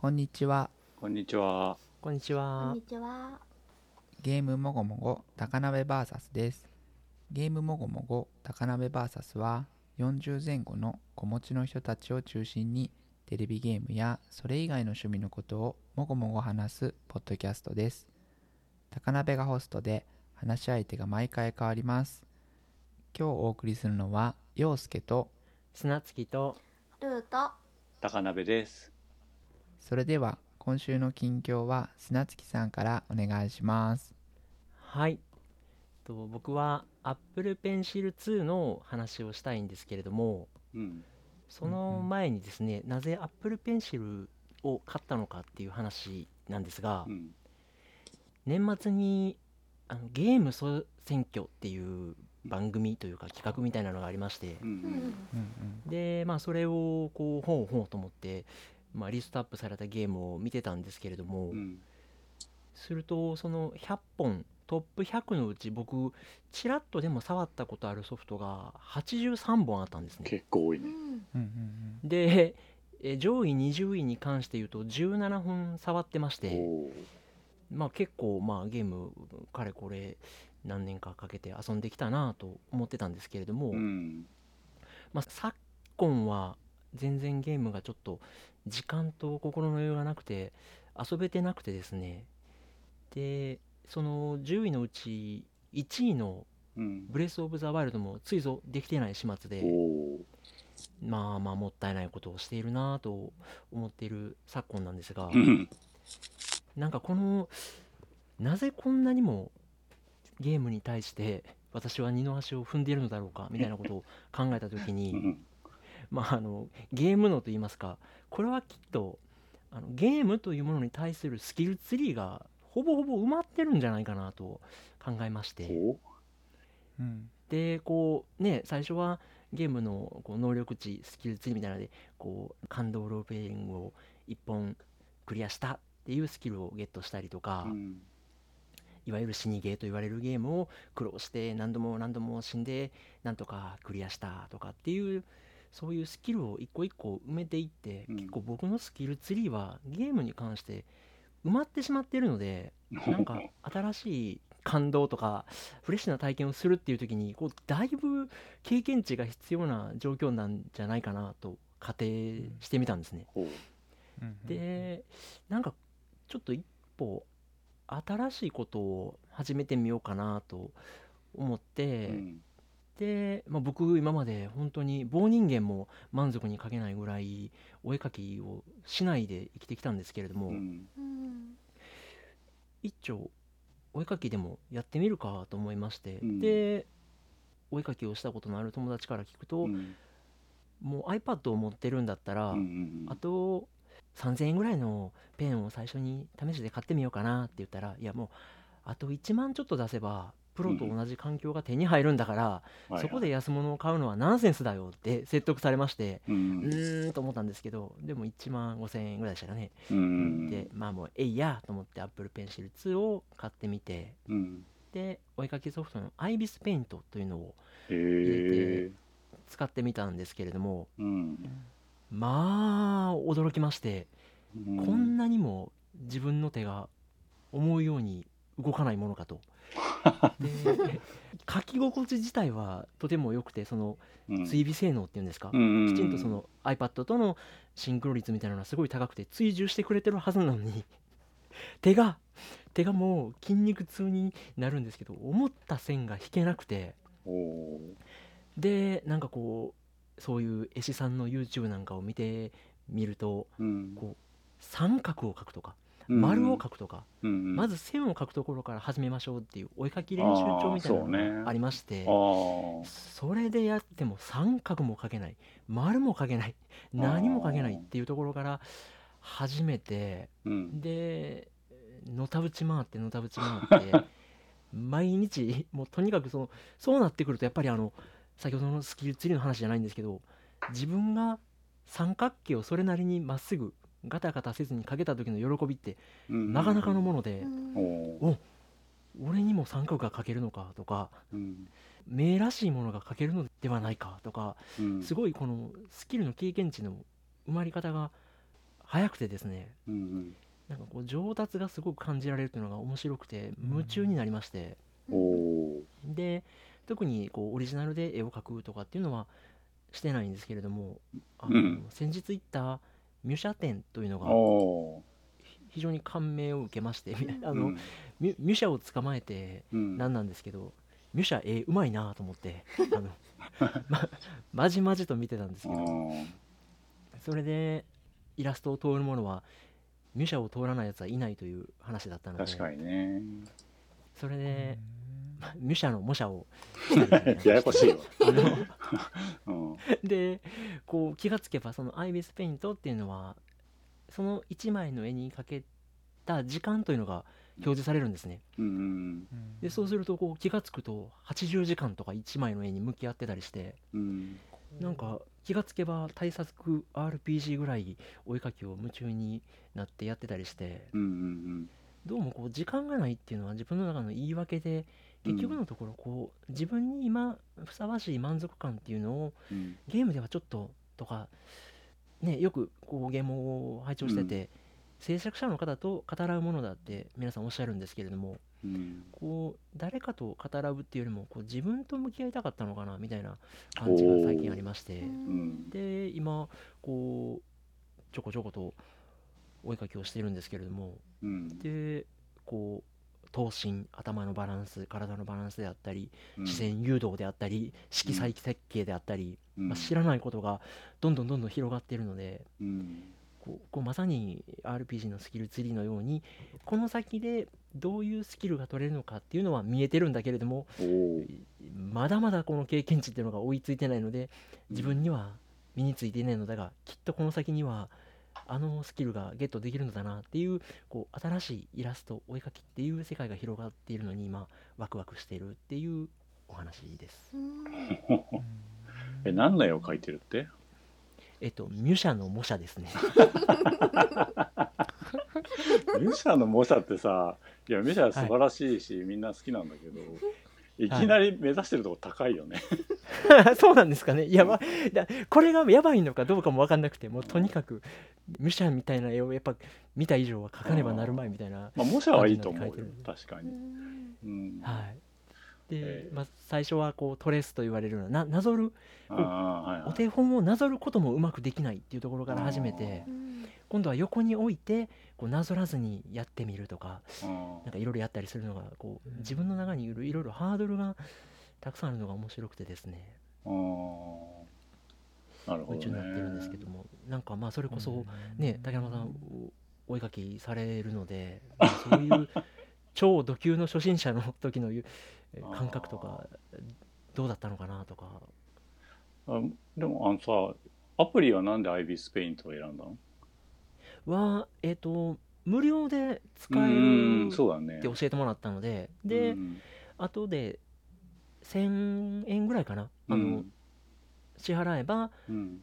こんにちは。こんにちは。こんにちこんはに。ちは。ゲームもごもご高鍋 VS です。ゲームもごもご高鍋 VS は40前後の子持ちの人たちを中心にテレビゲームやそれ以外の趣味のことをもごもご話すポッドキャストです。高鍋がホストで話し相手が毎回変わります。今日お送りするのは陽介と砂月とルート。高鍋です。それでは今週の近況は砂月さんからお願いします。はいと僕は Apple Pencil 2の話をしたいんですけれどもうん。その前にですね、なぜ Apple Pencil を買ったのかっていう話なんですが、うん。年末にあのゲーム総選挙っていう番組というか企画みたいなのがありましてうん。ううんん。うんでまあそれをこうほうほうと思って、まあ、リストアップされたゲームを見てたんですけれども、うん。するとその100本トップ100のうち僕ちらっとでも触ったことあるソフトが83本あったんですね結構多いね。うん。でえ上位20位に関して言うと17本触ってまして。まあ結構まあゲームかれこれ何年かかけて遊んできたなと思ってたんですけれども、うん。まあ、昨今は全然ゲームがちょっと時間と心の余裕がなくて遊べてなくてですねでその10位のうち1位のうん。ブレス・オブ・ザ・ワイルドもついぞできてない始末でおお。まあまあもったいないことをしているなぁと思っている昨今なんですがうん。なんかこのなぜこんなにもゲームに対して私は二の足を踏んでいるのだろうかみたいなことを考えた時にうん。まあ、あのゲーム脳といいますかこれはきっとあのゲームというものに対するスキルツリーがほぼほぼ埋まってるんじゃないかなと考えまして。おう。ん。でこうね最初はゲームのこう能力値スキルツリーみたいなのでこう感動ロープレイングを1本クリアしたっていうスキルをゲットしたりとか、うん。いわゆる死にゲーと言われるゲームを苦労して何度も何度も死んでなんとかクリアしたとかっていうそういうスキルを一個一個埋めていって、うん結構僕のスキルツリーはゲームに関して埋まってしまっているので なんか新しい感動とかフレッシュな体験をするっていう時にこうだいぶ経験値が必要な状況なんじゃないかなと仮定してみたんですね。うんでなんかちょっと一歩新しいことを始めてみようかなと思って、うん。で、まあ、僕今まで本当に棒人間も満足に描けないぐらいお絵描きをしないで生きてきたんですけれども、うん。うん。一丁お絵描きでもやってみるかと思いまして、うんでお絵描きをしたことのある友達から聞くと、うん。もう iPad を持ってるんだったら、うん。あと3000円ぐらいのペンを最初に試しで買ってみようかなって言ったらいやもうあと1万ちょっと出せばプロと同じ環境が手に入るんだから、はいそこで。安物を買うのはナンセンスだよって説得されましてう。うんーんと思ったんですけどでも1万5000円ぐらいでしたかね、うん。でまあもうえいやと思って Apple Pencil 2を買ってみてうん。でお絵かきソフトの IBIS Paint というのをへえ。使ってみたんですけれどもうん。まあ驚きましてうこんなにも自分の手が思うように動かないものかと。で書き心地自体はとても良くてそのうん。追尾性能っていうんですか、うんきちんとその iPad とのシンクロ率みたいなのがすごい高くて追従してくれてるはずなのに 手が手がもう筋肉痛になるんですけど思った線が引けなくて。でなんかこうそういう絵師さんの YouTube なんかを見てみるとうん。こう三角を描くとか。うん丸を描くとか、うん。まず線を描くところから始めましょうっていうお絵描き練習帳みたいなのがありましてああ。それでやっても三角も描けない丸も描けない何も描けないっていうところから始めてうん。でのたうち回ってのたうち回って 毎日もうとにかくそのそうなってくるとやっぱりあの先ほどのスキルツリーの話じゃないんですけど自分が三角形をそれなりにまっすぐガタガタせずに描けた時の喜びってうんなかなかのもので、うんおお。俺にも三角が描けるのかとかうん。目らしいものが描けるのではないかとかうん。すごいこのスキルの経験値の埋まり方が早くてですねうんなんかこう上達がすごく感じられるというのが面白くて夢中になりまして、うん。で特にこうオリジナルで絵を描くとかっていうのはしてないんですけれどもあの、うん先日行ったミュシャ展というのがお非常に感銘を受けましてああの、ミュミュシャを捕まえてうん、なんなんですけどミュシャ絵うまいなと思って あのままじまじと見てたんですけど。あそれでイラストを通るものはミュシャを通らないやつはいないという話だったので。確かにね。それうでんミュシャの模写をしややこしいわ。でこう気がつけばそのアイビスペイントっていうのはその1枚の絵にかけた時間というのが表示されるんですねうんでそうするとこう気がつくと80時間とか1枚の絵に向き合ってたりしてうん。なんか気がつけば対策 RPG ぐらいお絵かきを夢中になってやってたりしてうんうんどうもこう時間がないっていうのは自分の中の言い訳でうん結局のところこう自分に今ふさわしい満足感っていうのをうん。ゲームではちょっととかねよくこうゲームを拝聴してて、制作者の方と語らうものだって皆さんおっしゃるんですけれどもうん。こう誰かと語らうっていうよりもこう自分と向き合いたかったのかなみたいな感じが最近ありましてうん。で今こうちょこちょことお絵かきをしているんですけれどもうん。でこう頭身頭のバランス体のバランスであったりうん。視線誘導であったり色彩設計であったり、うん。まあ、知らないことがどんどんどんどん広がっているのでうん。こうこうまさに RPG のスキルツリーのようにこの先でどういうスキルが取れるのかっていうのは見えてるんだけれどもまだまだこの経験値っていうのが追いついてないので自分には身についていないのだがきっとこの先にはあのスキルがゲットできるのだなっていうこう新しいイラストお絵かきっていう世界が広がっているのに今ワクワクしているっていうお話です。え何の絵を描いてるって？えっとミュシャの模写ですね。ミシャの模写ってさいやミシャは素晴らしいし、みんな好きなんだけどいきなり目指してるとこ高いよね、そうなんですかね。やばだこれがやばいのかどうかも分かんなくてもうとにかくミュシャみたいな絵をやっぱ見た以上は描かねばなるまいみたいなまあ模写はいいと思うよ。確かに、うん。はい。で、えーまあ、最初はこうトレースと言われるようなななぞる。ああはいはいお手本をなぞることもうまくできないっていうところから始めて今度は横に置いてこうなぞらずにやってみるとかあなんかいろいろやったりするのがこう自分の中にいるいろいろハードルがたくさんあるのが面白くてですね。あなるほどね。夢中になってるんですけどもなんかまあそれこそね竹山さんおお絵かきされるので、まあそういう超ド級の初心者の時の 感覚とかどうだったのかなとか。あでもあのさアプリはなんでアイビスペイントを選んだの？はえっ、と無料で使えうんるって教えてもらったのでで、うん。後で1000円ぐらいかなあの、うん。支払えばうん。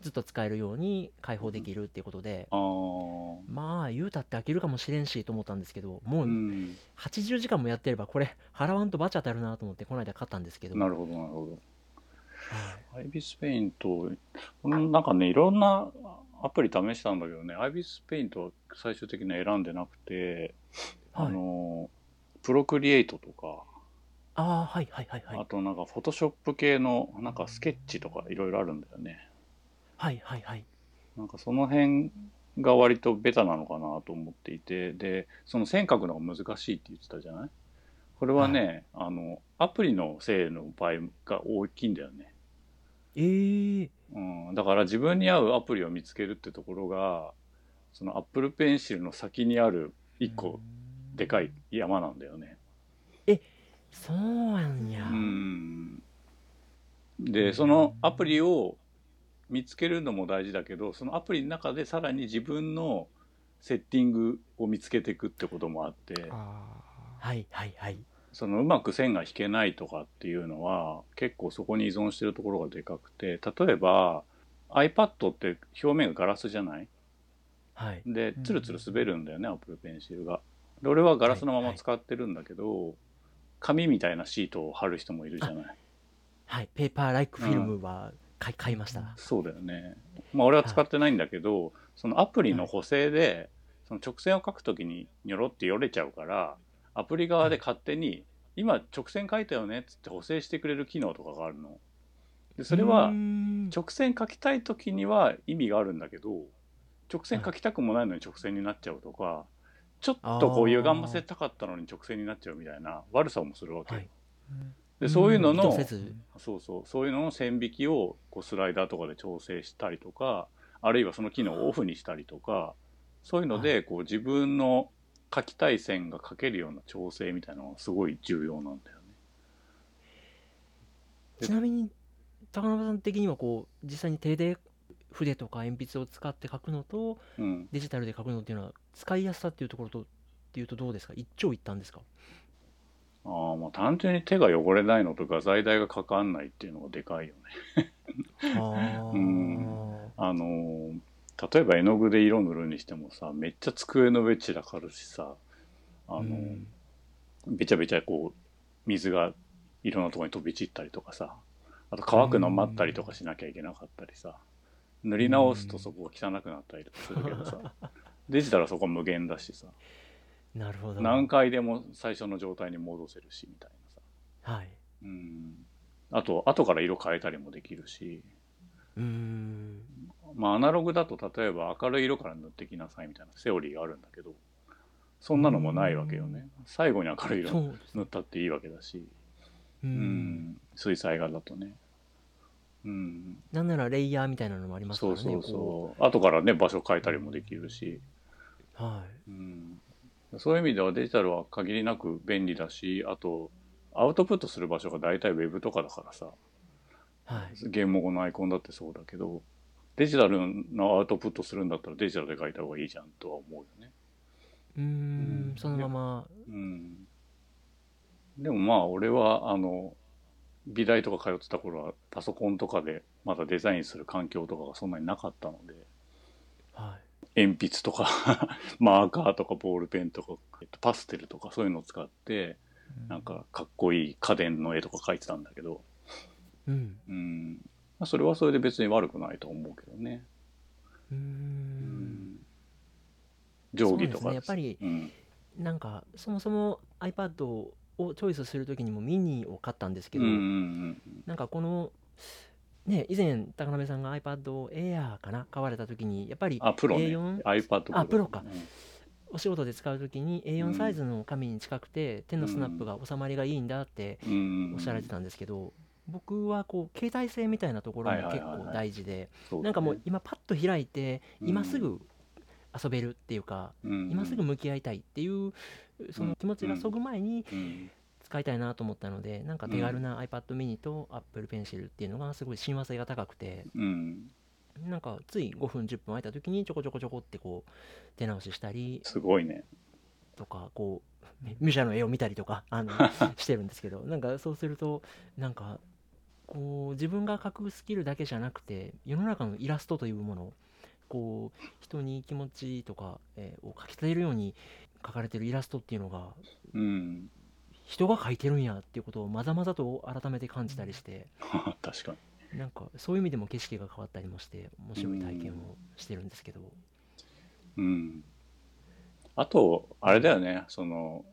ずっと使えるように開放できるっていうことで、ああまあ言うたって飽きるかもしれんしと思ったんですけどもううん。80時間もやってればこれ払わんとバチ当たるなと思ってこの間買ったんですけど、なるほどなるほど。はい。アイビスペイントうんなんかねいろんなアプリ試したんだけどねアイビスペイントは最終的には選んでなくて、はい。あのプロクリエイトとか、ああはいはいはいはい。あとなんかフォトショップ系のなんかスケッチとかいろいろあるんだよね。はいはいはい。なんかその辺が割とベタなのかなと思っていてでその線描くのが難しいって言ってたじゃない？これはね、あのアプリのせいの場合が大きいんだよねえー、うん、だから自分に合うアプリを見つけるってところがその Apple Pencil の先にある一個でかい山なんだよね。そうなんや、うん、でそのアプリを見つけるのも大事だけどそのアプリの中でさらに自分のセッティングを見つけていくってこともあって。あはいはいはいそのうまく線が引けないとかっていうのは結構そこに依存してるところがでかくて例えば iPad って表面がガラスじゃない？はい。でうんツルツル滑るんだよね、アップルペンシルが。で俺はガラスのまま使ってるんだけど、紙みたいなシートを貼る人もいるじゃない？はい。ペーパーライクフィルムは買い買いました、そうだよね。まあ俺は使ってないんだけど、そのアプリの補正で、その直線を書くときにニョロってよれちゃうからアプリ側で勝手に、今直線書いたよねっつって補正してくれる機能とかがあるの。でそれうは直線書きたい時には意味があるんだけど直線書きたくもないのに直線になっちゃうとかちょっとこう歪ませたかったのに直線になっちゃうみたいな悪さもするわけよ、はい。でそういうののそうそう。そういうのの線引きをこうスライダーとかで調整したりとかあるいはその機能をオフにしたりとかそういうのでこう自分の書きたい線が書けるような調整みたいなのがすごい重要なんだよね。ちなみに高鍋さん的にはこう実際に手で筆とか鉛筆を使って書くのとうん、デジタルで書くのっていうのは使いやすさっていうところとっていうとどうですか？一長一短ですか？ああまあ単純に手が汚れないのと画材代がかかんないっていうのがでかいよね。うん。あのー例えば絵の具で色塗るにしてもさめっちゃ机の上散らかるしさあのーうん。べちゃべちゃこう水がいろんなところに飛び散ったりとかさあと乾くの待ったりとかしなきゃいけなかったりさ塗り直すとそこが汚くなったりとかするけどさ デジタルはそこは無限だしさ。なるほど。何回でも最初の状態に戻せるしみたいなさ。はい。うん。あと後から色変えたりもできるし。うーんまあアナログだと例えば明るい色から塗ってきなさいみたいなセオリーがあるんだけどそんなのもないわけよね。最後に明るい色塗ったっていいわけだし。ううん。ん水彩画だとね。うん。なんならレイヤーみたいなのもありますからねそうそうこそう。後からね場所変えたりもできるし、うはい。うん、そういう意味ではデジタルは限りなく便利だしあとアウトプットする場所が大体ウェブとかだからさ。はい。ゲーム後のアイコンだってそうだけどデジタルのアウトプットするんだったらデジタルで書いた方がいいじゃんとは思うよね。うーんそのまま。うん、でもまあ俺はあの美大とか通ってた頃はパソコンとかでまだデザインする環境とかがそんなになかったので。はい。鉛筆とか マーカーとかボールペンとかえっとパステルとかそういうのを使ってなんかかっこいい家電の絵とか描いてたんだけど、うん。うんまあ、それはそれで別に悪くないと思うけどね。うん。ん。定規とかね。やっぱりうん。なんかそもそも iPad をチョイスするときにもミニを買ったんですけど、うんうんなんかこのね以前高鍋さんが iPad Air かな買われたときにやっぱりあプロね。A4 iPad あプロか。うん。お仕事で使うときにうん。A4 サイズの紙に近くて手のスナップが収まりがいいんだってうん。おっしゃられてたんですけど僕はこう携帯性みたいなところも結構大事でなんかもう今パッと開いてうん。今すぐ遊べるっていうかうん今すぐ向き合いたいっていうその気持ちがそぐ前にうん。使いたいなと思ったのでなんか手軽な iPad mini と Apple Pencil っていうのがすごい親和性が高くてうん。なんかつい5分10分空いた時にちょこちょこちょこってこう手直ししたりすごいね。とかこうミュシャの絵を見たりとかあの してるんですけどなんかそうするとなんかこう自分が描くスキルだけじゃなくて世の中のイラストというものこう人に気持ちとか、えーを描き立てるように描かれてるイラストっていうのがうん。人が描いてるんやっていうことをまざまざと改めて感じたりして 確かに。なんかそういう意味でも景色が変わったりもして面白い体験をしてるんですけど。うん。あとあれだよね。その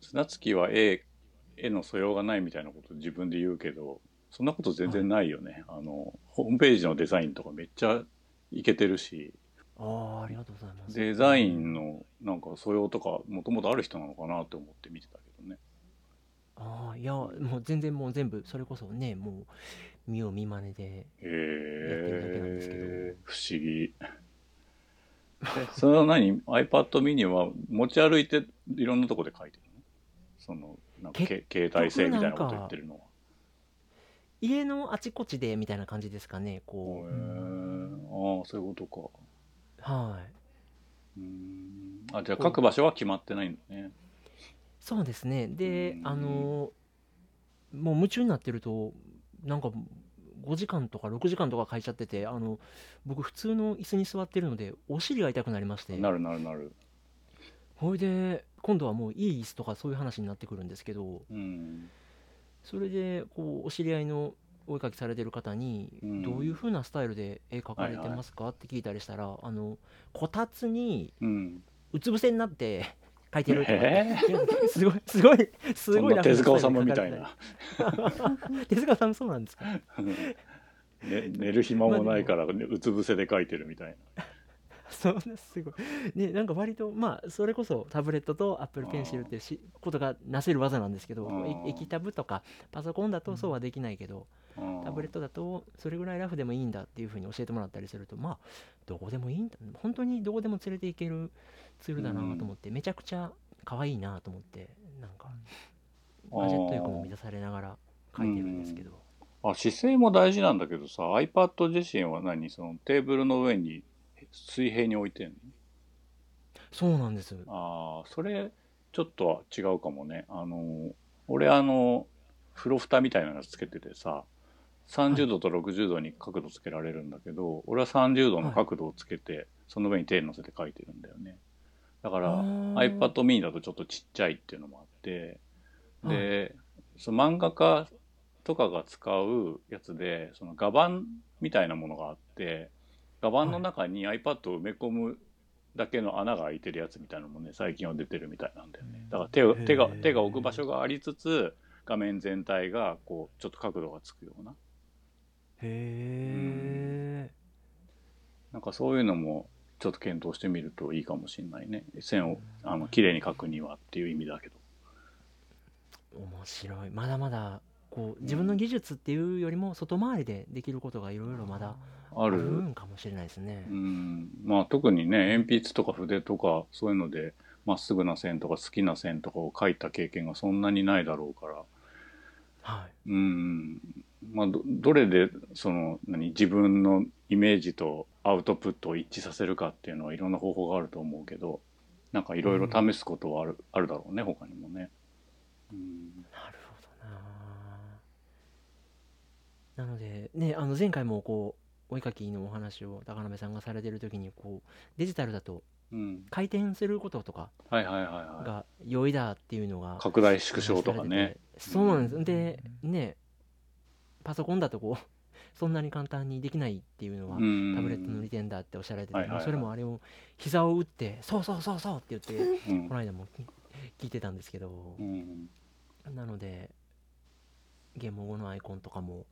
砂月は絵絵の素養がないみたいなこと自分で言うけどそんなこと全然ないよね、あのホームページのデザインとかめっちゃいけてるし。ああありがとうございます。デザインのなんか素養とかもともとある人なのかなって思って見てたけどね。ああいやもう全然もう全部それこそねもう見よう見まねでへるだけなんですけど。え不思議。えそれは何？iPad mini は持ち歩いていろんなとこで書いてるの？そのなんかけ携帯性みたいなこと言ってるのは家のあちこちでみたいな感じですかねへこえああそういうことか。うはい。うーん。あじゃあ書く場所は決まってないんだね。そうですね。でうん。あのもう夢中になってるとなんか5時間とか6時間とか書いちゃっててあの僕普通の椅子に座ってるのでお尻が痛くなりまして。なるなるなる。ほいで今度はもういい椅子とかそういう話になってくるんですけど。うんそれでこうお知り合いのお絵描きされてる方にうん。どういう風なスタイルで絵描かれてますかって聞いたりしたらあのこたつにうつ伏せになって描いてるとかってえすごいすごいすごいな手塚治虫みたいな。手塚さんそうなんですか？ね寝る暇もないからねうつ伏せで描いてるみたい そうですすごい。ねなんか割とまあそれこそタブレットとアップルペンシルってしことがなせる技なんですけど液タブとかパソコンだとそうはできないけどなタブレットだとそれぐらいラフでもいいんだっていうふうに教えてもらったりするとまあどこでもいいんだ。本当にどこでも連れていけるツールだなと思ってめちゃくちゃ可愛いなと思ってなんかガジェット欲も満たされながら書いてるんですけど。あ姿勢も大事なんだけどさ iPad 自身は何？そのテーブルの上に水平に置いてんの？そうなんです。ああそれちょっとは違うかもね。あの俺あの風呂蓋みたいなのつけててさ30度と60度に角度つけられるんだけど、俺は30度の角度をつけて、その上に手乗せて書いてるんだよね。だからあー。iPad mini だとちょっとちっちゃいっていうのもあってで、その漫画家とかが使うやつでその画板みたいなものがあって画板の中に iPad を埋め込むだけの穴が開いてるやつみたいなのもね最近は出てるみたいなんだよね。だから手を手が手が置く場所がありつつ画面全体がこうちょっと角度がつくような。へえなんかそういうのもちょっと検討してみるといいかもしれないね。線をあの綺麗に描くにはっていう意味だけど。面白い。まだまだこう自分の技術っていうよりも外回りでできることがいろいろまだあるんかもしれないですね。うん。まあ特にね鉛筆とか筆とかそういうのでまっすぐな線とか好きな線とかを描いた経験がそんなにないだろうから。はい。うん。まあどどれでその何自分のイメージとアウトプットを一致させるかっていうのはいろんな方法があると思うけどなんかいろいろ試すことはある,、あるだろうね他にもね。うんなるほどななのでねあの前回もこうお絵かきのお話を高鍋さんがされてる時にこうデジタルだとうん、回転することとか。が良いだっていうのが拡大縮小とかね。そうなんです。でねパソコンだとこう そんなに簡単にできないっていうのはうん。タブレットの利点だっておっしゃられてて、それもあれを膝を打ってそうそうそうそうって言ってうん。この間も聞聞いてたんですけど、うん。なのでゲーム後のアイコンとかも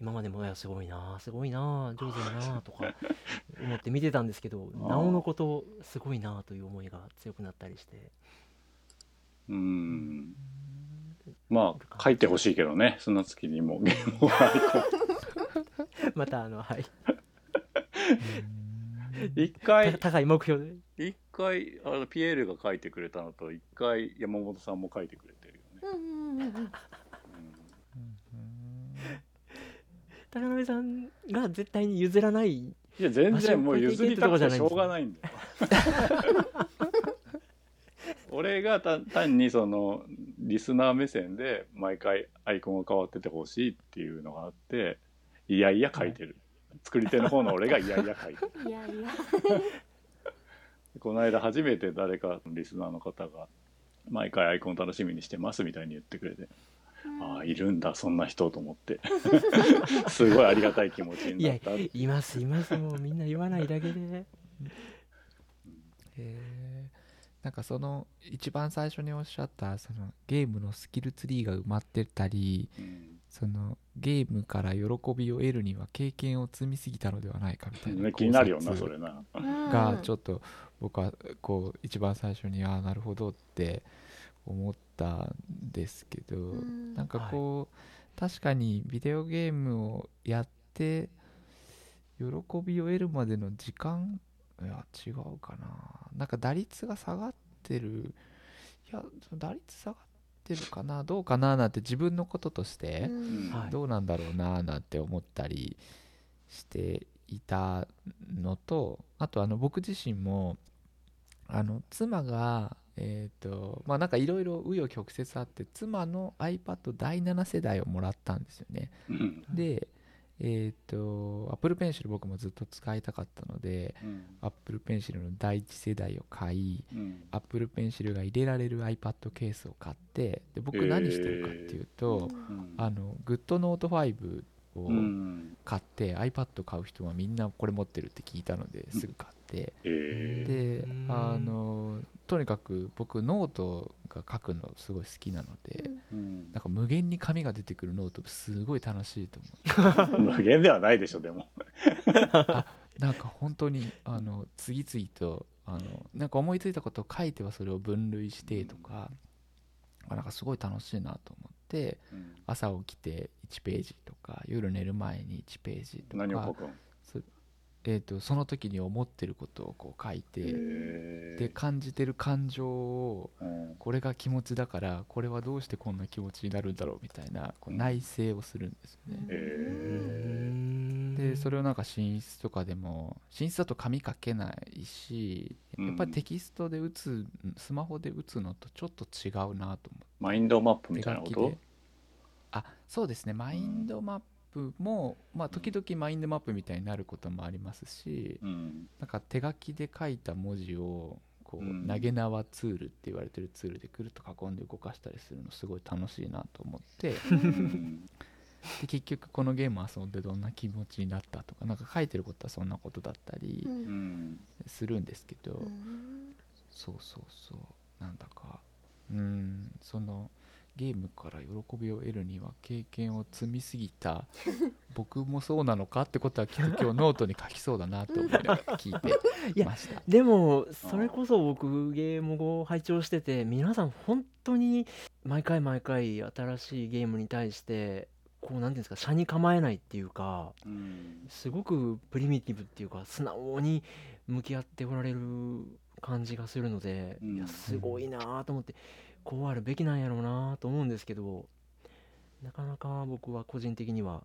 今までもすごいなすごいな上手だなとか 思って見てたんですけどなおのことすごいなという思いが強くなったりして。うん。まあ書いてほしいけどね砂月にも。ゲームをまたあのはい。一回。た高い目標で。一回あのピエールが書いてくれたのと一回山本さんも書いてくれてるよね、うんうんうんうん高鍋さんが絶対に譲らないいや全然もう譲りたくてしょうがないんだよ。俺がた単にそのリスナー目線で毎回アイコンが変わっててほしいっていうのがあっていやいや書いてる、作り手の方の俺がいやいや書いてる。いやいや。この間初めて誰かリスナーの方が毎回アイコン楽しみにしてますみたいに言ってくれて、ああいるんだそんな人と思って。すごいありがたい気持ちになった。いますいます。もうみんな言わないだけで。へえなんかその一番最初におっしゃったそのゲームのスキルツリーが埋まってたりうん。そのゲームから喜びを得るには経験を積みすぎたのではないかみたいなね気になるよなそれな。がちょっっと僕はこう一番最初にああなるほどって思ったんですけど、ん。なんかこう、確かにビデオゲームをやって喜びを得るまでの時間いや違うかな。なんか打率が下がってる。いやその打率下がってるかな。どうかななんて自分のこととして、どうなんだろうななんて思ったりしていたのとあとあの僕自身もあの妻がえっ、とまあなんかいろいろ紆余曲折あって妻の iPad 第7世代をもらったんですよね。うん。でえっ、と Apple Pencil 僕もずっと使いたかったのでうん。Apple Pencil の第1世代を買いうん、Apple Pencil が入れられる iPad ケースを買ってで僕何してるかっていうと、うん。あの GoodNote5 をうん。買って iPad 買う人はみんなこれ持ってるって聞いたのですぐ買ってえでうん。あのとにかく僕ノートが書くのすごい好きなのでーうん。なんか無限に紙が出てくるノートすごい楽しいと思う。無限ではないでしょでも。なんか本当にあの次々とあのなんか思いついたことを書いてはそれを分類してとか、なんかすごい楽しいなと思ってうん。朝起きて1ページとか夜寝る前に1ページとか何を書くの？えー、とその時に思ってることをこう書いて、で感じてる感情をうん。これが気持ちだからこれはどうしてこんな気持ちになるんだろうみたいなこううん内省をするんですよね。へでそれをなんか寝室とかでも寝室だと紙書けないしうん。やっぱりテキストで打つスマホで打つのとちょっと違うなと思マインドマップってみたいなこと？あそうですね。マインドマップも、まあ、時々マインドマップみたいになることもありますしうん。なんか手書きで書いた文字をこう、うん。投げ縄ツールって言われてるツールでくるっと囲んで動かしたりするのすごい楽しいなと思ってうん。で結局このゲーム遊んでどんな気持ちになったとかなんか書いてることはそんなことだったりうん。するんですけど、そうそうそう。なんだか。うん。そのゲームから喜びを得るには経験を積みすぎた 僕もそうなのかってことはきっと今日ノートに書きそうだなと思いながら聞いて ました。でもそれこそ僕ゲームを拝聴してて皆さん本当に毎回毎回新しいゲームに対してこうなんていうんですか車に構えないっていうかうん。すごくプリミティブっていうか素直に向き合っておられる感じがするので、うん。いやすごいなと思ってこうあるべきなんやろうなと思うんですけどなかなか僕は個人的には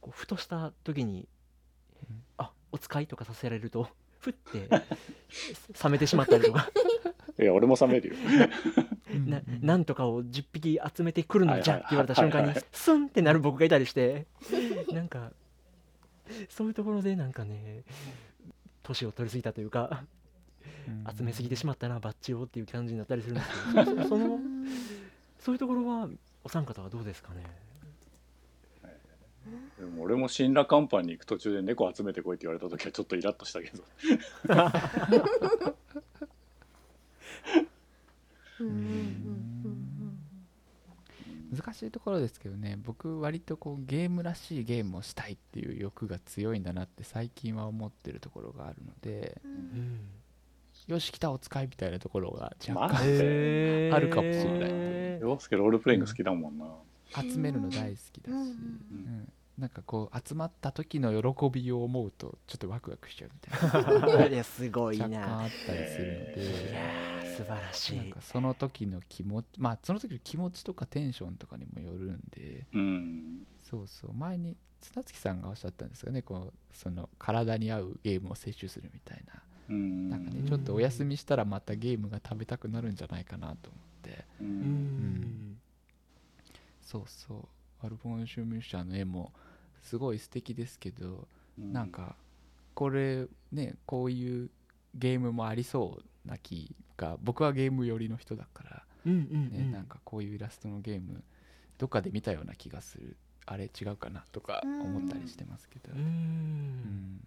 こうふとした時にうん「あお使い」とかさせられると ふって冷めてしまったりとか。いや俺も冷めるよ。なうんなんとかを10匹集めてくるのじゃって言われた瞬間にスンってなる僕がいたりしてなんかそういうところでなんかね年を取りすぎたというかうん集めすぎてしまったなバッジをっていう感じになったりするんですけど。そ そのそういうところはお三方はどうですかね？でも俺も新羅カンパニー行く途中で猫集めてこいって言われた時はちょっとイラッとしたけど。難しいところですけどね僕割とこうゲームらしいゲームをしたいっていう欲が強いん。だなって最近は思ってるところがあるのでうんよし来たお使いみたいなところが若干マジで？へー。あるかもしれない。洋介ロールプレイング好きだもんな、集めるの大好きだし、うん。うん。なんかこう集まった時の喜びを思うとちょっとワクワクしちゃうみたいな。いやすごい若干なあったりするので、いやー素晴らしい。なんかその時の気持ちまあその時の気持ちとかテンションとかにもよるんで。うん。そうそう。前に綱月さんがおっしゃったんですよね。こうその体に合うゲームを摂取するみたいな。うんなんかねちょっとお休みしたらまたゲームが食べたくなるんじゃないかなと思って。ううん。んそうそう。アルフォンシュ・ミュッシャーの絵もすごい素敵ですけどなんかこれねこういうゲームもありそうな気が僕はゲーム寄りの人だからね、なんかこういうイラストのゲームどっかで見たような気がする。あれ違うかなとか思ったりしてますけど、ううん。ん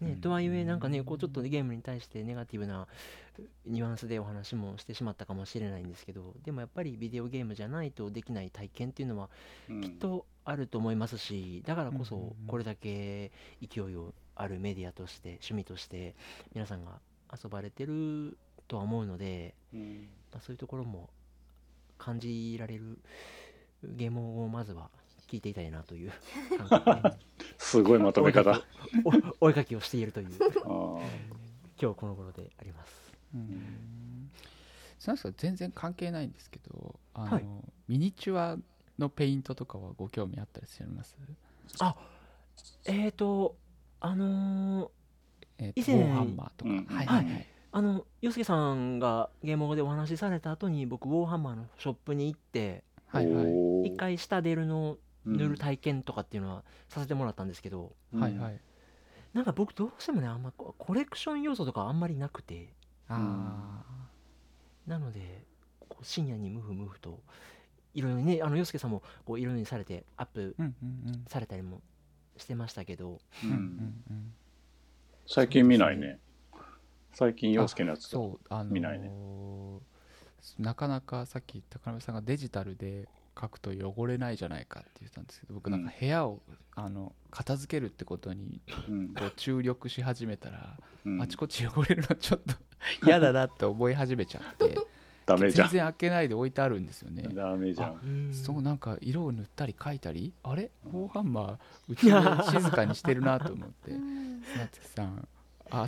ね、うん。とはいえなんかねこうちょっとゲームに対してネガティブなニュアンスでお話もしてしまったかもしれないんですけどでもやっぱりビデオゲームじゃないとできない体験っていうのはうんきっとあると思いますしだからこそこれだけ勢いをあるメディアとして趣味として皆さんが遊ばれてるとは思うので、うん。まあ、そういうところも感じられるゲームをまずは聞いていたいなという。すごいまとめ方。あおお絵描きをしているという。ー。今日この頃であります。うん。そうなんですか全然関係ないんですけどあの、はい。ミニチュアのペイントとかはご興味あったりします？えーとあのーえーと以前ウォーハンマーとか、うんはいはいはい、あの洋介さんがゲームでお話しされた後に僕ウォーハンマーのショップに行ってはいはい。一回下出るのうん塗る体験とかっていうのはさせてもらったんですけど、うん。はいはい。なんか僕どうしてもねあんまコレクション要素とかあんまりなくて。あなのでこう深夜にムフムフといろいろねあの洋介さんもこういろいろにされてアップうんうんうん。されたりもしてましたけど。うん。うんうんうん。最近見ないね。最近陽介のやつそうあのー見ないね。なかなかさっき高鍋さんがデジタルで書くと汚れないじゃないかって言ってたんですけど僕なんか部屋を、あの片付けるってことにうん。こう注力し始めたら、うん。あちこち汚れるのちょっと 嫌だなって思い始めちゃってダメじゃん。全然開けないで置いてあるんですよね。ダメじゃん。うん。そうなんか色を塗ったり描いたりあれ？フォーハンマーうちで静かにしてるなと思って。うん砂月さん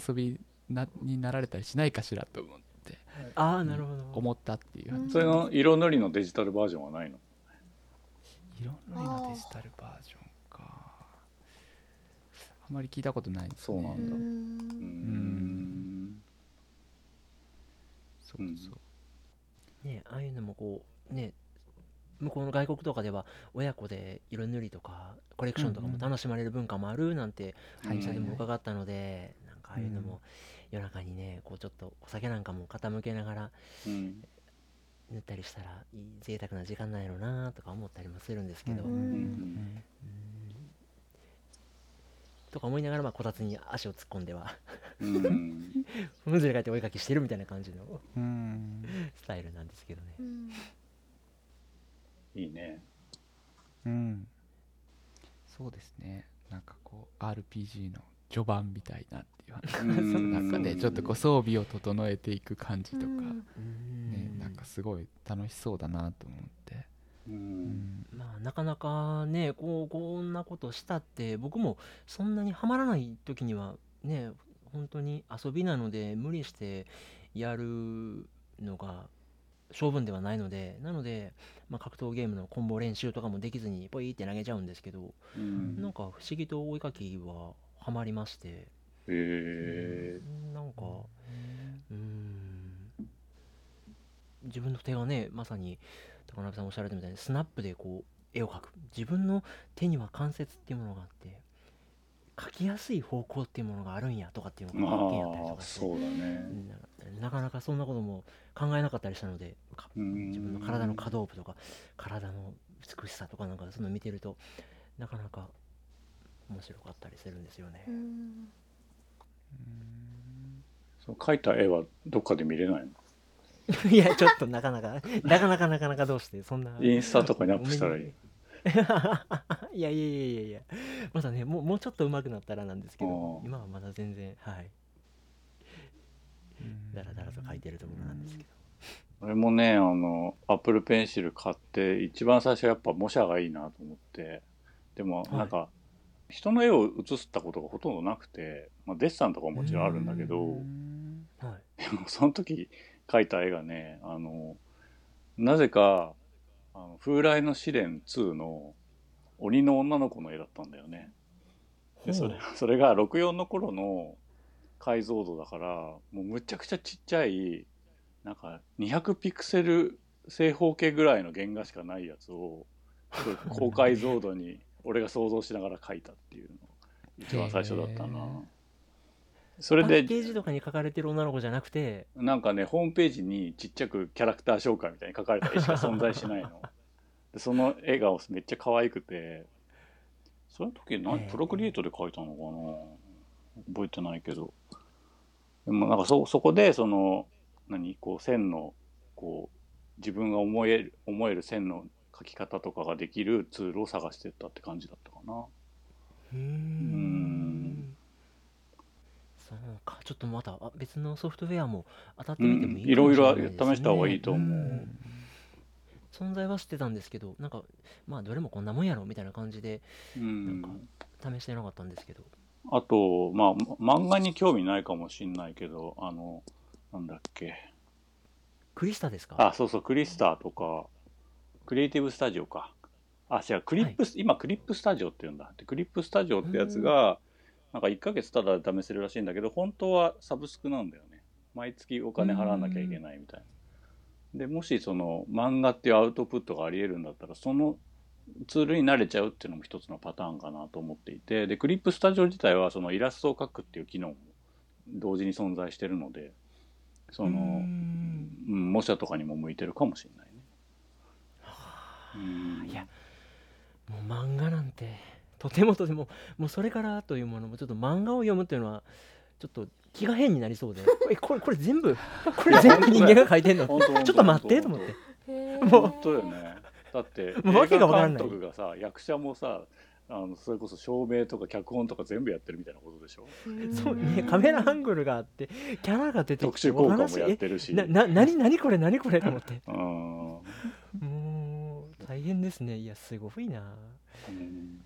遊びなになられたりしないかしらと思ってああなるほど。思ったっていう話。それの色塗りのデジタルバージョンはないの？色塗りのデジタルバージョンか。あんまり聞いたことないですね。そうなんだ。ううん。んそうそう。ねああいうのもこうね向こうの外国とかでは親子で色塗りとかコレクションとかも楽しまれる文化もあるなんてはい会社でも伺ったので、なんかああいうのも夜中にねこうちょっとお酒なんかも傾けながらうん塗ったりしたら贅沢な時間なんやろうなとか思ったりもするんですけど、うん。うん。うん。とか思いながらまあこたつに足を突っ込んでは。うん。むずれかいてお絵かきしてるみたいな感じのうん。スタイルなんですけどね。うん。いいね。うん。そうですね。なんかこう RPG の序盤みたいなっていう話。うんなんかねちょっとこう装備を整えていく感じとか、うん。ね、なんかすごい楽しそうだなと思って、ううん。んまあなかなかねこうこんなことしたって僕もそんなにハマらない時にはね本当に遊びなので無理してやるのが性分ではないのでなので、まあ、格闘ゲームのコンボ練習とかもできずにポイって投げちゃうんですけどうん。なんか不思議と追いかきはハマりまして。へえなんかうーん。自分の手がねまさに高鍋さんおっしゃられたみたいにスナップでこう絵を描く。自分の手には関節っていうものがあって描きやすい方向っていうものがあるんやとかっていうのが発見やったりとかそうだね。ななかなかそんなことも考えなかったりしたので自分の体の可動部とか体の美しさとかなんかそういうの見てるとなかなか面白かったりするんですよね。う。ん。そう描いた絵はどっかで見れないの？いやちょっとなかなかなかなかなかなかどうしてそんなインスタとかにアップしたらいい。いやいやいやいやいや。まだねもうもうちょっと上手くなったらなんですけど今はまだ全然はい。うん。だらだらと書いてるところなんですけど。俺もねあのアップルペンシル買って一番最初やっぱ模写がいいなと思って。でもはいなんか、人の絵を写ったことがほとんどなくて、まあ、デッサンとかももちろんあるんだけどうん。はい。でもその時描いた絵がねあのなぜかあの風来の試練2の鬼の女の子の絵だったんだよね。でそれ それが64の頃の解像度だからもうむちゃくちゃちっちゃいなんか200ピクセル正方形ぐらいの原画しかないやつを高解像度に俺が想像しながら描いたっていうの一番最初だったな。それでパッケージとかに書かれてる女の子じゃなくて。なんかねホームページにちっちゃくキャラクター紹介みたいに書かれた絵しか存在しないの。でその絵がめっちゃ可愛くて。その時何プロクリエイトで描いたのかな？覚えてないけど。でもなんかそそこでその何？こう線のこう自分が思える思える線の描き方とかができるツールを探してったって感じだったかな。うーん。んそうかちょっとまたあ別のソフトウェアも当たってみてもいいうんいろいろかもしれないですね。試した方がいいと思う。うん。存在は知ってたんですけどなんかまあどれもこんなもんやろみたいな感じでうんなん試してなかったんですけど。あと、まあ、漫画に興味ないかもしんないけど、あの、なんだっけ。クリスタですか？あ、そうそう、クリスターとか、クリエイティブスタジオか。あ、違う、クリップス、今、クリップスタジオって言うんだ。で、クリップスタジオってやつが、なんか1ヶ月ただで試せるらしいんだけど、本当はサブスクなんだよね。毎月お金払わなきゃいけないみたいな。で、もしその漫画っていうアウトプットがあり得るんだったら、そのツールに慣れちゃうっていうのも一つのパターンかなと思っていて、で、クリップスタジオ自体はそのイラストを描くっていう機能も同時に存在してるので、その、うーんうん、模写とかにも向いてるかもしれないいやもう漫画なんてとてもとてももうそれからというものもちょっと漫画を読むっていうのはちょっと気が変になりそうで。えこれこれ全部 これ全部人間が書いてんの？ちょっと待ってと思って。へもう本当よね。だって もうわけがわから映ない。画監督がさ役者もさあのそれこそ照明とか脚本とか全部やってるみたいなことでしょ？そうねカメラアングルがあってキャラが出て特きて殊効果もやってるし。なな何何これ何これと思って大変ですね。いやすごいな。うん。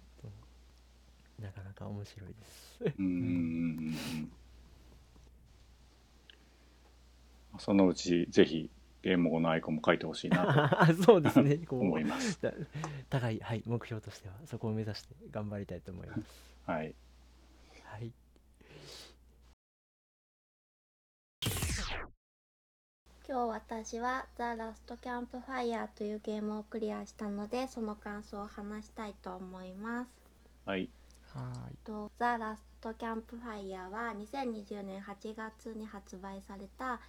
なかなか面白いです。うん。そのうちぜひゲーム後のアイコンも書いてほしいなあ そうですね。思いうます。だ高い、はい、目標としてはそこを目指して頑張りたいと思います。はい。はい今日私は「ザ・ラスト・キャンプ・ファイヤー」というゲームをクリアしたのでその感想を話したいと思います。はい。はとザ・ラスト・キャンプ・ファイヤーは2020年8月に発売された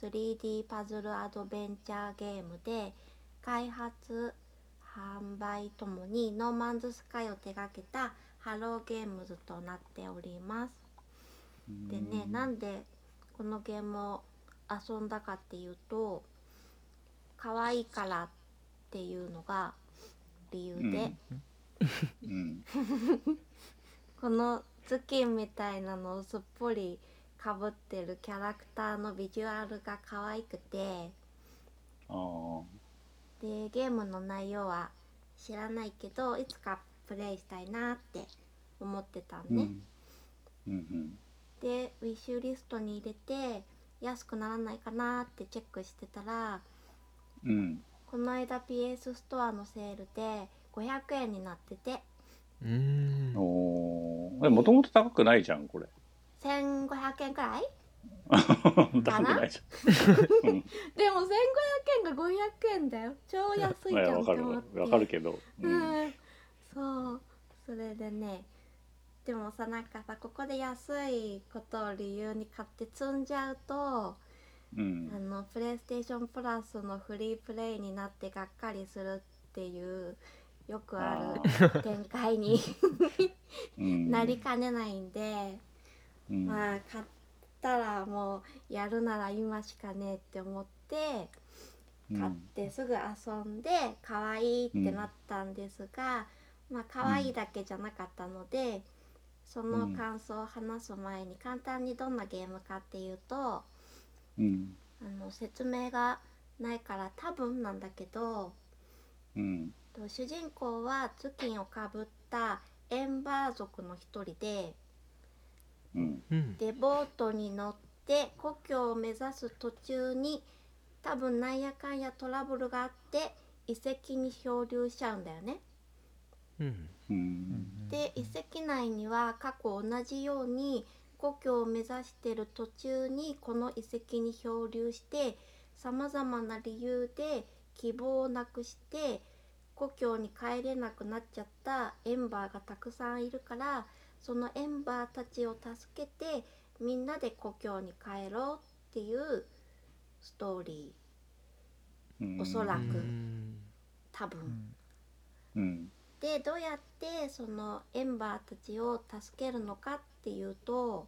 3D パズルアドベンチャーゲームで開発販売ともにノーマンズスカイを手掛けたハローゲームズとなっております。でねなんでこのゲームを遊んだかっていうと可愛いからっていうのが理由で、うん。この頭巾みたいなのをすっぽりかぶってるキャラクターのビジュアルが可愛くて。でゲームの内容は知らないけどいつかプレイしたいなって思ってたんね、うん。うんでウィッシュリストに入れて安くならないかなってチェックしてたらうん。うん。この間 PS ストアのセールで500円になっててうーんおお。もともと高くないじゃん、これ。1500円くらい？高くないじゃん。うん。でも1500円が500円だよ超安いじゃんいやわかるって思ってわかるけど。ううん。ん、そうそれでねでもさなんかさここで安いことを理由に買って積んじゃうと、うん。あ。のプレイステーションプラスのフリープレイになってがっかりするっていうよくある展開に うん。なりかねないんで、うん。まあ買ったらもうやるなら今しかねえって思って買ってすぐ遊んで可愛いってなったんですが、まあ可愛いだけじゃなかったので、その感想を話す前に簡単にどんなゲームかっていうとうん。あの説明がないから多分なんだけどうん。と主人公は頭巾をかぶったエンバー族の一人でうん。うんでボートに乗って故郷を目指す途中に多分なんやかんやトラブルがあって遺跡に漂流しちゃうんだよね。うんうい。ん。で遺跡内には過去同じように故郷を目指してる途中にこの遺跡に漂流してさまざまな理由で希望をなくして故郷に帰れなくなっちゃったエンバーがたくさんいるからそのエンバーたちを助けてみんなで故郷に帰ろうっていうストーリうん。おそらく。多分。うん。でどうやってそのエンバーたちを助けるのかっていうと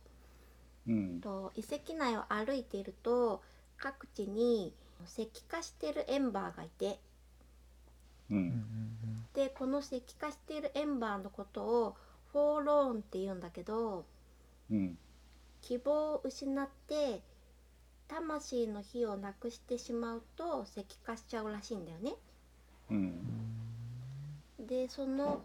うん。と遺跡内を歩いていると各地に石化してるエンバーがいてうん。でこの石化しているエンバーのことをフォーローンって言うんだけどうん。希望を失って魂の火をなくしてしまうと石化しちゃうらしいんだよね。うん。でその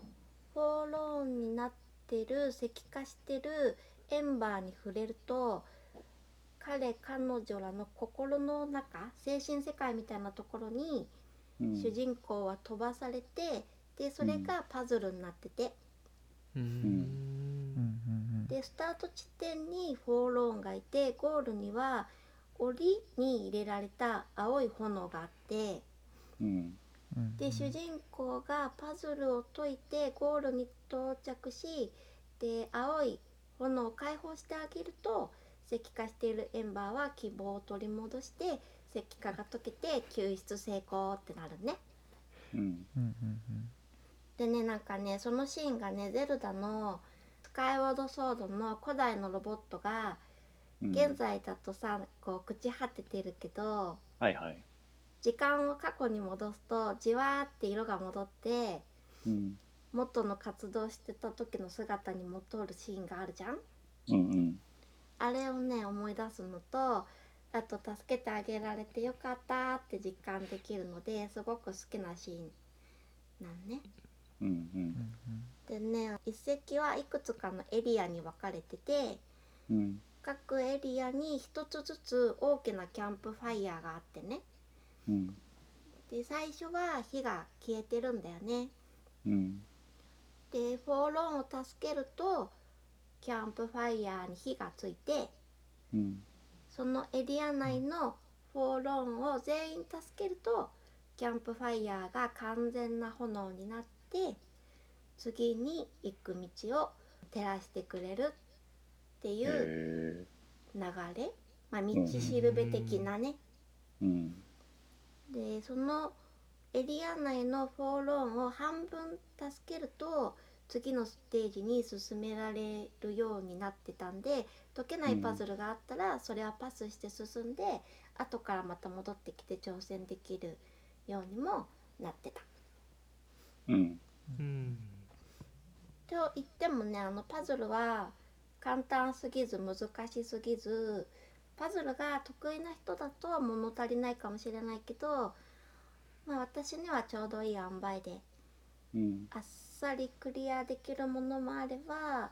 フォーローンになってる石化してるエンバーに触れると彼彼女らの心の中精神世界みたいなところにうん。主人公は飛ばされてでそれがパズルになってて。うん。でスタート地点にフォーローンがいてゴールには檻に入れられた青い炎があって。うん。で主人公がパズルを解いてゴールに到着しで青い炎を解放してあげると石化しているエンバーは希望を取り戻して石化が解けて救出成功ってなるね。うん。うんうんでねなんかねそのシーンがねゼルダのスカイウォードソードの古代のロボットがうん。現在だとさこう朽ち果ててるけどはいはい時間を過去に戻すとじわーって色が戻ってうん。元の活動してた時の姿に戻るシーンがあるじゃん。うんうん。あれをね思い出すのとあと助けてあげられてよかったって実感できるのですごく好きなシーンなんね。うんううん。んでね一石はいくつかのエリアに分かれててうん。各エリアに一つずつ大きなキャンプファイヤーがあってねうん。で最初は火が消えてるんだよね。うん。でフォーローンを助けるとキャンプファイヤーに火がついてうん。そのエリア内のフォーローンを全員助けるとキャンプファイヤーが完全な炎になって次に行く道を照らしてくれるっていうへ流れ、まあ、道しるべ的なね、えうんでそのエリア内のフォーローンを半分助けると次のステージに進められるようになってたんで解けないパズルがあったらそれはパスして進んで後からまた戻ってきて挑戦できるようにもなってた。うん。うん。と言ってもねあのパズルは簡単すぎず難しすぎずパズルが得意な人だと物足りないかもしれないけど、まあ、私にはちょうどいい塩梅でうん。あっさりクリアできるものもあれば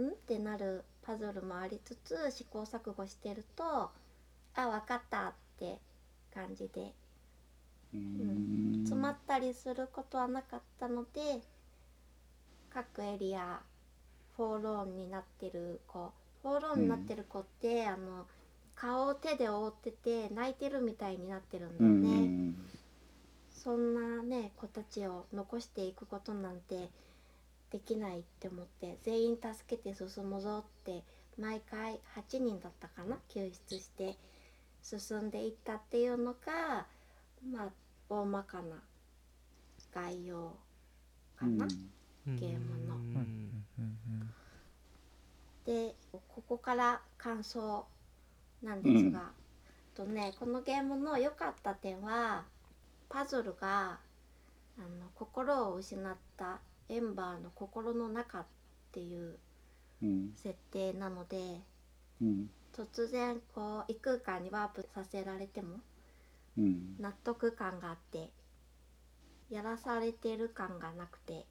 ん？ってなるパズルもありつつ試行錯誤してるとあ分かったって感じでうん。詰まったりすることはなかったので各エリアフォーローンになってる子。フォーローンになってる子って、あの顔を手で覆ってて泣いてるみたいになってるんだうよね。んそんなね子たちを残していくことなんてできないって思って全員助けて進むぞって毎回8人だったかな？救出して進んでいったっていうのがまあ大まかな概要かな？ゲームの。うん。うん。うん。でここから感想なんですが、とねこのゲームの良かった点はパズルがあの心を失ったエンバーの心の中っていううん。設定なのでうん。突然こう異空間にワープさせられてもうん。納得感があってやらされてる感がなくて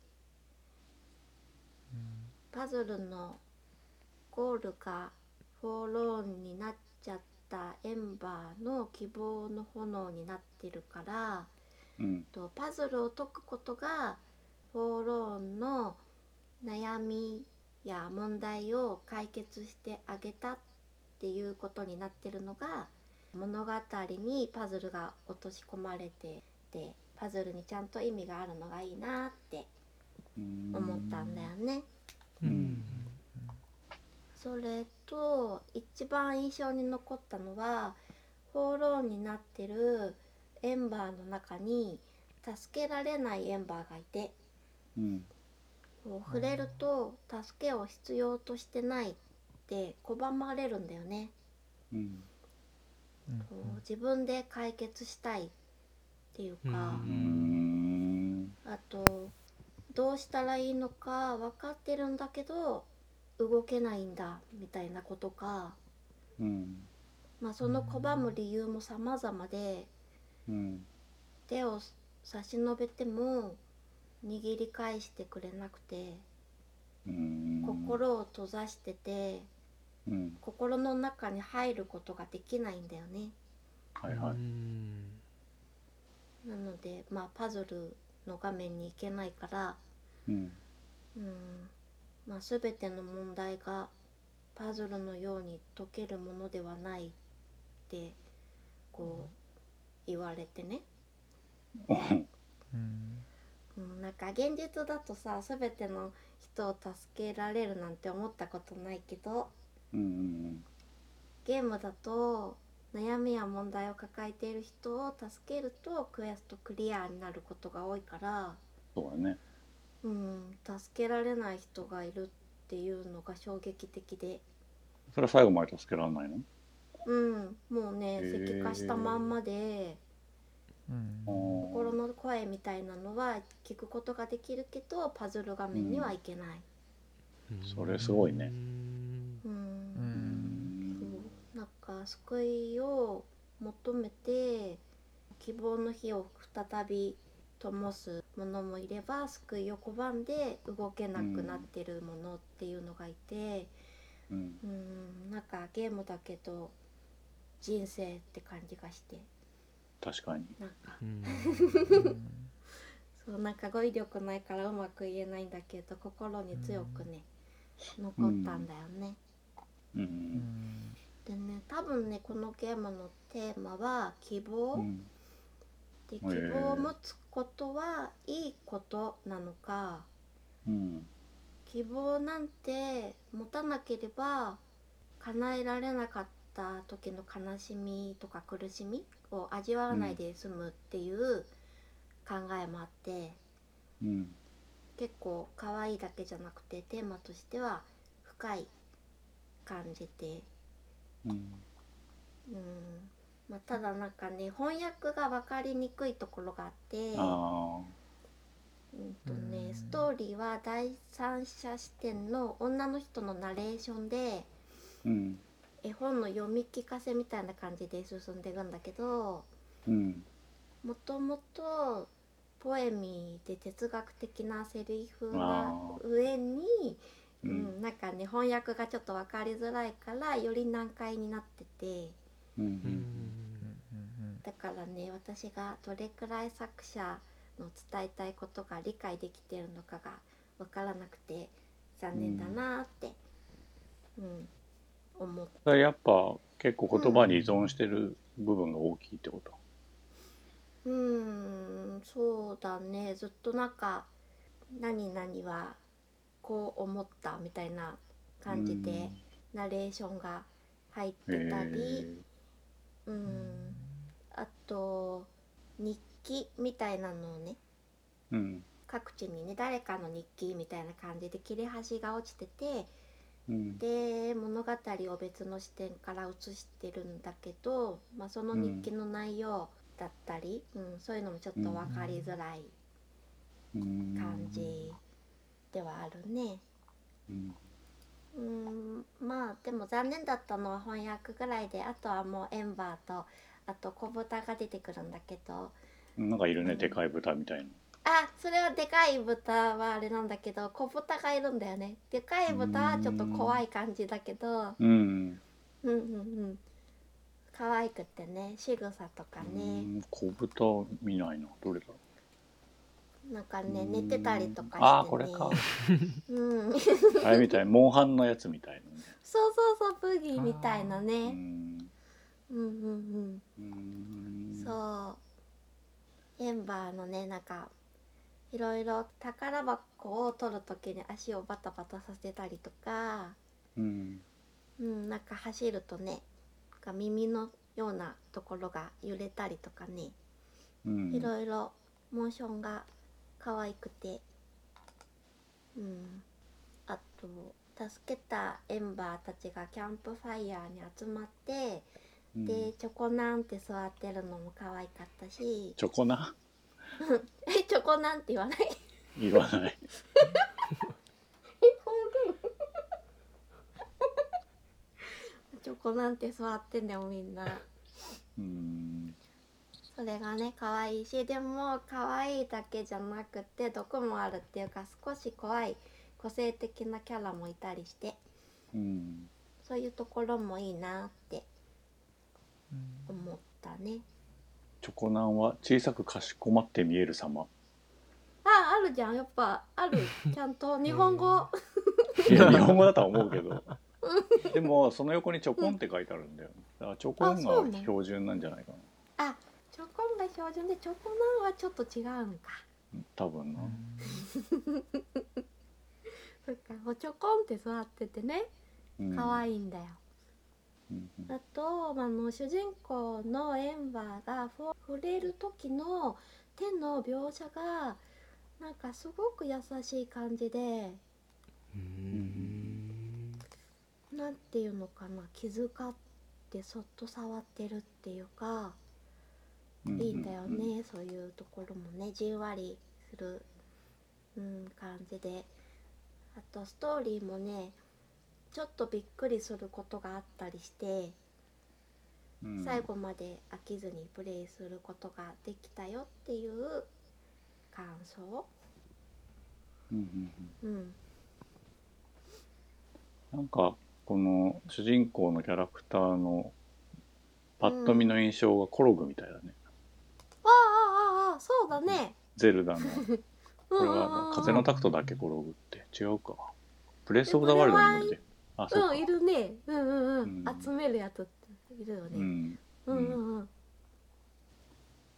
パズルのゴールがフォーローンになったエンバーの希望の炎になってるからうん。とパズルを解くことがフォーローンの悩みや問題を解決してあげたっていうことになってるのが物語にパズルが落とし込まれててパズルにちゃんと意味があるのがいいなって思ったんだよね。うんそれと一番印象に残ったのはフォーローンになってるエンバーの中に助けられないエンバーがいて。うん。触れると助けを必要としてないって拒まれるんだよね。うん。自分で解決したいっていうか、うん。うん。あとどうしたらいいのか分かってるんだけど動けないんだみたいなことか。うんまあ、その拒む理由も様々で。うん手を差し伸べても握り返してくれなくて。うん心を閉ざしてて。うん心の中に入ることができないんだよね。はいはい。うんなのでまあパズルの画面に行けないから、うん。うんまあ、全ての問題がパズルのように解けるものではないってこう言われてね。うん。うん、なんか現実だとさ全ての人を助けられるなんて思ったことないけどうんゲームだと悩みや問題を抱えている人を助けるとクエストクリアになることが多いから、そうだねうん、助けられない人がいるっていうのが衝撃的で、それは最後まで助けられないの？うん、もうね石化したまんまで。うん。心の声みたいなのは聞くことができるけどパズル画面にはいけない。それすごいね。うん。うん。そうなんか救いを求めて希望の火を再び灯すものもいれば救いを拒んで動けなくなってるものっていうのがいてうん。うんなんかゲームだけど人生って感じがして。確かに。なんか。うん。そうなんか語彙力ないからうまく言えないんだけど心に強くね残ったんだよね。ううんん。でね多分ねこのゲームのテーマは希望、うん。で希望を持つことはいいことなのかうん。希望なんて持たなければ叶えられなかった時の悲しみとか苦しみを味わわないで済むっていう考えもあって、うん。結構可愛いだけじゃなくてテーマとしては深い感じてうん。うんまあ、ただなんかね翻訳が分かりにくいところがあってあうんとね、うん。ストーリーは第三者視点の女の人のナレーションでーうん。絵本の読み聞かせみたいな感じで進んでいくんだけどうん。もともとポエミーで哲学的なセリフあが上に、ううんん、なんかね翻訳がちょっと分かりづらいからより難解になってて。うんううんうんだからね私がどれくらい作者の伝えたいことが理解できてるのかが分からなくて残念だなーって、うん思っだからやっぱ結構言葉に依存してる部分が大きいってこと？うーんそうだね。ずっとなんか「何々はこう思った」みたいな感じでナレーションが入ってたり、うん、あと日記みたいなのをねうん。各地にね誰かの日記みたいな感じで切れ端が落ちててうん。で物語を別の視点から映してるんだけど、まあ、その日記の内容だったり、うん。そういうのもちょっと分かりづらいうん。感じではあるね。うんうんまあでも残念だったのは翻訳ぐらいであとはもうエンバーとあと小豚が出てくるんだけど。なんかいるねでかい豚みたいな。あそれはでかい豚はあれなんだけど小豚がいるんだよね。でかい豚はちょっと怖い感じだけど。うん。うんうんうん。可愛くてね仕草とかうねん小豚見ないな。どれだろなんかうね寝てたりとかして、ね、ああこれか。うん。あれみたいモンハンのやつみたいなね。そうそうそうブギーみたいなうねんうんうんうん。うん。そう。エンバーのねなんかいろいろ宝箱を取る時に足をバタバタさせたりとか、うん。うん、なんか走るとねなんか耳のようなところが揺れたりとかね。うん。いろいろモーションが可愛くて、うん、あと助けたエンバーたちがキャンプファイヤーに集まって、うん。でチョコナンって座ってるのも可愛かったし。チョコな えチョコナンって言わない？言わない。チョコなんて座ってんだよみんな。うんそれがね可愛いしでも可愛いだけじゃなくて毒もあるっていうか少し怖い個性的なキャラもいたりして。うん。そういうところもいいなって思ったね。チョコナンは小さくかしこまって見える様。ああるじゃん。やっぱある。ちゃんと日本語。いや日本語だとは思うけど。でもその横にチョコンって書いてあるんだよ。だからチョコンが標準なんじゃないかな。あチョコンが標準でチョコナンはちょっと違うんか。多分な。そっかおチョコンって座っててね。うん。可愛いんだよ、うんあとあの主人公のエンバーが触れる時の手の描写がなんかすごく優しい感じでうん。なんていうのかな気遣ってそっと触ってるっていうか。うんいいんだよね、そういうところもね。じんわりする、うん、感じで。あとストーリーもねちょっとびっくりすることがあったりして、うん。最後まで飽きずにプレイすることができたよっていう感想、うんうんうん。うん、なんかこの主人公のキャラクターのパッと見の印象がコログみたいだね、ああそうだね。ゼルダの これは風のタクトだっけコログって。違うか。ブレス・オブ・ザ・ワールドにもあそうんいるね。うんうんうん、うん。集めるやつっているよね、うん。うんうんうん。う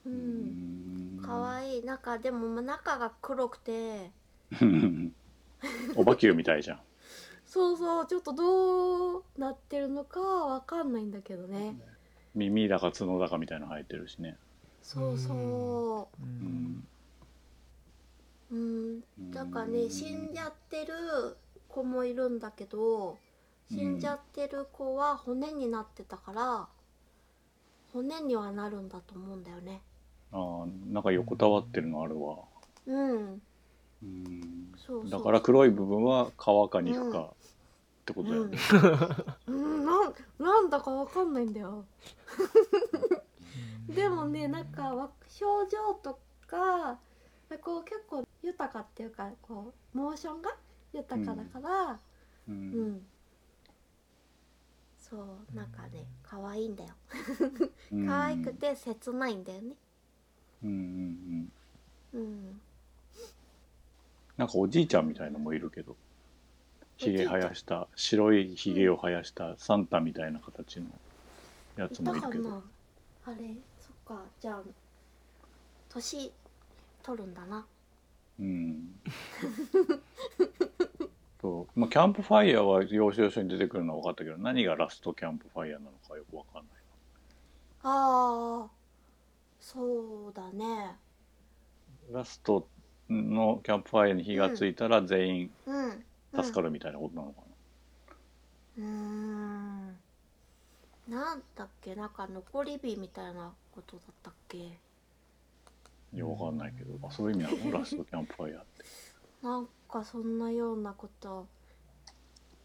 うん。んかわいい。なんかでもまあ中が黒くて。おばきゅうみたいじゃん。そうそう。ちょっとどうなってるのかわかんないんだけどね。耳だか角だかみたいなの生えてるしねそうそう。うん。ん。ううん。だからね死んじゃってる子もいるんだけど死んじゃってる子は骨になってたから骨にはなるんだと思うんだよね。あーなんか横たわってるのあるわ。うん。うん。そうそう。だから黒い部分は皮か肉かってことだよね、うん、うん、なんなんだかわかんないんだよでもねなんかわ表情とかこう結構豊かっていうかこうモーションが豊かだからううん。ん、そうなんかね可愛いんだよ。うん。可愛くて切ないんだよね。うんうんうん。うん。なんかおじいちゃんみたいのもいるけどひげ生やした白いひげを生やしたサンタみたいな形のやつもいるけど。なあれそっかじゃあ年取るんだな。うん。そう。まあ、キャンプファイヤーは要所要所に出てくるのは分かったけど何がラストキャンプファイヤーなのかよく分かんない。あーそうだね。ラストのキャンプファイヤーに火がついたら全員助かるみたいなことなのかうーんなんだっけ？なんか残り火みたいなことだったっけ？な、いや分かんないけど。あそういう意味なの？ラストキャンプファイヤーって。なんかそんなようなこと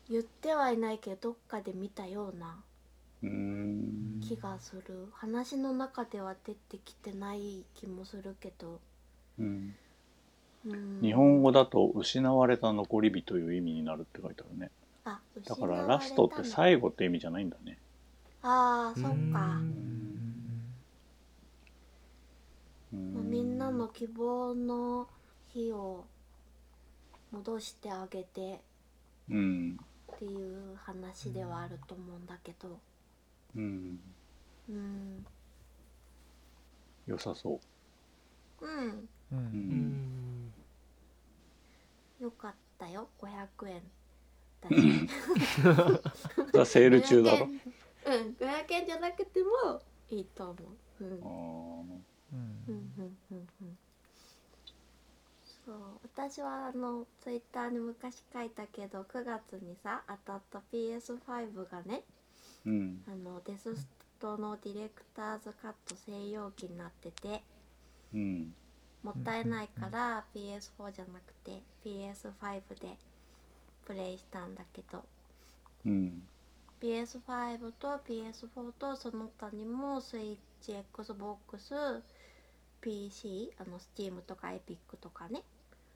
言ってはいないけどどっかで見たような気がする。話の中では出てきてない気もするけど、うん。うん、日本語だと「失われた残り火」という意味になるって書いてあるね。あだ。からラストって後最後って意味じゃないんだねああそっか、うん。まうあみんなの希望の火を戻してあげてうんっていう話ではあると思うんだけど。うん。うん。良さそう。んうん。うん。んよかったよ。500円だし。セール中だろ。500円うん。500円じゃなくてもいいと思う。うん。うん。うんうんうんうん。そう。私はあのツイッターに昔書いたけど9月にさ当たった PS5 がねうん。あのデスストのディレクターズカット専用機になっててうん。もったいないから PS4 じゃなくて PS5 でプレイしたんだけど。うん PS5 と PS4 とその他にもスイッチ XBOX PC あの Steam とか Epic とかね、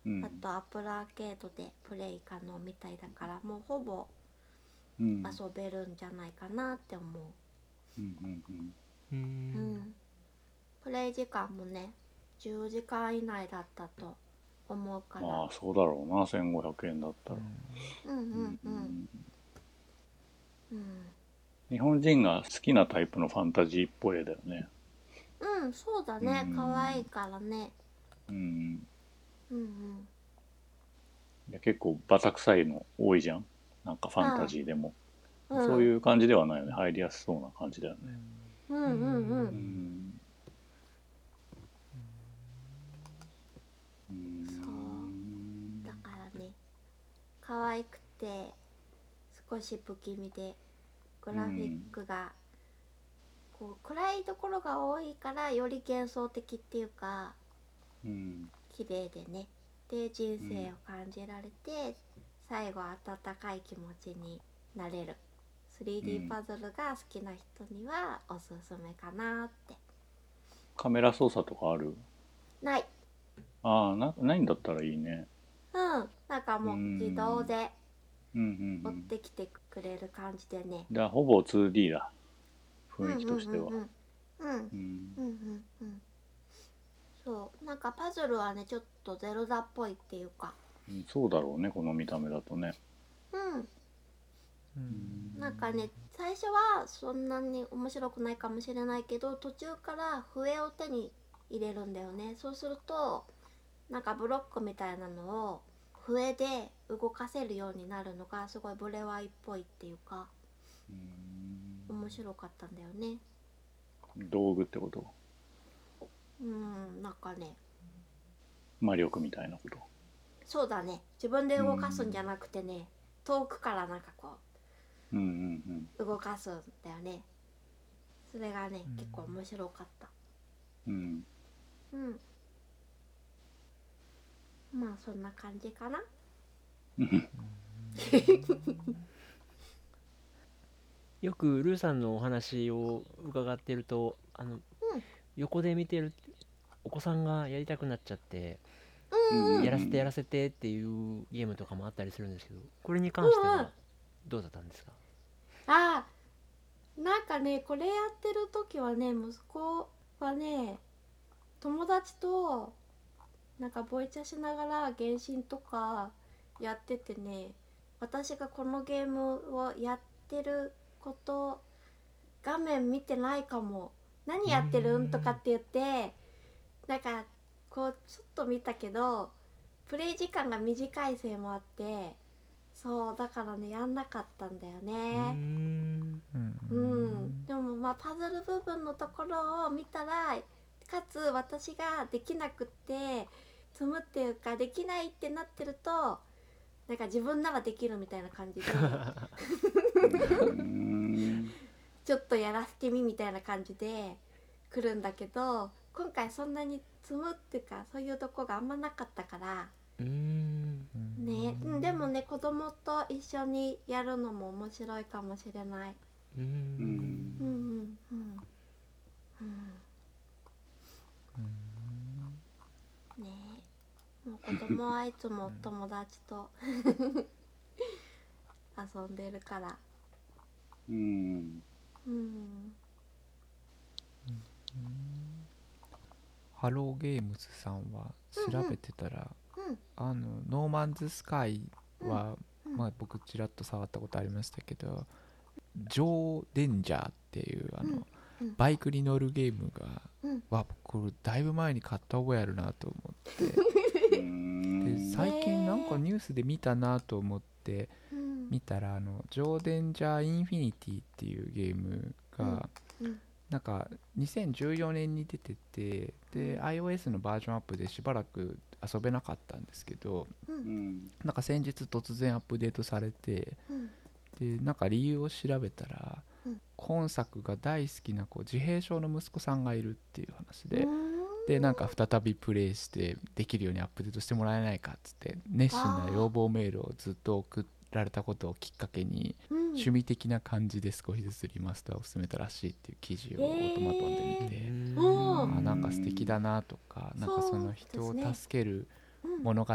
うん。あと Apple アーケードでプレイ可能みたいだからもうほぼうん。遊べるんじゃないかなって思う、うんうんうん。ううん。ん、プレイ時間もね10時間以内だったと思うから、まあそうだろうな。1500円だったら、うん。うんうんうん日本人が好きなタイプのファンタジーっぽい絵だよね。うんそうだね。うん。可愛いからね。うん。うんうん。いや結構バタ臭いの多いじゃん。なんかファンタジーでも、うん、そういう感じではないよね。入りやすそうな感じだよね。うん。うんううん。ん。うん。だからね。可愛くて少し不気味でグラフィックが、こう暗いところが多いからより幻想的っていうかうん綺麗でね。で人生を感じられて、最後温かい気持ちになれる。3D パズルが好きな人にはおすすめかなって。カメラ操作とかある？ない。ああなないんだったらいいね。うん。なんかもううん。自動でうんうんうん。追ってきてくれる感じでね、じゃあほぼ 2D だ。雰囲気としては。うんうんうんうん。うん。うん。うんうんうん。そう。なんかパズルはねちょっとゼルダっぽいっていうか。うんそうだろうねこの見た目だとね。うん。うん。なんかね最初はそんなに面白くないかもしれないけど途中から笛を手に入れるんだよね。そうするとなんかブロックみたいなのを笛で動かせるようになるのがすごいブレワイっぽいっていうかうん。面白かったんだよね。道具ってこと？うんなんかね。魔力みたいなこと？そうだね。自分で動かすんじゃなくてね遠くからなんかこうんうんうん。う動かすんだよね。それがねうん。結構面白かった。うん。うん。まあそんな感じかな よくルーさんのお話を伺ってるとあの、横で見てるお子さんがやりたくなっちゃって、うんやらせてやらせてっていうゲームとかもあったりするんですけどこれに関してうんうん。はどうだったんですか、あーなんかねこれやってる時はね息子はね友達となんかボイチャしながら原神とかやっててね私がこのゲームをやってること画面見てないかも。何やってる？んとかって言ってなんかこうちょっと見たけどプレイ時間が短いせいもあってそうだからねやんなかったんだよね。ん。うん、でもまあパズル部分のところを見たらかつ私ができなくって積むっていうかできないってなってるとなんか自分ならできるみたいな感じで。うん。ちょっとやらせてみみたいな感じで来るんだけど今回そんなに積むっていうかそういうとこがあんまなかったから。うーん。ね、うん、でもね子供と一緒にやるのも面白いかもしれない。うん。うんんうんうん。うんねえもう子供はいつも友達と遊んでるから。うん。うん。ハローゲームズさんは調べてたら、うん。あのノーマンズスカイは、うん。まあ、僕ちらっと触ったことありましたけどジョー・デンジャーっていうあの、うん。うん。バイクに乗るゲームが、うん。わこれだいぶ前に買った覚えあるなと思って。う んで最近なんかニュースで見たなと思ってうん。見たらあのジョー・デンジャー・インフィニティっていうゲームが、なんか2014年に出ててで iOS のバージョンアップでしばらく遊べなかったんですけどなんか先日突然アップデートされてうん。でなんか理由を調べたら、うん。今作が大好きなこう自閉症の息子さんがいるっていう話で、うんでなんか再びプレイしてできるようにアップデートしてもらえないかっつって熱心な要望メールをずっと送られたことをきっかけに、うん。趣味的な感じで少しずつリマスターを進めたらしいっていう記事をオートマトンで見て、ううん。ーあなんか素敵だなとかなんかその人を助けるうん物語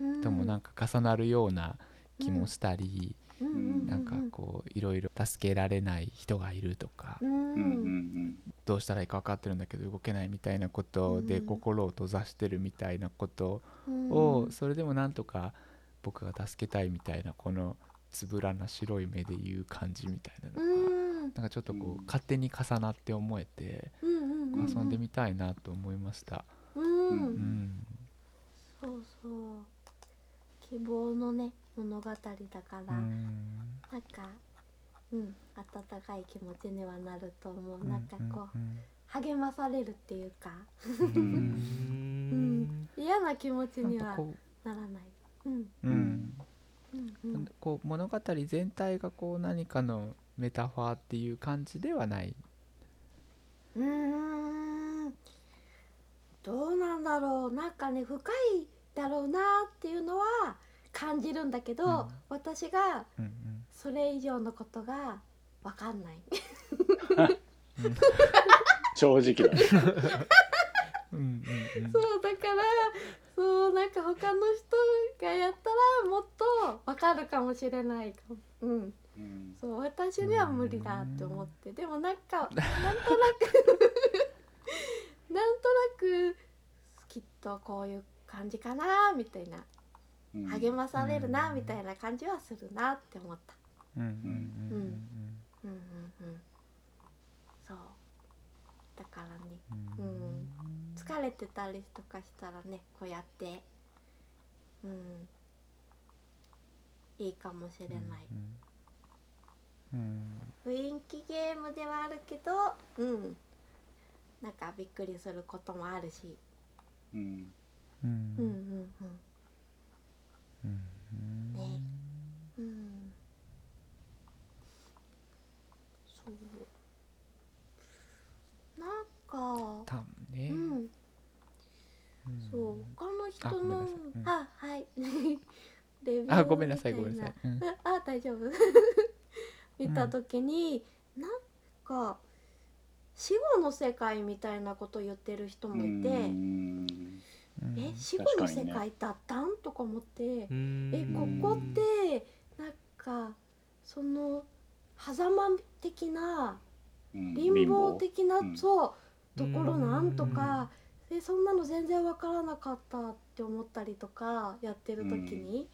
うん。ともなんか重なるような気もしたり、うんうんなんかこういろいろ助けられない人がいるとか、うんどうしたらいいか分かってるんだけど動けないみたいなことでうん心を閉ざしてるみたいなことうんをそれでもなんとか僕が助けたいみたいなこのつぶらな白い目で言う感じみたいなうのがん。なんかちょっとこう勝手に重なって思えて遊んでみたいなと思いました。ううん。うんん。そうそう。希望のね物語だから、うん。なんかうん温かい気持ちにはなると思う、うんなんかこううん励まされるっていうか。ううん。ん嫌な気持ちうんにはならない。うん。こう物語全体がこう何かのメタファーっていう感じではない。うーん。どうなんだろう。なんかね深いだろうなっていうのは感じるんだけど、うん。私がうんうん。それ以上のことが分かんない。正直だ。ねうんうんうん。そうだからそうなんか他の人がやったらもっと分かるかもしれないかも。うん。うん。そう私には無理だって思って。でもなんか なんとなくなんとなくきっとこういう感じかなみたいな。うん励まされるなうん。みたいな感じはするなって思った。うん。うん。うん。うん。うん。うん。そう。だからねうん。うん。疲れてたりとかしたらねこうやってうん。いいかもしれない。うん。うん。雰囲気ゲームではあるけどうん。なんかびっくりすることもあるし。うんうん。うん。うん。うんねうん。うん。そう。なんか。多分ね。うん。うん。そう。他の人の。あはい。レビューあごめんなさいごめんなさい。うん。あ あ大丈夫。見た時に、なんか死後の世界みたいなこと言ってる人もいて、うんうんえ死後の世界だったんとか思って、うん。えここってなんかその狭間的なうん。貧乏的な、うん。そうところなんうん。とか、えそんなの全然わからなかったって思ったりとかやってる時に、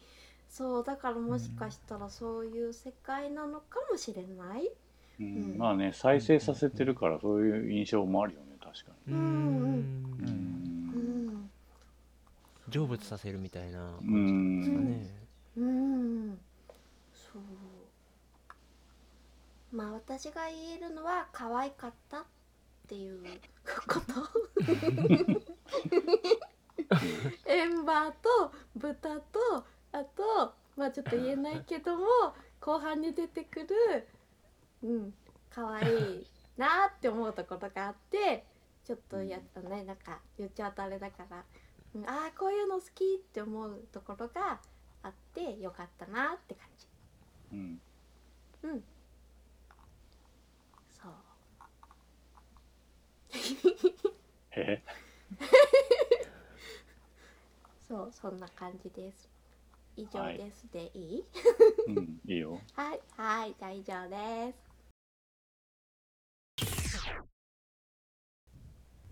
そうだからもしかしたらそういう世界なのかもしれない。うん。うん。まあね再生させてるからそういう印象もあるよね確かに。うんうん。うん成仏させるみたいなう感じですかんね。うん。そう。まあ私が言えるのは可愛かったっていう こと。エンバーと豚とあとまあちょっと言えないけども後半に出てくるうん可愛いなって思うところがあってちょっとやったね。なんか言っちゃうとあれだから、うん、ああこういうの好きって思うところがあってよかったなって感じ。うん。うん。そう。へそうそんな感じです。以上ですでいい。うんいいよ。はいはいじゃあ以上です。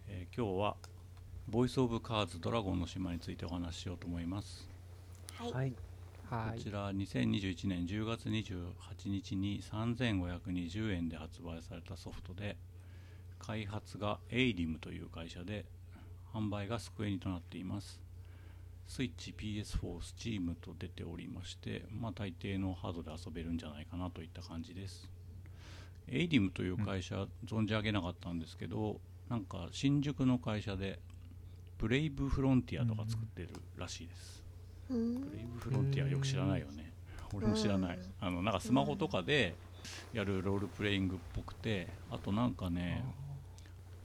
えー今日はボイスオブカーズドラゴンの島についてお話ししようと思います。はい、こちら2021年10月28日に3520円で発売されたソフトで開発がエイリムという会社で販売がスクエニとなっています。スイッチ PS4 Steam と出ておりましてまあ大抵のハードで遊べるんじゃないかなといった感じです。エイリムという会社、存じ上げなかったんですけどなんか新宿の会社でブレイブフロンティアとか作ってるらしいです、うんブレイブフロンティアよく知らないよね。俺も知らない、うんあのなんかスマホとかでやるロールプレイングっぽくてあとなんかね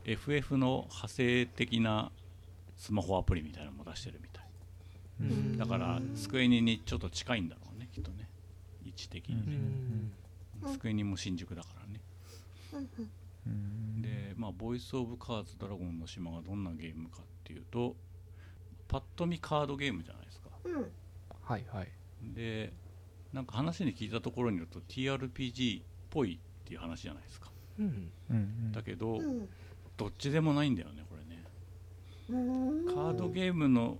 FF の派生的なスマホアプリみたいなのも出してるみたい。うんだからスクエニにちょっと近いんだろうねきっとね。位置的にうね、んスクエニも新宿だからね。うんうん。うんでまあボイスオブカーズドラゴンの島がどんなゲームかっていうとパッと見カードゲームじゃないですか。うん。はいはい。でなんか話に聞いたところによると TRPG っぽいっていう話じゃないですか。うん。うんうん。だけど、うん。どっちでもないんだよねこれね。うん。カードゲームの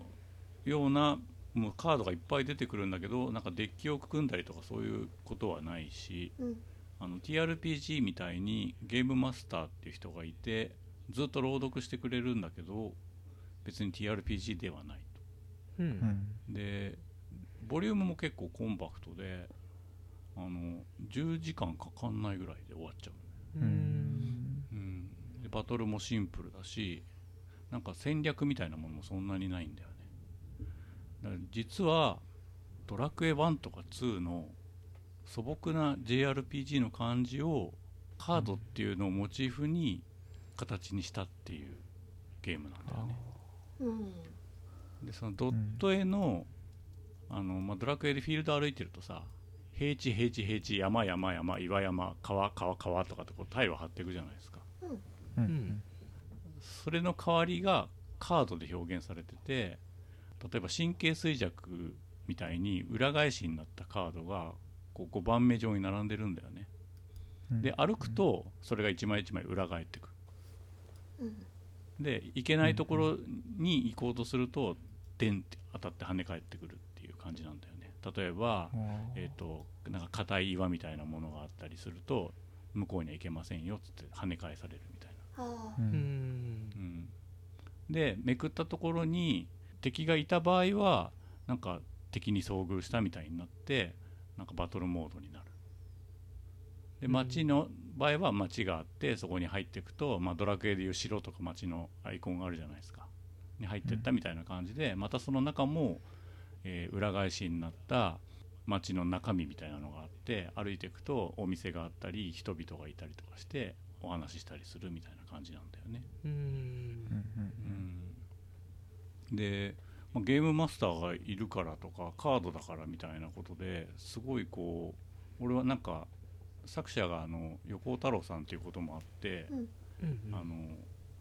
ようなもうカードがいっぱい出てくるんだけどなんかデッキを組んだりとかそういうことはないしうん。あの TRPG みたいにゲームマスターっていう人がいてずっと朗読してくれるんだけど別に TRPG ではないううん。でボリュームも結構コンパクトでああの10時間かかんないぐらいで終わっちゃう。ううん。んうん、でバトルもシンプルだしなんか戦略みたいなものもそんなにないんだよね。だから実はドラクエ1とか2の素朴な JRPG の感じをカードっていうのをモチーフに形にしたっていうゲームなんだよね。うんでそのドット絵の,、あのまあ、ドラクエでフィールド歩いてるとさ平地平地平地山山山岩山川川川とかってこうタイルを張っていくじゃないですか。うん。うん。それの代わりがカードで表現されてて例えば神経衰弱みたいに裏返しになったカードがこう5番目上に並んでるんだよね。うん。で歩くとそれが1枚1枚裏返ってく。うんで行けないところに行こうとするとデンって当たって跳ね返ってくるっていう感じなんだよね。例えば、えー、となんか硬い岩みたいなものがあったりすると向こうには行けませんよっつって跳ね返されるみたいな。はううんん。うん、でめくったところに敵がいた場合はなんか敵に遭遇したみたいになってなんかバトルモードになる。でうん。街の場合は街があってそこに入っていくと、まあ、ドラクエでいう城とか街のアイコンがあるじゃないですか。に入っていったみたいな感じで、またその中も、えー裏返しになった街の中身みたいなのがあって歩いていくとお店があったり人々がいたりとかしてお話ししたりするみたいな感じなんだよね。うん。うん。で、まあ、ゲームマスターがいるからとかカードだからみたいなことですごいこう俺はなんか作者があの横尾太郎さんっていうこともあって、うん。あの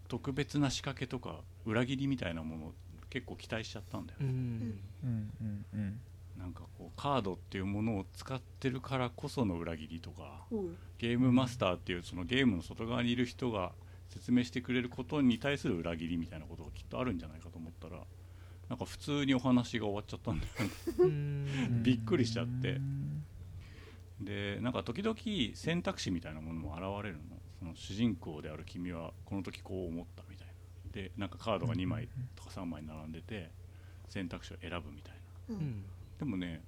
特別な仕掛けとか裏切りみたいなものを結構期待しちゃったんだようね、なんかこうカードっていうものを使ってるからこその裏切りとかうん。ゲームマスターっていうそのゲームの外側にいる人が説明してくれることに対する裏切りみたいなことがきっとあるんじゃないかと思ったらなんか普通にお話が終わっちゃったんだよね。うん。びっくりしちゃって。うんでなんか時々選択肢みたいなものも現れるの。その主人公である君はこの時こう思ったみたいな。でなんかカードが2枚とか3枚並んでて選択肢を選ぶみたいな。ううん。んでもね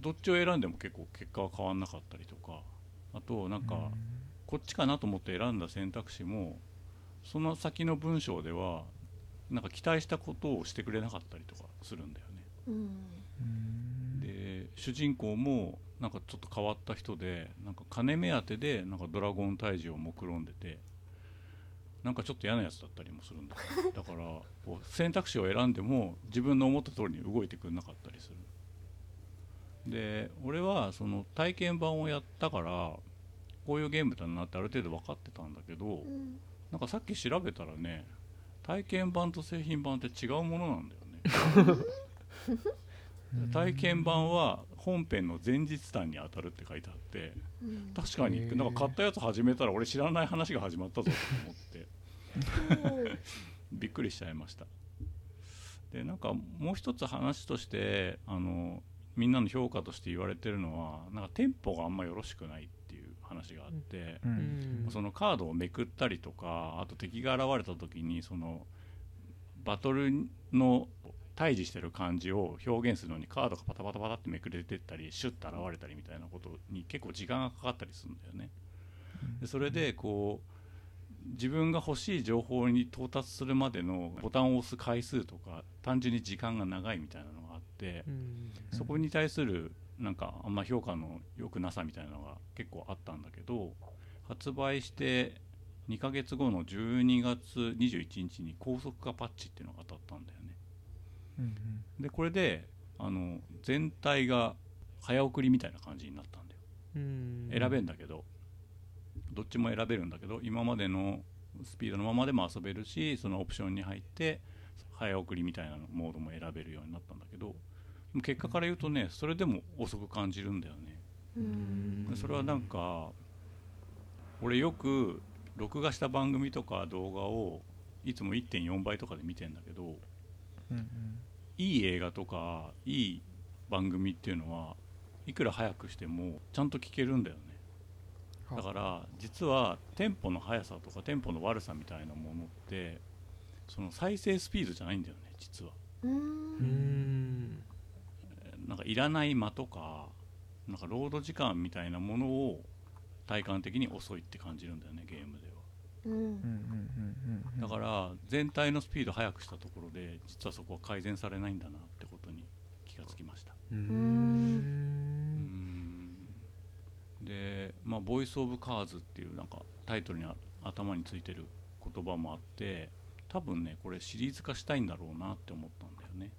どっちを選んでも結構結果は変わんなかったりとかあとなんかこっちかなと思って選んだ選択肢もその先の文章ではなんか期待したことをしてくれなかったりとかするんだよね。うん。うん。で主人公もなんかちょっと変わった人でなんか金目当てでなんかドラゴン退治を目論んでてなんかちょっと嫌なやつだったりもするんだよ。だからこう選択肢を選んでも自分の思った通りに動いてくれなかったりする。で俺はその体験版をやったからこういうゲームだなってある程度分かってたんだけどうん。なんかさっき調べたらね体験版と製品版って違うものなんだよね 体験版は本編の前日談に当たるって書いてあってうん。確かになんか買ったやつ始めたら俺知らない話が始まったぞと思って。びっくりしちゃいました。でなんかもう一つ話としてあのみんなの評価として言われてるのはなんかテンポがあんまよろしくないっていう話があって、ううんん。そのカードをめくったりとかあと敵が現れた時にそのバトルの対峙してる感じを表現するのにカードがパタパタパタってめくれてったりシュッと現れたりみたいなことに結構時間がかかったりするんだよね。でそれでこう自分が欲しい情報に到達するまでのボタンを押す回数とか単純に時間が長いみたいなのがあってうん。そこに対するなんかあんま評価の良くなさみたいなのが結構あったんだけど発売して2ヶ月後の12月21日に高速化パッチっていうのが当たったんだよね。うんでこれであの全体が早送りみたいな感じになったんだよ。うん。選べんだけどどっちも選べるんだけど今までのスピードのままでも遊べるしそのオプションに入って早送りみたいなモードも選べるようになったんだけどでも結果から言うとねそれでも遅く感じるんだよね。うん。でそれはなんか俺よく録画した番組とか動画をいつも1.4倍とかで見てんだけどうんうん。いい映画とかいい番組っていうのはいくら早くしてもちゃんと聞けるんだよね。だから実はテンポの速さとかテンポの悪さみたいなものってその再生スピードじゃないんだよね実は。うなんかいらない間とかなんかロード時間みたいなものを体感的に遅いって感じるんだよねゲームではだから全体のスピード速くしたところで実はそこは改善されないんだなってことに気がつきました。うーうん。んでまあボイス・オブ・カーズっていうなんかタイトルにあ頭についてる言葉もあって多分ねこれシリーズ化したいんだろうなって思ったんだよね。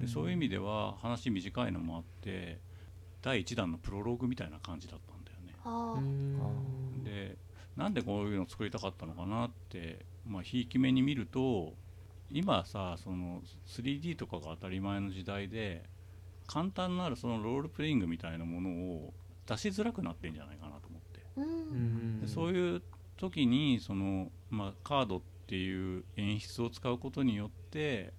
でそういう意味では話短いのもあって第1弾のプロローグみたいな感じだったんだよね。でなんでこういうのを作りたかったのかなってまあひいき目に見ると今さその 3D とかが当たり前の時代で簡単なるそのロールプレイングみたいなものを出しづらくなってんじゃないかなと思って。でそういう時にその、まあ、カードっていう演出を使うことによって、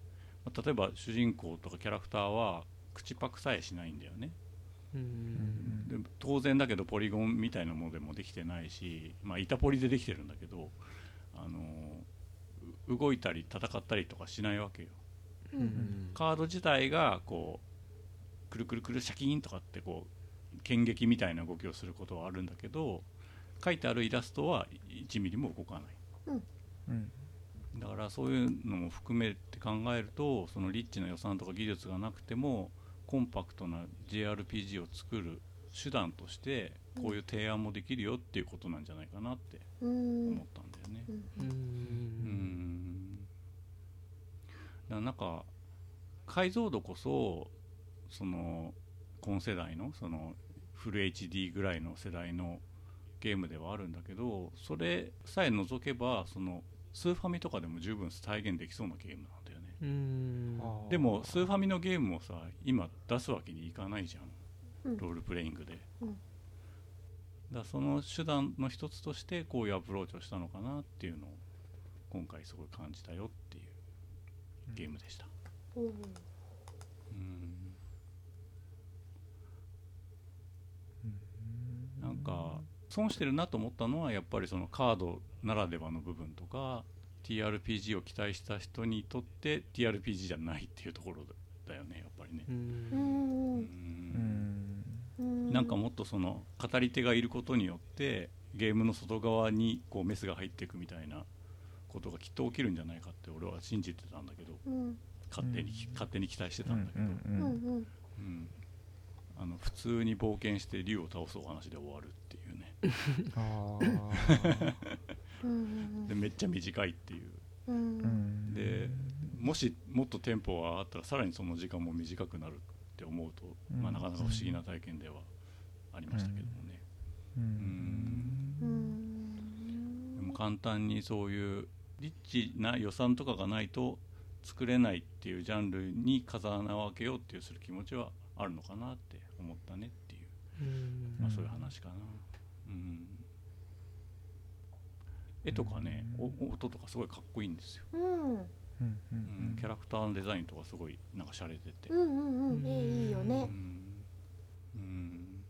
まあ例えば主人公とかキャラクターは口パクさえしないんだよね。うんで当然だけどポリゴンみたいなものでもできてないし、まあ、板ポリでできてるんだけど、あのう動いたり戦ったりとかしないわけよ。うんうんカード自体がこうくるくるくるシャキーンとかってこう剣撃みたいな動きをすることはあるんだけど書いてあるイラストは1ミリも動かない。うん。だからそういうのも含めて考えるとそのリッチな予算とか技術がなくてもコンパクトな JRPG を作る手段としてこういう提案もできるよっていうことなんじゃないかなってうん思ったんだよね。うん。だからなんか解像度こそその今世代のそのフル HD ぐらいの世代のゲームではあるんだけどそれさえ除けばそのスーファミとかでも十分再現できそうなゲームなでもスーファミのゲームをさ今出すわけにいかないじゃうん。んロールプレイングで、うん。だからその手段の一つとしてこういうアプローチをしたのかなっていうのを今回すごい感じたよっていうゲームでした、うん。うん。なんか損してるなと思ったのはやっぱりそのカードならではの部分とか TRPG を期待した人にとって TRPG じゃないっていうところだよねやっぱりね。う、うん。なんかもっとその語り手がいることによってゲームの外側にこうメスが入っていくみたいなことがきっと起きるんじゃないかって俺は信じてたんだけどうん。勝手に、うん。勝手に期待してうんたんだけど、うんううんんうん。うん。あの普通に冒険して竜を倒すお話で終わるっていうね でめっちゃ短いっていう。でもしもっとテンポが上がったらさらにその時間も短くなるって思うと、うん。まあ、なかなか不思議な体験ではありましたけどもね、ううん。うん。でも簡単にそういうリッチな予算とかがないと作れないっていうジャンルに風穴を開けようっていうする気持ちはあるのかなって思ったねっていう、うん。まあ、そういう話かな、うん、絵とかね、お音とかすごいかっこいいんですよ、うん。うんううん。ん、キャラクターのデザインとかすごいなんか洒落てて、うんうんうん。えいいようねん。うん。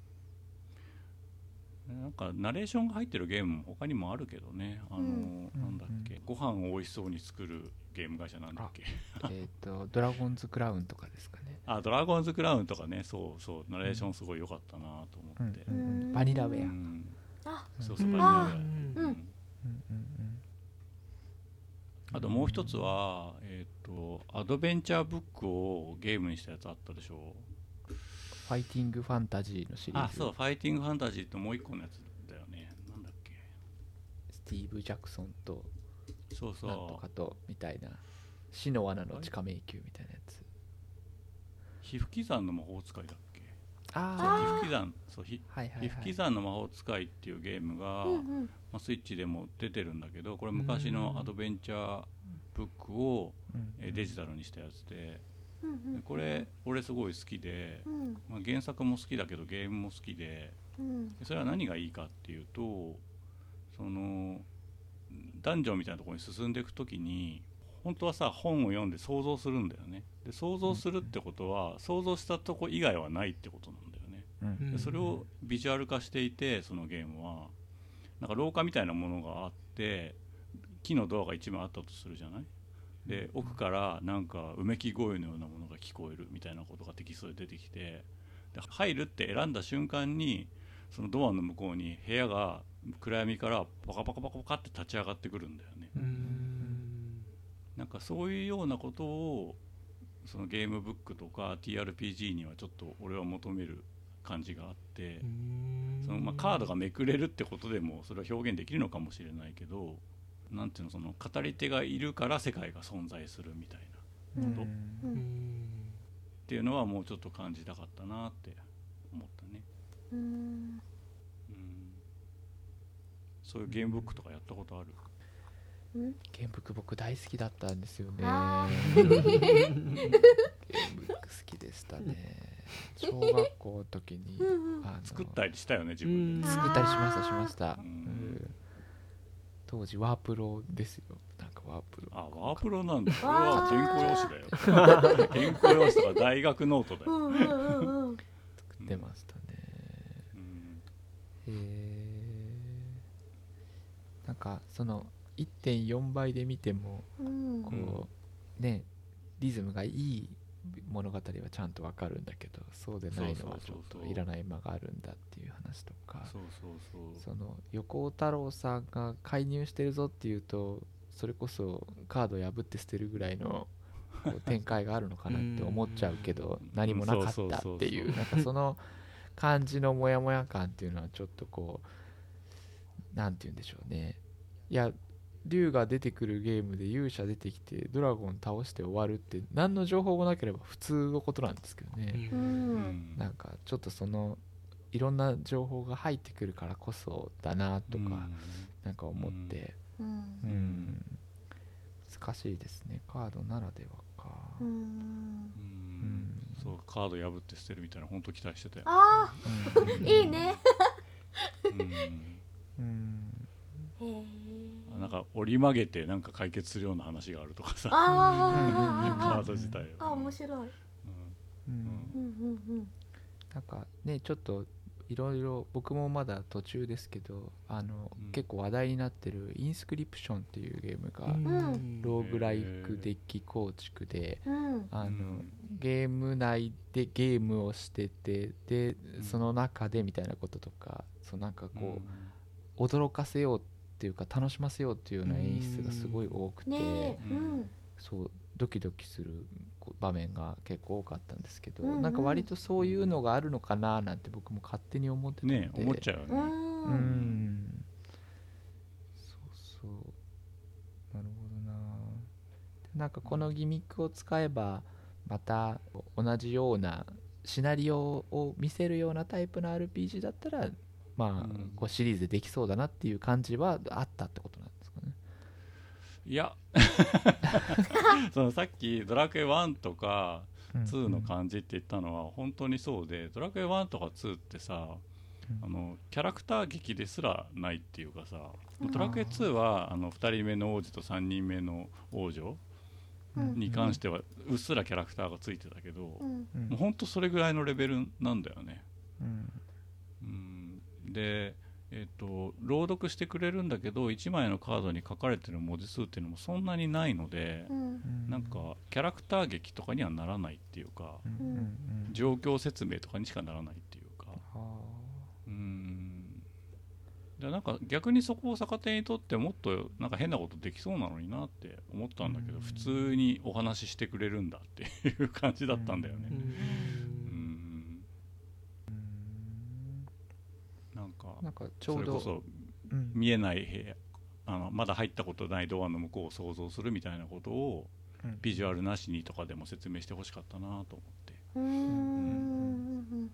なんかナレーションが入ってるゲームも他にもあるけどね。あの、うん。なんだっけ、ご飯を美味しそうに作るゲーム会社なんだっけ。えっとドラゴンズクラウンとかですかね。あドラゴンズクラウンとかね。そうそうナレーションすごい良かったなと思って、うんうんうん。うん。バニラウェア。うん。うんあ。そうそううんバニラウェア。うんうん。うんあともう一つは、えっ、とアドベンチャーブックをゲームにしたやつあったでしょ。ファイティングファンタジーのシリーズ。あそうファイティングファンタジーってもう一個のやつだよね。なんだっけ。スティーブ・ジャクソンとそうそなんとうかとみたいな。死の罠の地下迷宮みたいなやつ。皮膚刻の魔法使いだっけ。あ皮膚刻そう皮膚刻の魔法使いっていうゲームが、うんうんまあ、スイッチでも出てるんだけどこれ昔のアドベンチャーブックを、うん。えーデジタルにしたやつでうんでこれ俺すごい好きで、うん。まあ、原作も好きだけどゲームも好きでうん。でそれは何がいいかっていうとそのダンジョンみたいなところに進んでいく時に本当はさ本を読んで想像するんだよね。で想像するってことは想像したとこ以外はないってことなんだよね。うん。でそれをビジュアル化していてそのゲームはなんか廊下みたいなものがあって木のドアが一枚あったとするじゃない？で奥からなんかうめき声のようなものが聞こえるみたいなことがテキストで出てきてで入るって選んだ瞬間にそのドアの向こうに部屋が暗闇からパカパカパカパカって立ち上がってくるんだよね。なんかそういうようなことをそのゲームブックとか TRPG にはちょっと俺は求める感じがあってそのまあカードがめくれるってことでもそれは表現できるのかもしれないけどなんていうのその語り手がいるから世界が存在するみたいなうん。ことっていうのはもうちょっと感じたかったなって思ったね、そういうゲームブックとかやったことある？うん。ゲームブック僕大好きだったんですよね。あゲームブック好きでしたね小学校の時にあの作ったりしたよね自分でうん。作ったりしましたしました、当時ワープロですよ。なんかワープロ。あワープロなんだ。これわはー原稿用紙だよ。原稿用紙とか大学ノートだよ、うんうんうんうん。出ましたね。うん。へえなんかその1.4倍で見てもうん。こう、ねリズムがいい物語はちゃんとわかるんだけどそうでないのはちょっといらない間があるんだっていう話とかその横尾太郎さんが介入してるぞっていうとそれこそカード破って捨てるぐらいの展開があるのかなって思っちゃうけどうん。何もなかったっていう。なんかその感じのモヤモヤ感っていうのはちょっとこうなんて言うんでしょうね。いや竜が出てくるゲームで勇者出てきてドラゴン倒して終わるって何の情報もなければ普通のことなんですけどね、ううん。んなんかちょっとそのいろんな情報が入ってくるからこそだなとか、なんか思って、うん。うん。難しいですね。カードならではか、うん。うん。うん。そうカード破って捨てるみたいな本当期待してたよ、あうん。ー いいね。うん。うん。へえなんか折り曲げてなんか解決するような話があるとかさ。あー。カード自体あを、面白い。うん。うん。うんうんうんなんかねちょっといろいろ僕もまだ途中ですけどあの、うん。結構話題になってるインスクリプションっていうゲームが、うん。ローグライクデッキ構築で、うん。あのうん。ゲーム内でゲームをしててでうん。その中でみたいなこととかそうなんかこう、う驚かせようっていうか楽しませようっていうような演出がすごい多くて、ねえ。うん。そうドキドキする場面が結構多かったんですけど、うんうん。なんか割とそういうのがあるのかななんて僕も勝手に思ってたので。ね思っちゃうね、うん。ん。そうそう。なるほどな。なんかこのギミックを使えばまた同じようなシナリオを見せるようなタイプの RPG だったらまあ、うん。こうシリーズでできそうだなっていう感じはあったってことなんですかね。いや。そのさっき「ドラクエ1」とか2の感じって言ったのは本当にそうで「ドラクエ1」とか2ってさうん。あのキャラクター劇ですらないっていうかさうん。ドラクエ2はあの2人目の王子と3人目の王女うん。に関してはうっすらキャラクターがついてたけど、うん。うん。もう本当それぐらいのレベルなんだよね。うんうん、で、えっと朗読してくれるんだけど1枚のカードに書かれてる文字数っていうのもそんなにないのでう、ん。うんなんかキャラクター劇とかにはならないっていうか、うん。うんうん状況説明とかにしかならないっていうか。あ。うん。でなんか逆にそこを逆手にとってもっとなんか変なことできそうなのになって思ったんだけど、うん。普通にお話ししてくれるんだっていう感じだったんだよね。ううんなんかちょどそうれこそうん。見えない部屋あのまだ入ったことないドアの向こうを想像するみたいなことをうん。ビジュアルなしにとかでも説明してほしかったなと思って。うん。うん。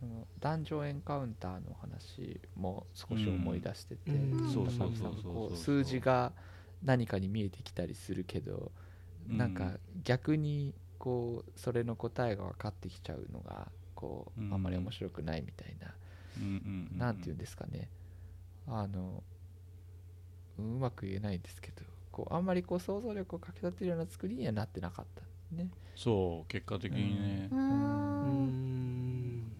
そのダンジョンエンカウンターの話も少し思い出してて、うん。そうそうそうなんかそう。そうこう数字が何かに見えてきたりするけど、なんか逆にこうそれの答えが分かってきちゃうのがこう、うん。あんまり面白くないみたいな、うんうんうんなんていうんですかね。あのうまく言えないんですけどこうあんまりこう想像力をかきたてるような作りにはなってなかった。ね。そう結果的にね、ううん。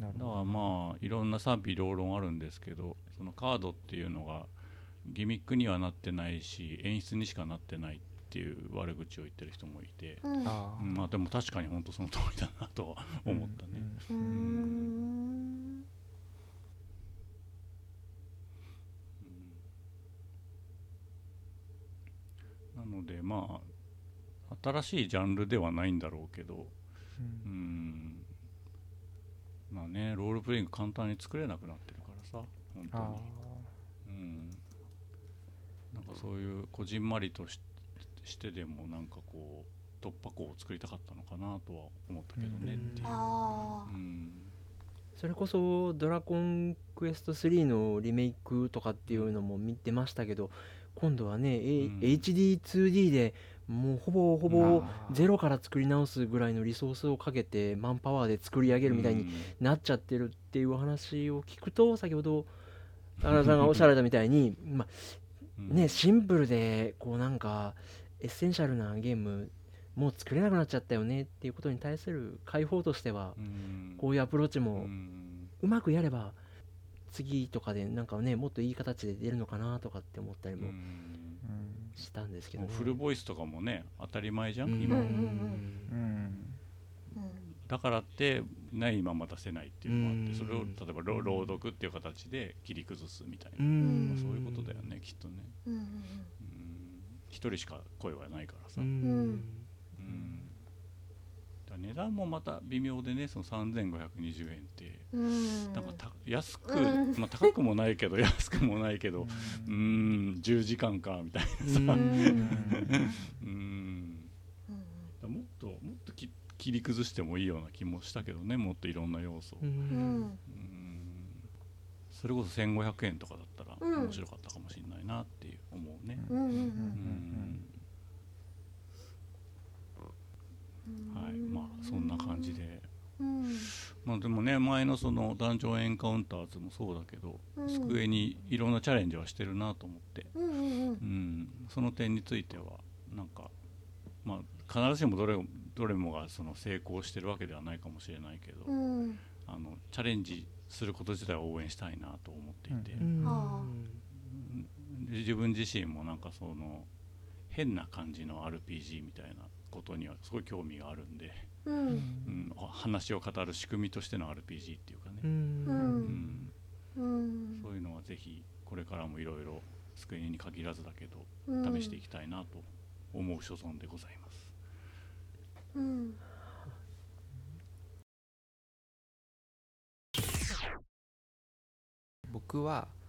だからまあいろんな賛否両論あるんですけどそのカードっていうのがギミックにはなってないし演出にしかなってないっっていう悪口を言ってる人もいて、うん。まあでも確かに本当その通りだなとは思ったね、うーん。なのでまあ新しいジャンルではないんだろうけどうん。うんまあねロールプレイング簡単に作れなくなってるからさ本当に。あうん。なんかそういうこじんまりとししてでもなんかこう突破口を作りたかったのかなとは思ったけどね。っていう、それこそ「ドラゴンクエスト3」のリメイクとかっていうのも見てましたけど今度はね、ええ うん。HD2D でもうほぼほぼゼロから作り直すぐらいのリソースをかけてマンパワーで作り上げるみたいになっちゃってるっていう話を聞くと先ほど高田さんがおっしゃられたみたいに、まうん。あね、シンプルでこうなんかエッセンシャルなゲームもう作れなくなっちゃったよねっていうことに対する解放としてはうん。こういうアプローチうもん。うまくやれば次とかでなんかねもっといい形で出るのかなとかって思ったりもしたんですけど、ね、フルボイスとかもね当たり前じゃん、うん。今、だからってないまま出せないっていうのもあってうん。それを例えばろ朗読っていう形で切り崩すみたいな、そういうことだよねきっとねうんうんうん一人しか声はないからさ、ううん。ん。だから値段もまた微妙でねその3520円ってうん。なんかた安く、うん。まあ、高くもないけど 安くもないけどうーん10時間かみたいなうんうーん。うん。だからもっともっとき切り崩してもいいような気もしたけどねもっといろんな要素を、ううん。んうん。それこそ1500円とかだったらうん。面白かったかもしれないなって思うね、うんうんうんうんはいまあそんな感じで。うん。まあでもね前のそのダンジョンエンカウンターズもそうだけど、うん。机にいろんなチャレンジはしてるなと思って、うんうんうん、その点についてはなんかまあ必ずしもどれどれもがその成功してるわけではないかもしれないけど、うん。あのチャレンジすること自体は応援したいなと思っていて、うん自分自身もなんかその変な感じの RPG みたいなことにはすごい興味があるんで、うん。うん、話を語る仕組みとしての RPG っていうかね、ううん。そういうのはぜひこれからもいろいろ机に限らずだけどうん。試していきたいなと思う所存でございます。うん。僕はえー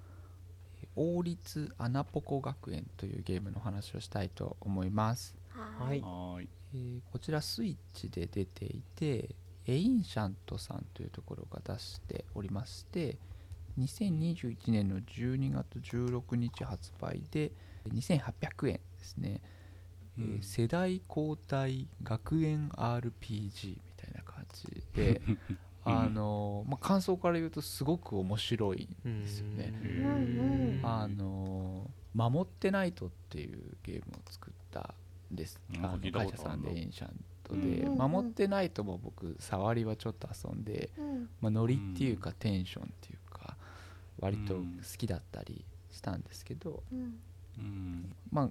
王立アナポコ学園というゲームの話をしたいと思います、ははい。いはーい。えーこちらスイッチで出ていてエインシャントさんというところが出しておりまして2021年の12月16日発売で2800円ですね、えーうん世代交代学園 RPG みたいな感じで あのまあ、感想から言うとすごく面白いんですよね。あの「守ってナイト」っていうゲームを作ったんです。うん。あの会社さんでエンシャントで「うんうんうん。守ってナイト」も僕触りはちょっと遊んで、うん。まあ、ノリっていうかテンションっていうか割と好うん。きだったりしたんですけど、まあ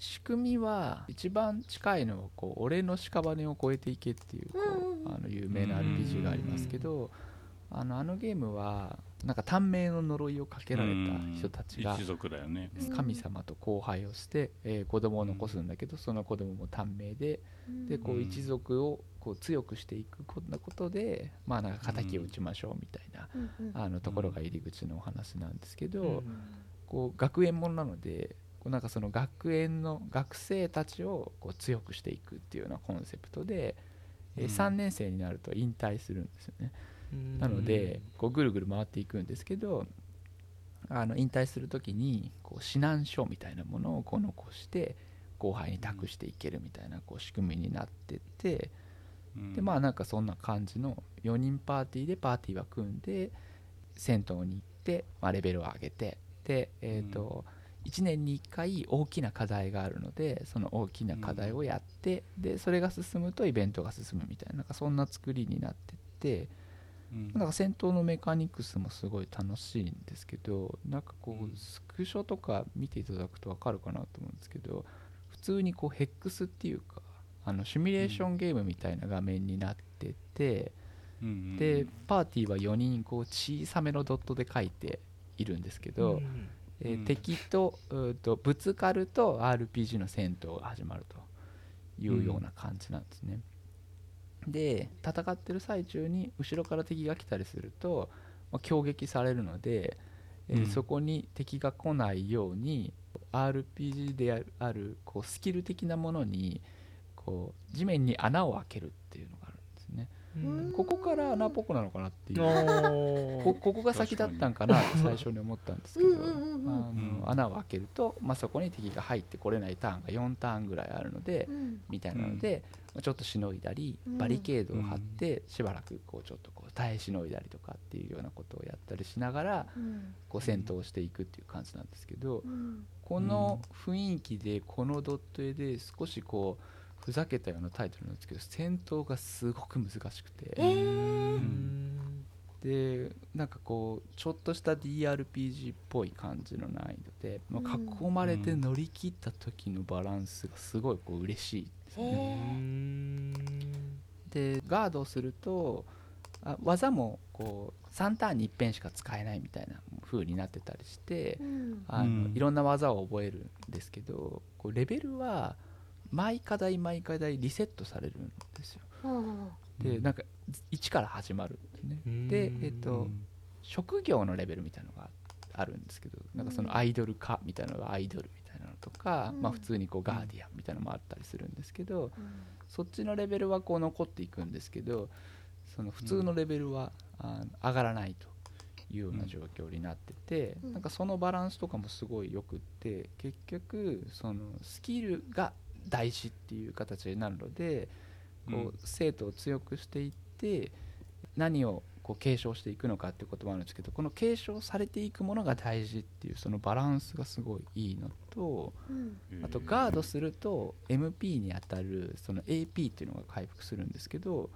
仕組みは一番近いのはこう俺の屍を越えていけっていうこうあの有名な RPG がありますけどあのあのゲームはなんか短命の呪いをかけられた人たちがうん一族だよね。うん神様と交配をして、えー子供を残すんだけどその子供も短命ででこううん。一族をこう強くしていくこんなことでまあなんか敵を討ちましょうみたいなあのところが入り口のお話なんですけど、うんこう学園ものなのでなんかその学園の学生たちをこう強くしていくっていうようなコンセプトで、えーうん。3年生になると引退するんですよね。うん。なのでこうぐるぐる回っていくんですけどあの引退する時にこう指南書みたいなものをこう残して後輩に託していけるみたいなこう仕組みになっててうん。でまあなんかそんな感じの4人パーティーでパーティーは組んで銭湯に行って、まあ、レベルを上げてで、えーと1年に1回大きな課題があるのでその大きな課題をやって、でそれが進むとイベントが進むみたいななんかそんな作りになってってうん。なんか戦闘のメカニクスもすごい楽しいんですけどなんかこうん。うスクショとか見ていただくと分かるかなと思うんですけど普普通にこうヘックスっていうかあのシミュレーションゲームみたいな画面になってて、うん。うん。でパーティーは4人こう小さめのドットで書いているんですけど、うんえーうん敵とうーとぶつかると RPG の戦闘が始まるというような感じなんですね。で戦ってる最中に後ろから敵が来たりすると、まあ、攻撃されるので、えーうんそこに敵が来ないように RPG であるあるこうスキル的なものにこう地面に穴を開けるっていうのがあるんですね。うん。ここから穴っぽくなのかなっていう。おこここが先だったんかなって最初に思ったんですけど。穴を開けると、まあ、そこに敵が入ってこれないターンが4ターンぐらいあるのでうん。みたいなので、まあちょっとしのいだりうん。バリケードを張ってしばらくこうちょっとこう耐えしのいだりとかっていうようなことをやったりしながらうん。こう戦闘していくっていう感じなんですけどうん。この雰囲気でこのドット絵で少しこうふざけたようなタイトルなんですけど戦闘がすごく難しくて。えー。うん。でなんかこうちょっとした DRPG っぽい感じの難易度で、まあうん囲まれて乗り切った時のバランスがすごいこう嬉しいですへね。うんでガードをするとあ技もこう3ターンに一遍しか使えないみたいな風になってたりしてうん。あの、うん。いろんな技を覚えるんですけどこうレベルは毎課題毎課題リセットされるんですよ。うんでなんか1から始まるんですね。うん。でえっと職業のレベルみたいなのがあるんですけどなんかそのアイドル化みたいなのがアイドルみたいなのとか、うん。まあ、普通にこうガーディアンみたいなのもあったりするんですけど、うん。そっちのレベルはこう残っていくんですけどその普通のレベルは、あ上がらないというような状況になってて、うん。なんかそのバランスとかもすごいよくって結局そのスキルが大事っていう形になるのでこう生徒を強くしていって何をこう継承していくのかっていうこともあるんですけどこの継承されていくものが大事っていうそのバランスがすごいいいのとうん。あとガードすると MP に当たるその AP っていうのが回復するんですけど、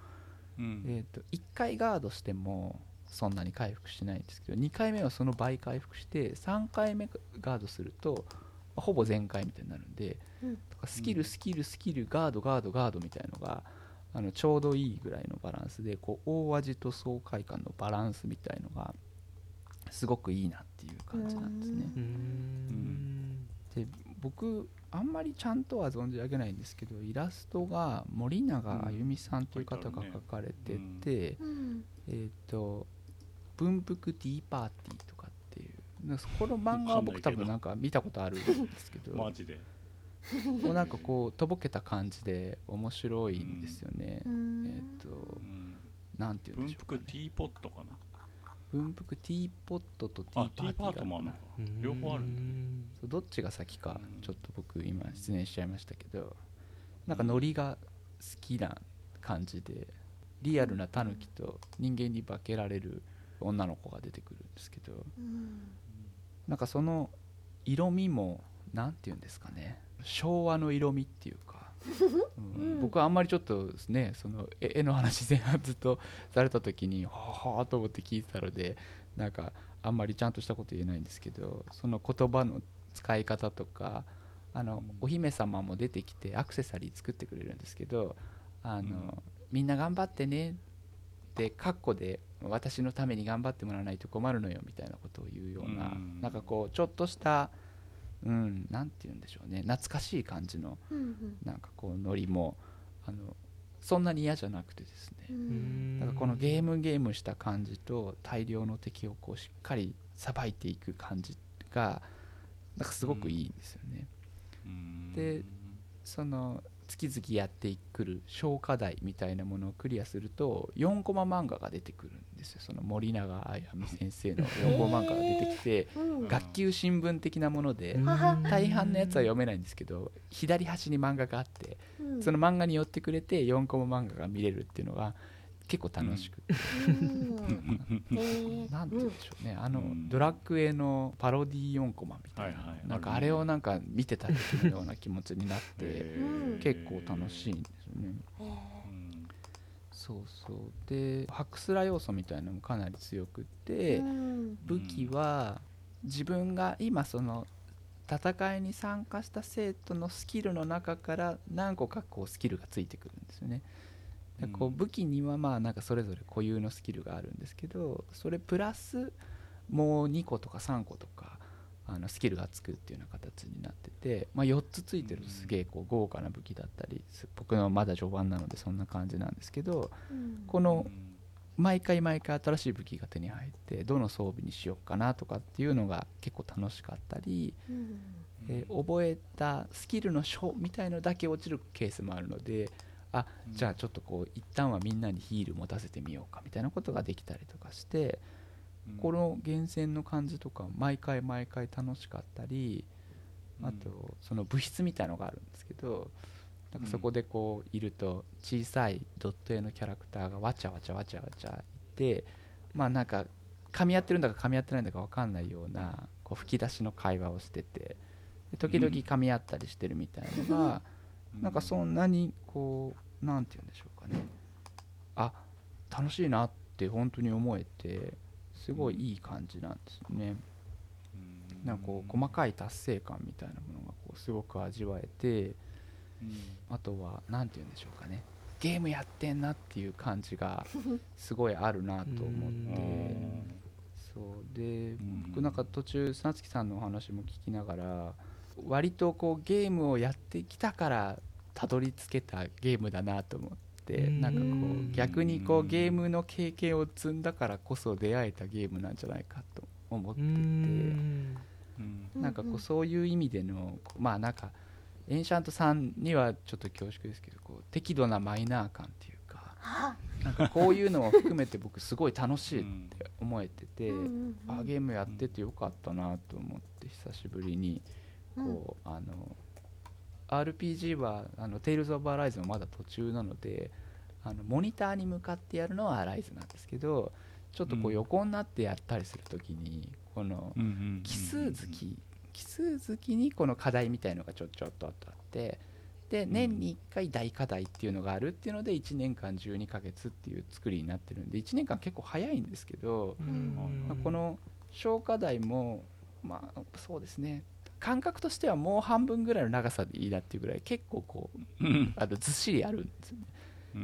うん。えー、と1回ガードしてもそんなに回復しないんですけど2回目はその倍回復して3回目ガードするとまあほぼ全開みたいになるんでうん。とかスキルスキルスキルガードガードガードみたいのがあのちょうどいいぐらいのバランスでこう大味と爽快感のバランスみたいのがすごくいいなっていう感じなんですね。うん。で僕あんまりちゃんとは存じ上げないんですけどイラストが森永あゆみさんという方が描かれてて、うん。えっ、と「文福ティーパーティー」とこの漫画は僕多分なんか見たことあるんですけど。マジで。もうなんかこうとぼけた感じで面白いんですよね。うん。えっ、とうん。なんて言うん文でしょうか、ね、福ティーポットかな。文福ティーポットとティーあティーパパーティーがートもあるの両方あるそうどっちが先かうん。ちょっと僕今失念しちゃいましたけど。なんかノリが好きな感じでリアルなタヌキと人間に化けられる女の子が出てくるんですけど。うんなんかその色味も何て言うんですかね。昭和の色味っていうか、うん。うん。僕はあんまりちょっとねその絵絵の話前半ずっとされた時にはあはあと思って聞いてたのでなんかあんまりちゃんとしたこと言えないんですけどその言葉の使い方とかあの、うん。お姫様も出てきてアクセサリー作ってくれるんですけどあの、うん。みんな頑張ってねってカッコで私のために頑張ってもらわないと困るのよみたいなことを言うような、うん。なんかこうちょっとしたうんなんて言うんでしょうね。懐かしい感じのうんなんかこうノリもあのそんなに嫌じゃなくてですね、うん。だからこのゲームゲームした感じと大量の敵をこうしっかりさばいていく感じがなんかすごくいいんですよね。うん。でその月々やってくる小課題みたいなものをクリアすると4コマ漫画が出てくるんですよ。その森永あやみ先生の4コマ漫画が出てきて、うん。学級新聞的なもので、うん。大半のやつは読めないんですけど左端に漫画があってうん。その漫画に寄ってくれて4コマ漫画が見れるっていうのが結構楽しくて、う なんて言うんでしょうね。あの、うん。ドラクエのパロディ4コマみたいな、なんかあれをなんか見てた時のような気持ちになって 結構楽しいんですよね。そうそう。でハクスラ要素みたいなのもかなり強くって、うん。武器は自分が今その戦いに参加した生徒のスキルの中から何個かこうスキルがついてくるんですよね。でこううん武器にはまあなんかそれぞれ固有のスキルがあるんですけどそれプラスもう2個とか3個とかあのスキルがつくっていうような形になってて、まあ、4つついてるとすげえこう豪華な武器だったりす僕のまだ序盤なのでそんな感じなんですけどうん。この毎回毎回新しい武器が手に入ってどの装備にしようかなとかっていうのが結構楽しかったり、覚えたスキルの書みたいのだけ落ちるケースもあるのであじゃあちょっとこう一旦はみんなにヒール持たせてみようかみたいなことができたりとかしてこの厳選の感じとか毎回毎回楽しかったりあとその物質みたいのがあるんですけどなんかそこでこういると小さいドット絵のキャラクターがわちゃわちゃわちゃわちゃいてまあなんか噛み合ってるんだか噛み合ってないんだか分かんないようなこう吹き出しの会話をしててで時々噛み合ったりしてるみたいのが なんかそんなにこうなんて言うんでしょうかね。あ楽しいなって本当に思えてすごいいい感じなんですよね。なんかこう細かい達成感みたいなものがこうすごく味わえてあとは何て言うんでしょうかね。ゲームやってんなっていう感じが すごいあるなと思って。そう。で僕なんか途中砂月さんのお話も聞きながら割とこうゲームをやってきたからたどり着けたゲームだなと思ってうん。なんかこう逆にこうゲームの経験を積んだからこそ出会えたゲームなんじゃないかと思ってて。ん。なんかこうそういう意味でのまあなんかエンシャントさんにはちょっと恐縮ですけどこう適度なマイナー感っていうかあ。なんかこういうのを含めて僕すごい楽しいって思えてて、あゲームやっててよかったなと思って久しぶりにこう、あの RPG はあの Tales of Arise もまだ途中なのであのモニターに向かってやるのは Arise なんですけどちょっとこううん。横になってやったりするときにこの奇数月奇数月にこの課題みたいのがちょちょっとあってで年に1回大課題っていうのがあるっていうので1年間12ヶ月っていう作りになってるんで1年間結構早いんですけど、まあこの小課題もまあそうですね感覚としてはもう半分ぐらいの長さでいいなっていうぐらい結構こうあのずっしりあるんですよね。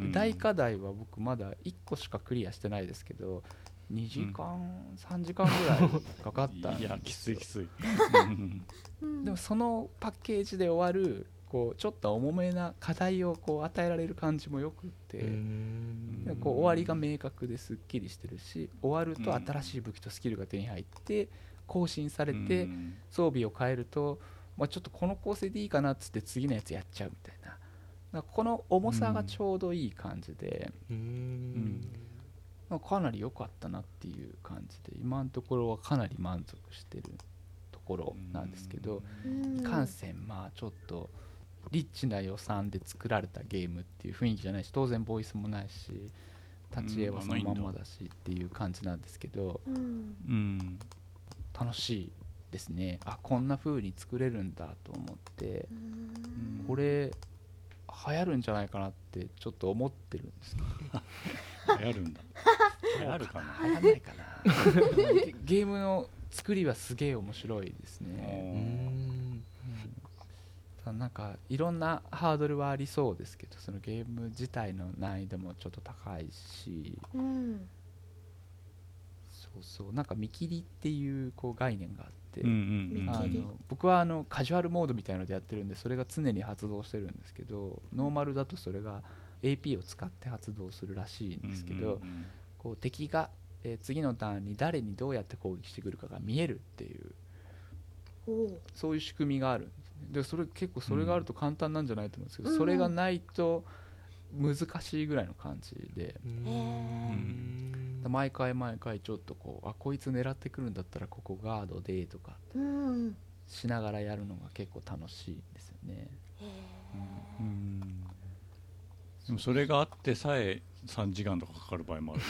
で大課題は僕まだ1個しかクリアしてないですけど2時間、3時間ぐらいかかったんですよ。いやきついきつい。うん。でもそのパッケージで終わるこうちょっと重めな課題をこう与えられる感じもよくって、でこう終わりが明確ですっきりしてるし終わるとうん新しい武器とスキルが手に入って更新されて装備を変えると、まあ、ちょっとこの構成でいいかなっつって次のやつやっちゃうみたいな。なんかこの重さがちょうどいい感じで、まあかなり良かったなっていう感じで今のところはかなり満足してるところなんですけど、うん。いかんせんまあちょっとリッチな予算で作られたゲームっていう雰囲気じゃないし当然ボイスもないし立ち絵はそのまんまだしっていう感じなんですけどうん。うん楽しいですね。あこんな風に作れるんだと思って。うんこれ流行るんじゃないかなってちょっと思ってるんですけど流行るんだ。流行るかな。流行んないかな。ゲ ゲームの作りはすげえ面白いですね。なんかいろんなハードルはありそうですけどそのゲーム自体の難易度もちょっと高いし。うんそうそうなんか見切りっていうこう概念があって、うんうんあの僕はあのカジュアルモードみたいのでやってるんでそれが常に発動してるんですけどノーマルだとそれが AP を使って発動するらしいんですけど、こう敵が、えー次のターンに誰にどうやって攻撃してくるかが見えるっていうそういう仕組みがあるんですね。でそれ結構それがあると簡単なんじゃないと思うんですけど、うん。それがないと難しいぐらいの感じで、毎回毎回ちょっとこうあこいつ狙ってくるんだったらここガードでとかうんしながらやるのが結構楽しいんですよね。へうんうんでもそれがあってさえ3時間とかかかる場合もあるでし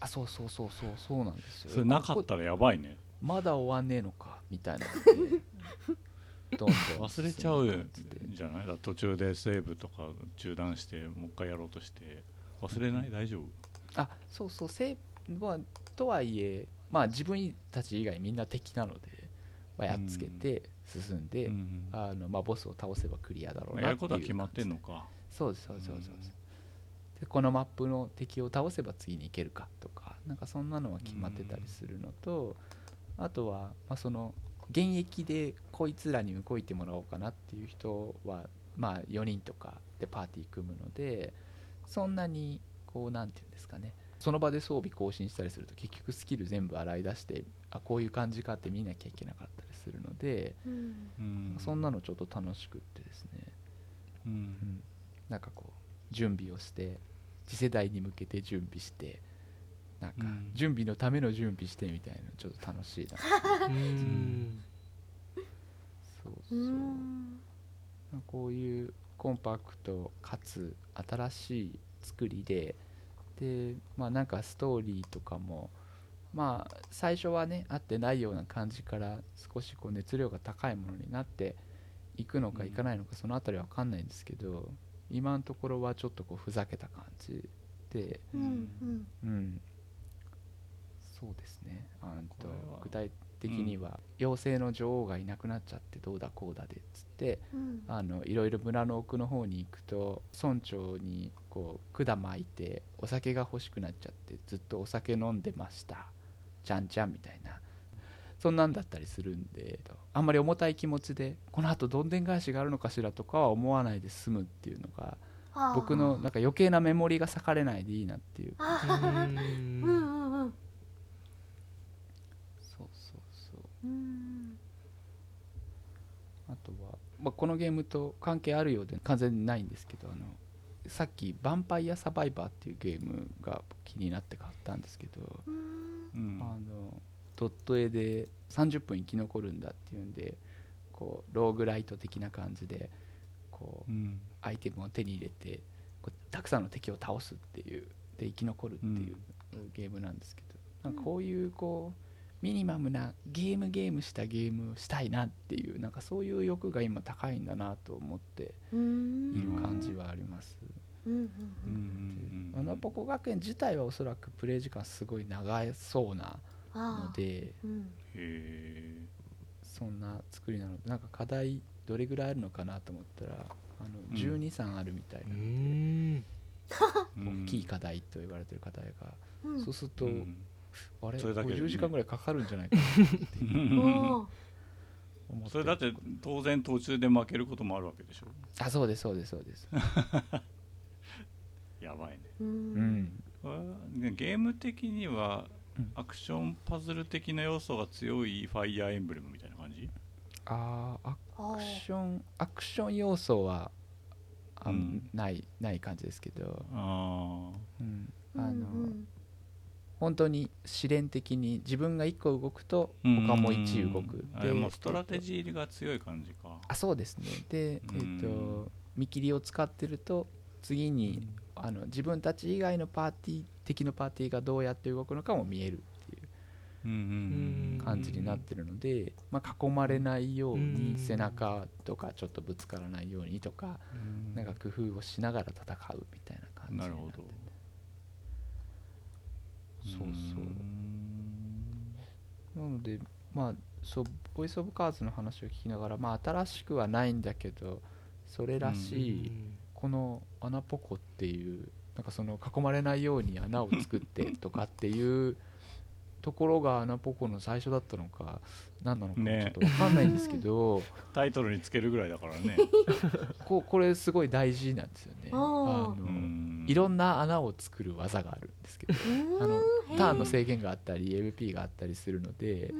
あそうそうそうそうそうなんですよ。ょそれなかったらやばいね。まだ終わんねえのかみたいな 忘れちゃうじゃない？だ途中でセーブとか中断してもう一回やろうとして忘れない？大丈夫？あそうそうセーブはとはいえまあ自分たち以外みんな敵なので、まあ、やっつけて、進んで、うんあのまあ、ボスを倒せばクリアだろうなっていうやることは決まってんのか。そうですそうですそうですそうです。でこのマップの敵を倒せば次に行けるかとかなんかそんなのは決まってたりするのとあとは、まあ、その現役でこいつらに動いてもらおうかなっていう人はまあ4人とかでパーティー組むのでそんなにこうなんていうんですかね。その場で装備更新したりすると結局スキル全部洗い出してあこういう感じかって見なきゃいけなかったりするので、うんうん。そんなのちょっと楽しくってですね。うん。うん。なんかこう準備をして次世代に向けて準備してなんかうん。準備のための準備してみたいなのちょっと楽しいな。うん。そううそう。んこういうコンパクトかつ新しい作りででまあなんかストーリーとかもまあ最初はね合ってないような感じから少しこう熱量が高いものになっていくのかうんいかないのかそのあたりは分かんないんですけど今のところはちょっとこうふざけた感じでうんうん。うんそうですね。あんと具体的には妖精の女王がいなくなっちゃってどうだこうだでっつってうん。あのいろいろ村の奥の方に行くと村長にこう管巻いてお酒が欲しくなっちゃってずっとお酒飲んでました。ちゃんちゃんみたいな。そんなんだったりするんであんまり重たい気持ちでこのあとどんでん返しがあるのかしらとかは思わないで済むっていうのが僕のなんか余計なメモリが割かれないでいいなっていう。あーうん。うんうんそうそうそううんあとは、まあ、このゲームと関係あるようで完全にないんですけどあのさっき「ヴァンパイアサバイバー」っていうゲームが気になって買ったんですけど、うん。うんあのドット絵で30分生き残るんだっていうんでこうローグライト的な感じでこううん。アイテムを手に入れてこうたくさんの敵を倒すっていうで生き残るっていうゲームなんですけど、なんかこういうこうミニマムなゲームゲームしたゲームをしたいなっていうなんかそういう欲が今高いんだなと思ってうんいる感じはあります。うん。うんうんうん。アナポコ学園自体はおそらくプレイ時間すごい長そうなのでそんな作りなの。でなんか課題どれぐらいあるのかなと思ったらあのうん。12、3あるみたいな、うん。大きい課題と言われてる課題が、うん。そうすると、うんあれそれだけでね。50時間ぐらいかかるんじゃないかなってそれだって当然途中で負けることもあるわけでしょ。あそうですそうですそうです。やばいね。ううん。ゲーム的にはうん。アクションパズル的な要素が強いファイアーエンブレムみたいな感じ？あーアあクションアクション要素はあ、うん。ないない感じですけど、あうん。ーあのうん。うん本当にシミュレーション的に自分が1個動くとあ他も1動く。あれもうストラテジーが強い感じか。あそうですね。で、えうんっと見切りを使ってると次にあの自分たち以外のパーティー敵のパーティーがどうやって動くのかも見えるっていう感じになってるので、まあ、囲まれないよううん。に背中とかちょっとぶつからないようにとかうん。なんか工夫をしながら戦うみたいな感じになってなるほどそうそう。なのでまあそうボイス・オブ・カーズの話を聞きながらまあ新しくはないんだけどそれらしい、この穴ポコっていうなんかその囲まれないように穴を作ってとかっていうところが穴ポコの最初だったのか何なのかもちょねっと分かんないんですけど、タイトルにつけるぐらいだからね。ここれすごい大事なんですよね。あのうんいろんな穴を作る技があるんですけどあのターンの制限があったり MP があったりするので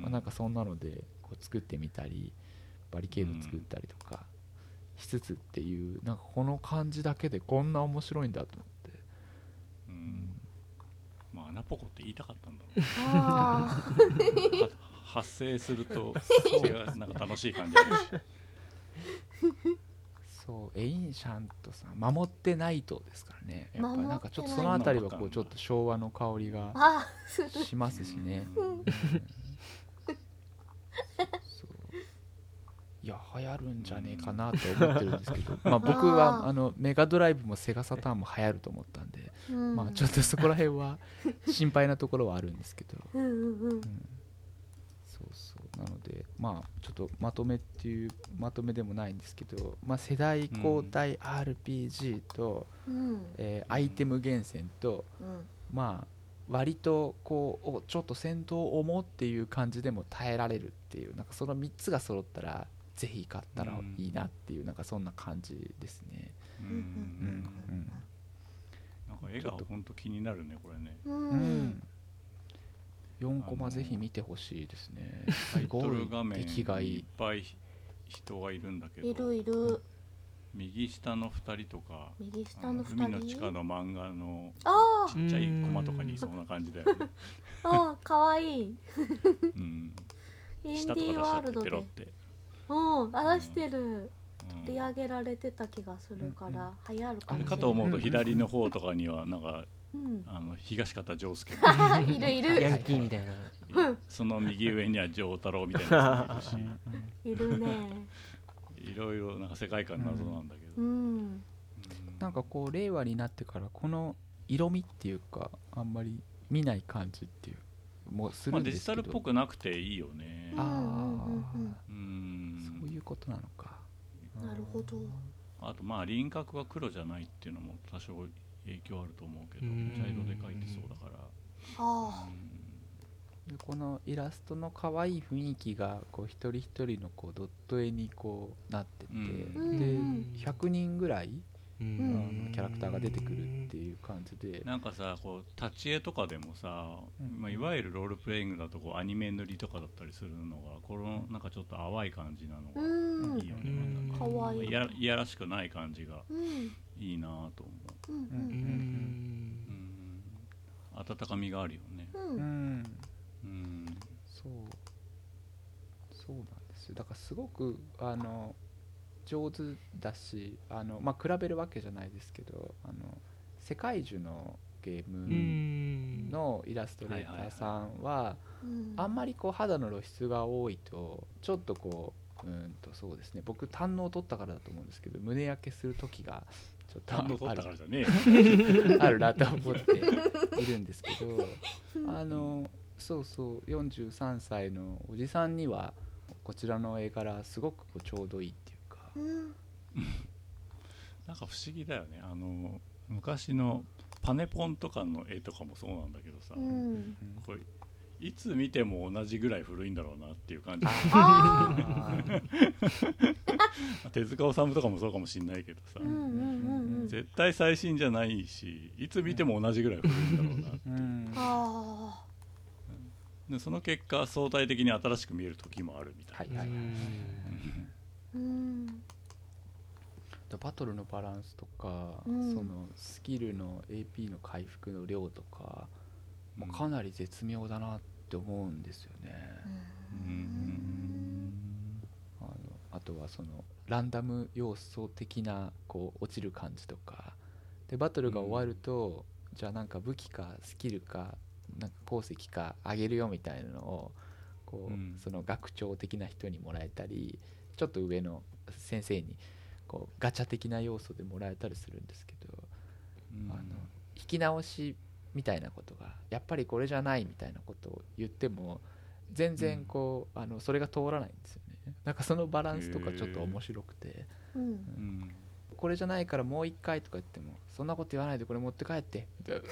まあ、なんかそんなのでこう作ってみたりバリケード作ったりとかしつつっていうなんかこの感じだけでこんな面白いんだと思って。うん。まあ穴ポコって言いたかったんだろあう 発生すると違うなんか楽しい感じあるしそうエインシャントさん守ってないとですからね。やっぱりなんかちょっとその辺りはこうちょっと昭和の香りがしますしね、そう。いや流行るんじゃねえかなと思ってるんですけど、まあ僕はあのメガドライブもセガサターンも流行ると思ったんで、うん。まあちょっとそこら辺は心配なところはあるんですけど、うんうん。うんなのでまあちょっとまとめっていうまとめでもないんですけど、まあ、世代交代 RPG と、うん。えーアイテム厳選とうん。まあ割とこうおちょっと戦闘重っていう感じでも耐えられるっていうなんかその3つが揃ったらぜひ買ったらいいなっていうなんかそんな感じですね。うん。うん。うん。なんか絵が本当気になるねこれねううんん4コマぜひ見てほしいですね。タイトすごい。ル画面出来がいいいっぱい人がいるんだけいどるいる。右下の2人とか右あ下のの海の二人地下の漫画のあちっちゃいコマとかにいそうな感じだよね。あああかわいい。うん、インディーワールドで。うんあ出してる。うん。取り上げられてた気がするから流行るかもしれない。かと思うと左の方とかにはなんかうんあの東方丈介。いるいる。ヤンキーみたいな。うん。その右上には丈太郎みたいないるし。いるね。いろいろなんか世界観謎なんだけど、ううん。んなんかこう令和になってからこの色味っていうかあんまり見ない感じっていうもうすまあ、るんですけど、デジタルっぽくなくていいよね。あうんうんそういうことなのか。うんなるほど。あとまあ輪郭が黒じゃないっていうのも多少影響あると思うけどうん。茶色で描いてそうだから。あでこのイラストの可愛い雰囲気がこう一人一人のこうドット絵にこうなってて、うん。でうん100人ぐらい、うあのキャラクターが出てくるっていう感じで。なんかさこう立ち絵とかでもさ、うん。まあ、いわゆるロールプレイングだとこうアニメ塗りとかだったりするのがこのなんかちょっと淡い感じなのうがん。いいよね、うんなん。かかわいいいやらしくない感じがうん。いいなと思う温かみがあるよね、うん。うん。そうそうなん。ですよだからすごくあの上手だしあの、まあ、比べるわけじゃないですけどあの世界中のゲームのイラストレーターさん。はあん。まりこう肌の露出が多いとちょっとこううん。とそうですね僕胆のを取ったからだと思うん。ですけど胸焼けする時がちょっとある。あるなと思っているんですけどあのそうそう43歳のおじさんにはこちらの絵柄すごくこうちょうどいいっていうか。うん。なんか不思議だよね。あの昔のパネポンとかの絵とかもそうなんだけどさ、うん。これいつ見ても同じぐらい古いんだろうなっていう感じ。あ 手塚治虫とかもそうかもしんないけどさ、んうんうんうん。絶対最新じゃないしいつ見ても同じぐらい古いんだろうなう。ん。あでその結果相対的に新しく見える時もあるみたいな、はいはいはい。ーうん。バトルのバランスとか、うん。そのスキルの AP の回復の量とかもうん。かなり絶妙だなって思うんですよね、うん。あのあとはそのランダム要素的なこう落ちる感じとか。でバトルが終わると、じゃあなんか武器かスキルかなんか鉱石かあげるよみたいなのをこう、うん。その学長的な人にもらえたりちょっと上の先生にこうガチャ的な要素でもらえたりするんですけど、うん。あの引き直しみたいなことがやっぱりこれじゃないみたいなことを言っても全然こう、あのそれが通らないんですよね。なんかそのバランスとかちょっと面白くて。うん。うん。これじゃないからもう一回とか言ってもそんなこと言わないでこれ持って帰ってみたいな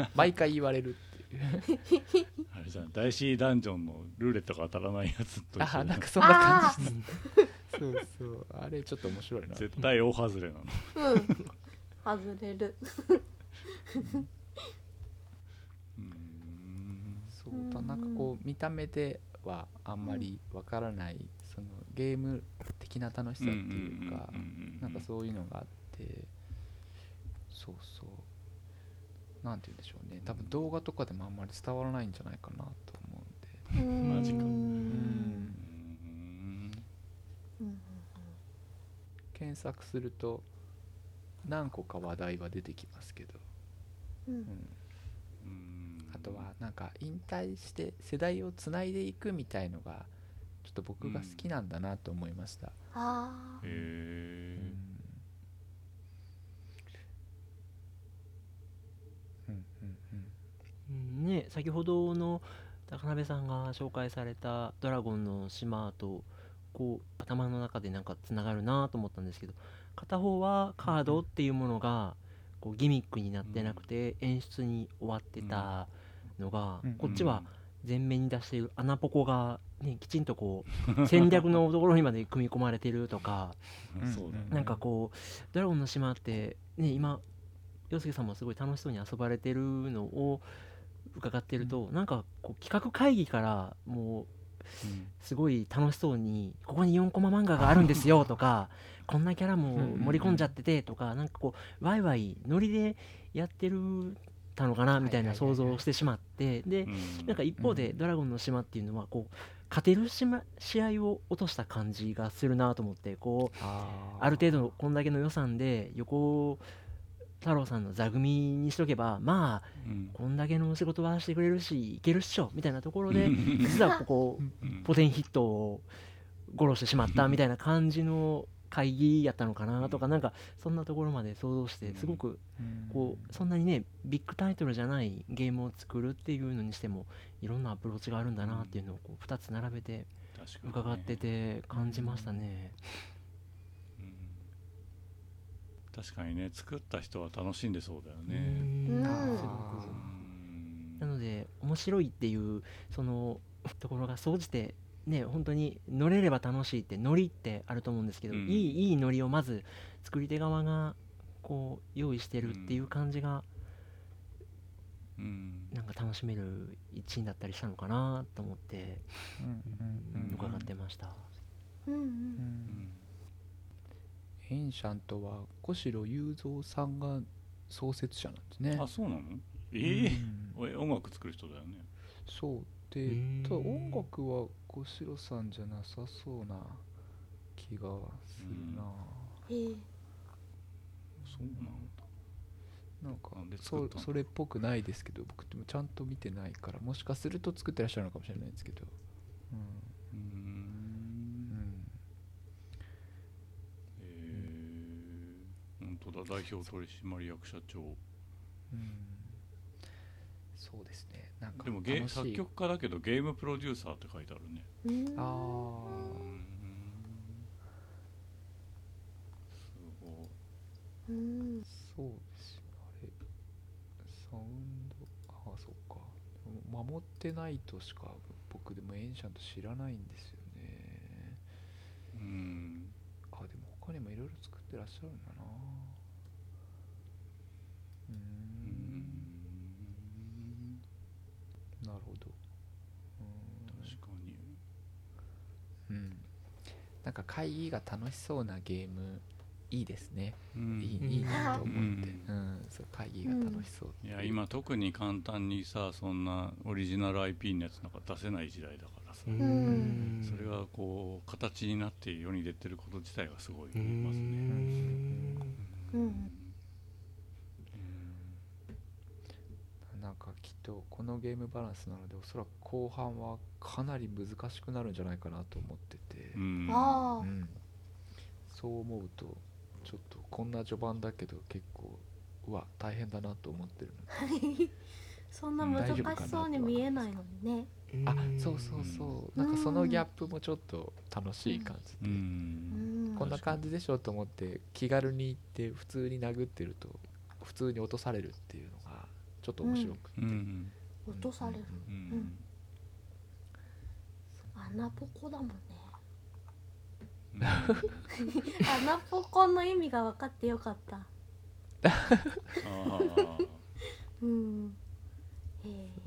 のを毎回言われるっていう。あれじゃん大 C ダンジョンのルーレットが当たらないやつと一緒だあなんかそんな感じです。そうそう。あれちょっと面白いな。絶対大外れなの。うん。外れるうんそうだなんかこう見た目ではあんまりわからないそのゲーム的な楽しさっていうかなんかそういうのがあってそうそう。なんて言うんでしょうね。多分動画とかでもあんまり伝わらないんじゃないかなと思うんで。マジか。ううん。うんうん検索すると何個か話題は出てきますけど、うん。うん、うんあとはなんか引退して世代をつないでいくみたいのがちょっと僕が好きなんだなと思いました、あへうえん。うんうんうん。うんね先ほどの高鍋さんが紹介された「ドラゴンの島」とこう頭の中でなんかつながるなと思ったんですけど片方はカードっていうものがこうギミックになってなくて演出に終わってたのがうんこっちは前面に出している穴ポコが、ね、きちんとこう 戦略のところにまで組み込まれてるとかなんかこう「ドラゴンの島」ってね今洋介さんもすごい楽しそうに遊ばれてるのを伺ってると、なんかこう企画会議からもううん。すごい楽しそうに「ここに4コマ漫画があるんですよ」とか「こんなキャラも盛り込んじゃってて」とかなんかこうワイワイノリでやってるたのかなみたいな想像をしてしまってでうん。なんか一方で「ドラゴンの島」っていうのはこう勝てる試合を落とした感じがするなと思ってこうあある程度こんだけの予算で横太郎さんの座組にしとけばまあうん。こんだけの仕事はしてくれるしいけるっしょみたいなところで実はここ うん。ポテンヒットを殺してしまったみたいな感じの会議やったのかなとかなんかそんなところまで想像してすごくこうそんなにねビッグタイトルじゃないゲームを作るっていうのにしてもいろんなアプローチがあるんだなっていうのをこう2つ並べて伺ってて感じましたね。うん。確かにね作った人は楽しんでそうだようねなので面白いっていうそのところが総じてね本当に乗れれば楽しいってノリってあると思うんですけど、うん。いいいいノリをまず作り手側がこう用意してるっていう感じがうん。なんか楽しめる一因だったりしたのかなと思ってうんうんうん伺ってました。うんううんうん。エンシャントは小城雄三さんが創設者なんですね。あそうなの？ええ。うん。え音楽作る人だよね。そううでただ音楽は小城さんじゃなさそうな気がするな、へえそうなんだ。なんかなんで作そそれっぽくないですけど僕でもちゃんと見てないからもしかすると作ってらっしゃるのかもしれないですけど。うーうん。ん、えー。本当だ。代表取締役社長。うん。うん、そうですねなんかでもゲ作曲家だけどゲームプロデューサーって書いてあるね。うん。ああんすごい。うんそうですよあれサウンドああそうか。守ってないとしか僕でもエンシャント知らないんですよね。うん。あでも他にもいろいろ作ってらっしゃるんだななるほど。うーん確かに。うん。なんか会議が楽しそうなゲームいいですね、うん。いいうんいいなと思って、ううんんそう会議が楽しそうっていや今特に簡単にさそんなオリジナル IP のやつなんか出せない時代だからさ、ううん。んそれがこう形になって世に出てること自体がすごいますね。うんなんかきっとこのゲームバランスなのでおそらく後半はかなり難しくなるんじゃないかなと思ってて、うん。ああうん。そう思うとちょっとこんな序盤だけど結構うわ大変だなと思ってるので。そんな難しそうに見えないのにね。あそうそうそう。なんかそのギャップもちょっと楽しい感じうで、ん。うん。こんな感じでしょと思って気軽に行って普通に殴ってると普通に落とされるっていうのがちょっと面白くて、うん。落とされる。うん。うん。穴ポコだもん。ねうん。穴ポコの意味が分かってよかったうん。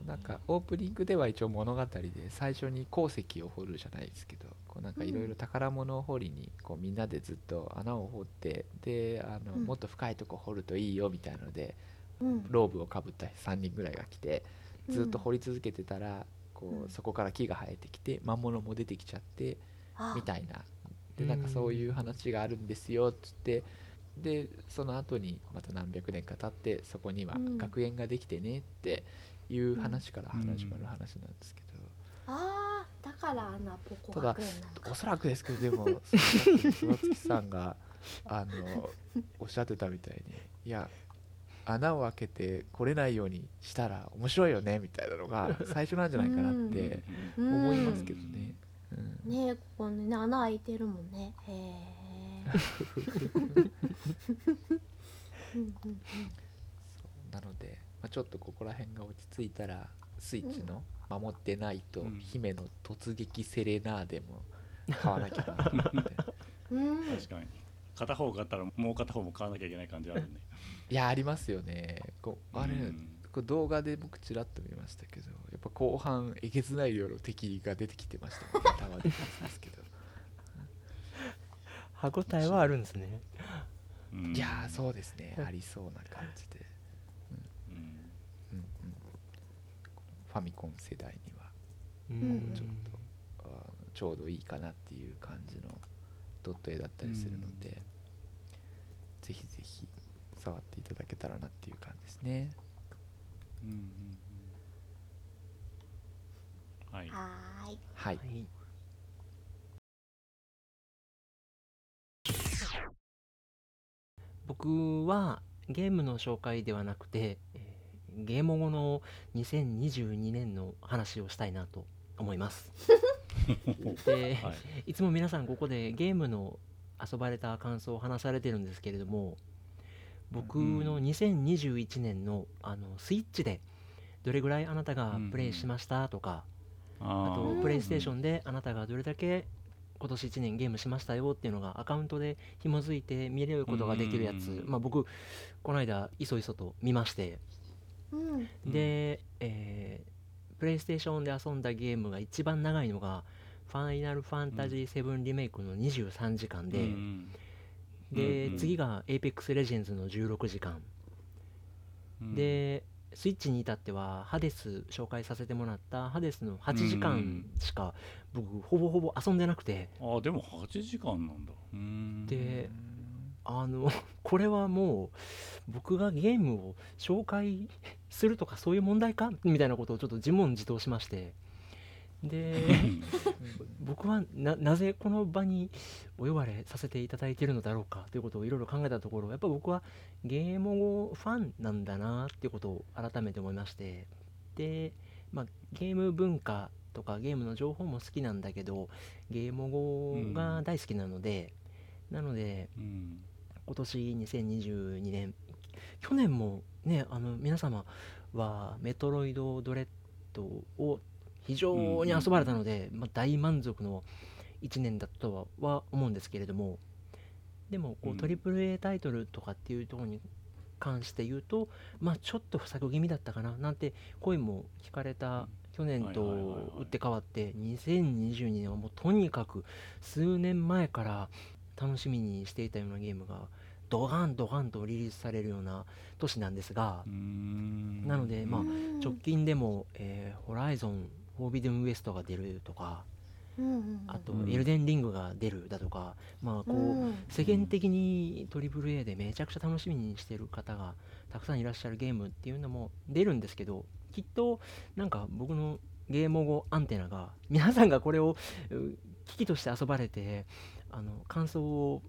なん。かオープニングでは一応物語で最初に鉱石を掘るじゃないですけどこうなん。かいろいろ宝物を掘りにこうみん。なでずっと穴を掘ってであの、うん。もっと深いとこ掘るといいよみたいのでうんローブをかぶった3人ぐらいが来てずっと掘り続けてたら、こうそこから木が生えてきて魔物も出てきちゃってあ。みたいな。でなんかそういう話があるんですよっつって。でその後にまた何百年か経ってそこにはうん。学園ができてねっていう話から始まる話なんですけど、あーだから穴ポコただおそらくですけどでも さっき諏訪月さんがあのおっしゃってたみたいにいや穴を開けて来れないようにしたら面白いよねみたいなのが 最初なんじゃないかなってうん。思いますけどね。うん。ねここにね穴開いてるもんね。へえ なので、まあ、ちょっとここら辺が落ち着いたらスイッチの守ってないとうん。姫の突撃セレナーデも買わなきゃなと思って。うん。確かに片方買ったらもう片方も買わなきゃいけない感じあるね。いやありますよね。こうあれ、うんこう動画で僕ちらっと見ましたけどやっぱ後半えげつない量の敵が出てきてましたもんねタワーディフェンスですけど。歯応えはあるんですね。うん。いやーそうですねありそうな感じで、うん。うんうん、ファミコン世代にはうん。ちょっとあーちょうどいいかなっていう感じのドット絵だったりするので、ぜひぜひ触っていただけたらなっていう感じですね。うんうんうん。はい。はーい。はい。はい。僕はゲームの紹介ではなくて、えーゲーム後の2022年の話をしたいなと思います。で、はい。いつも皆さんここでゲームの遊ばれた感想を話されてるんですけれども僕の2021年のあのスイッチでどれぐらいあなたがプレイしましたとか、あとープレイステーションであなたがどれだけ今年1年ゲームしましたよっていうのがアカウントで紐づいて見れることができるやつ、うんまあ僕この間いそいそと見まして。で、えープレイステーションで遊んだゲームが一番長いのが「ファイナルファンタジー7リメイク」の23時間で、うんで、うんうん。次が「Apex Legends」の16時間、うん。でスイッチに至ってはハデス紹介させてもらったハデスの8時間うんしか僕ほぼほぼ遊んでなくて。あでも8時間なんだ。うん。であの これはもう僕がゲームを紹介するとかそういう問題かみたいなことをちょっと自問自答しましてで僕はななぜこの場にお呼ばれさせていただいているのだろうかということをいろいろ考えたところやっぱ僕はゲーム語ファンなんだなっていうことを改めて思いましてで、まあ、ゲーム文化とかゲームの情報も好きなんだけどゲーム語が大好きなので、なのでうん。今年2022年去年もねあの皆様はメトロイドドレッドを非常に遊ばれたので、まあ、大満足の1年だったとはは思うんですけれども。でもこううん。AAA タイトルとかっていうところに関して言うと、まあちょっと不作気味だったかななんて声も聞かれた去年と打って変わって2022年はもうとにかく数年前から楽しみにしていたようなゲームがドガンドガンとリリースされるような年なんですが。う、ん。なのでまあうん。直近でも、えーホライゾンフォービデンウエストが出るとかうんうんあと、うん。エルデンリングが出るだとかまあこう、うん。世間的に AAA でめちゃくちゃ楽しみにしてる方がたくさんいらっしゃるゲームっていうのも出るんですけどきっとなんか僕のゲーム語アンテナが皆さんがこれをう機器として遊ばれてあの感想を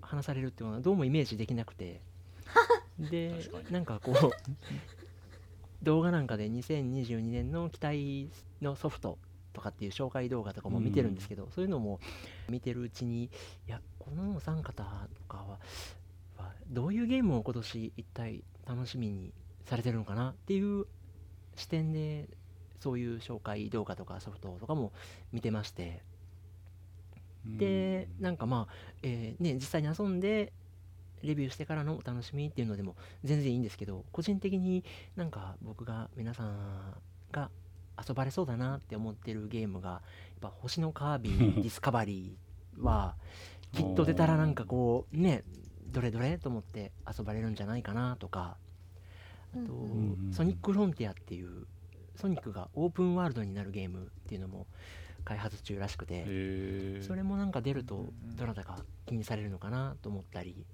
話されるっていうのはどうもイメージできなくて。で確かに。なんかこう動画なんかで2022年の期待のソフトとかっていう紹介動画とかも見てるんですけど、そういうのも見てるうちにいやこのお三方とかははどういうゲームを今年一体楽しみにされてるのかなっていう視点でそういう紹介動画とかソフトとかも見てまして。でなんかまあ、えーね、実際に遊んでレビューしてからのお楽しみっていうのでも全然いいんですけど個人的になんか僕が皆さんが遊ばれそうだなって思ってるゲームがやっぱ星のカービィディスカバリーはきっと出たらなんかこうねどれどれと思って遊ばれるんじゃないかなとか。あと、ソニックフロンティアっていうソニックがオープンワールドになるゲームっていうのも開発中らしくて、それもなんか出るとうんどなたか気にされるのかなと思ったり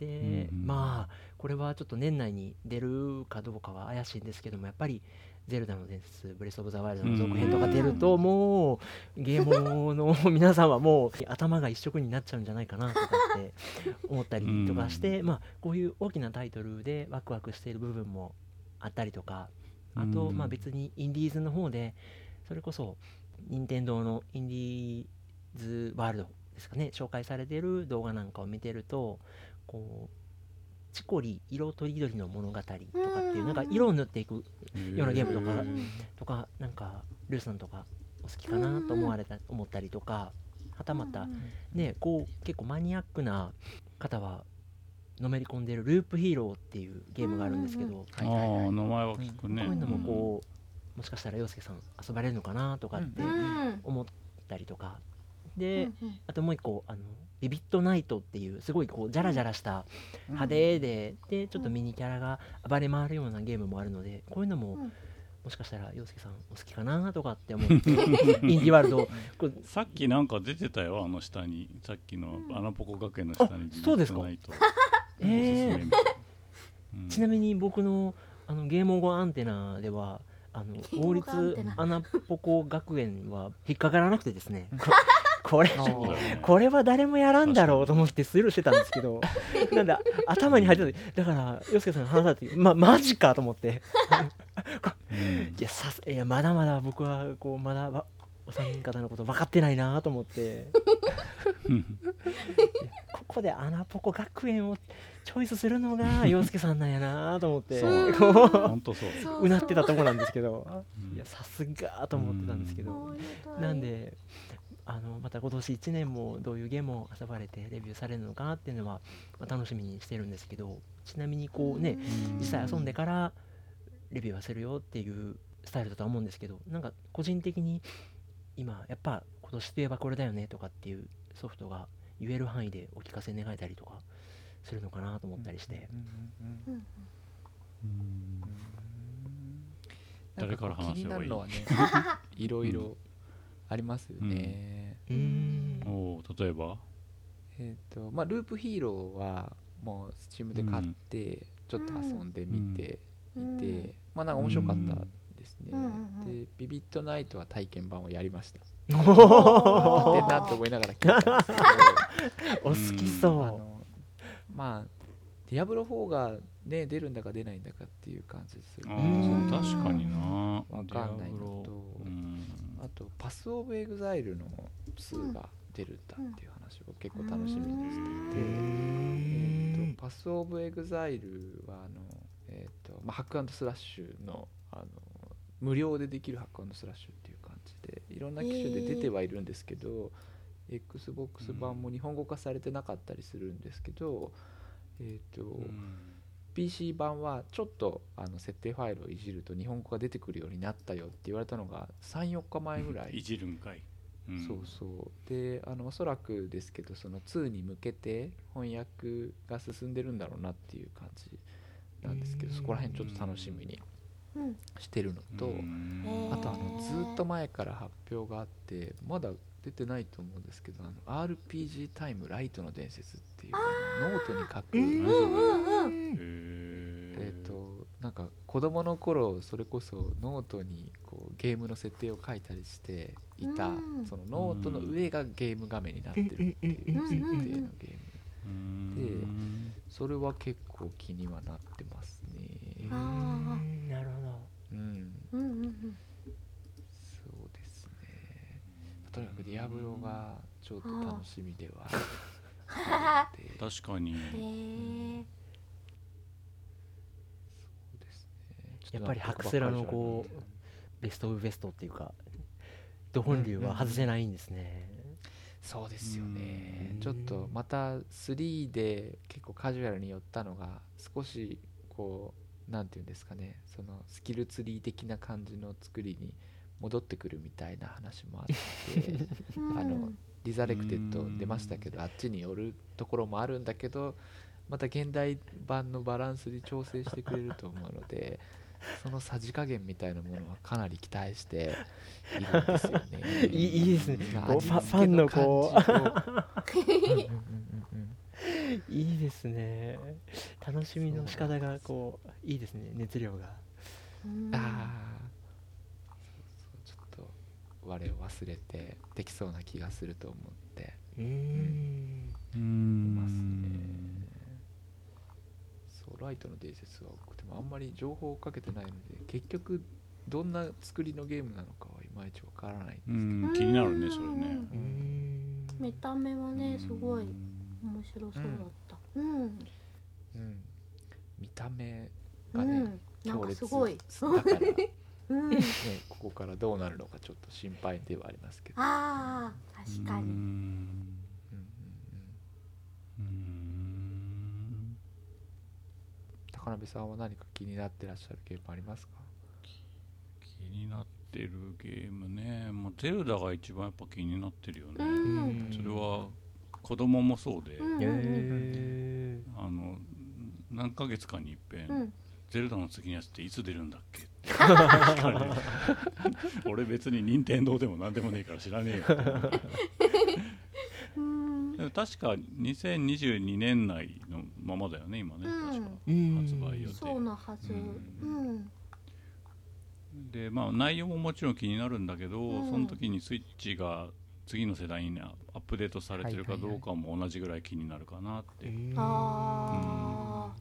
で、うんうん。まあこれはちょっと年内に出るかどうかは怪しいんですけどもやっぱり「ゼルダの伝説ブレス・オブ・ザ・ワイルド」の続編とか出るともうゲームの皆さんはもう頭が一色になっちゃうんじゃないかなとかって思ったりとかして、まあこういう大きなタイトルでワクワクしている部分もあったりとかあとうんまあ別にインディーズの方でそれこそ任天堂のインディーズワールドですかね紹介されてる動画なんかを見てるとこうチコリ色とりどりの物語とかっていうなんか色を塗っていくようなゲームとかとかなんかルーさんとかお好きかなと思われた思ったりとかはたまたねこう結構マニアックな方はのめり込んでるループヒーローっていうゲームがあるんですけど、ああ名前は聞くね、こういうのもこうもしかしたら洋介さん遊ばれるのかなとかってうん。思ったりとか。で、あともう一個あのビビットナイトっていうすごいこうジャラジャラした派手ででちょっとミニキャラが暴れ回るようなゲームもあるのでこういうのもうん。もしかしたら洋介さんお好きかなとかって思って インディワールド。さっきなんか出てたよあの下にさっきのうんアナポコ学園の下にあそうですか？えー。ちなみに僕のあのゲーム語アンテナではあの王立テナ。アナポコ学園は引っかからなくてですね ここれこれは誰もやらんだろうと思ってスルーしてたんですけどなんだ頭に入ってただから洋介さんが話されてまマジかと思って。うんいやさすいやまだまだ僕はこうまだわお三方のこと分かってないなと思って。うん。ここでアナポコ学園をチョイスするのが洋介さんなんやなと思って。そう。こ本当そう。そうううなってたとこなんですけど。うん。いやさすがと思ってたんですけど。なんであのまた今年1年もどういうゲームを遊ばれてレビューされるのかなっていうのは、まあ楽しみにしてるんですけどちなみにこうね実際遊んでからレビューはするよっていうスタイルだとは思うんですけどなんか個人的に今やっぱ今年といえばこれだよねとかっていうソフトが言える範囲でお聞かせ願えたりとかするのかなと思ったりして、誰から話せばいい？なるのはね いろいろありますよね、うーん。おお例えば？えっ、とまあループヒーローはもうスチームで買ってちょっと遊んでみてうん。いて、まあなんか面白かったですね、でビビットナイトは体験版をやりました。おでーなと思いながら聞いたんですけど お好きあそのまあディアブロ4がね出るんだか出ないんだかっていう感じでするあうんー確かにな。わかんないのと。うんあとパスオブエグザイルの2が出るんだっていう話を結構楽しみにしていて、えー、とパスオブエグザイルはあの、えーとまあ、ハックスラッシュのあの無料でできるハックスラッシュっていう感じでいろんな機種で出てはいるんですけど、XBOX 版も日本語化されてなかったりするんですけど、えーと PC 版はちょっとあの設定ファイルをいじると日本語が出てくるようになったよって言われたのが34日前ぐらい。いじるんかい、うん。そうそう。であのおそらくですけどその2に向けて翻訳が進んでるんだろうなっていう感じなんですけどうん。そこら辺ちょっと楽しみにうん。してるのとあとあのずっと前から発表があってまだ出てないと思うんですけどあの RPG タイムライトの伝説っていうあのノートに書くえっ、となんか子供の頃それこそノートにこうゲームの設定を書いたりしていた、うん。そのノートの上がゲーム画面になってるっていう設定のゲーム。うん。それは結構気にはなってますね。あんなるほどうんうんうんうんそうですねとにかくディアブロがちょっと楽しみではあるので 確かに。うでやっぱりハクセラのこうベストオブベストっていうかド本流は外せないんですね、そうですよね。うん。ちょっとまた3で結構カジュアルに寄ったのが少しこうなんていうんですかね。そのスキルツリー的な感じの作りに戻ってくるみたいな話もあってあのリザレクテッド出ましたけどあっちに寄るところもあるんだけどまた現代版のバランスに調整してくれると思うのでそのさじ加減みたいなものはかなり期待しているんですよね。いいいいですね。ファンのこう。いいですね。楽しみの仕方がこういいですね。熱量が。うんああ我を忘れてできそうな気がすると思って。うーん。ういますねそうライトの伝説は多くてもあんまり情報をかけてないので結局どんな作りのゲームなのかはいまいちわからないんですけど。うん。気になるねそれね。見た目はねすごい面白そうだった。うん。うん、見た目がね、うん。なんか強烈すごい。だから、ね、うん。ここからどうなるのかちょっと心配ではありますけど、ああ確かに。うん。うん。うんうん高鍋さんは何か気になってらっしゃるゲームありますか？気になってるゲームね。もうゼルダが一番やっぱ気になってるよね、うん。それは子供もそうで、うん。うん。うん。へあの何ヶ月かに一遍、うんゼルダの次のやつっていつ出るんだっけ？俺別に任天堂でも何でもねえから知らねえよ。確か2022年内のままだよね今ね。うん。確かうん発売予定。そうなはず。ううん。んでまあ内容ももちろん気になるんだけど、うん。その時にスイッチが次の世代にアップデートされてるかどうかも同じぐらい気になるかなって。あ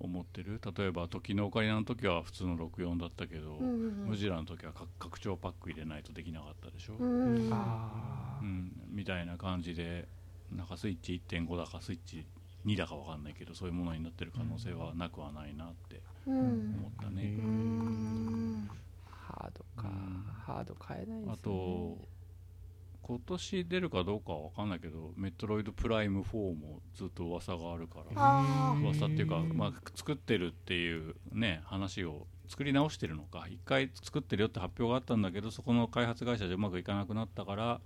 思ってる？例えば時のオカリナの時は普通の64だったけど、あうんうん。ムジラの時はか拡張パック入れないとできなかったでしょ、うんうんあうん、みたいな感じでなんかスイッチ1.5だかスイッチ2だかわかんないけどそういうものになってる可能性はなくはないなってうん。思ったね、うん。ハードか、うん。ハード買えないですよね。あと今年出るかどうかはわかんないけどメトロイドプライム4もずっと噂があるから噂っていうか、まあ、作ってるっていうね話を作り直してるのか。一回作ってるよって発表があったんだけどそこの開発会社でうまくいかなくなったから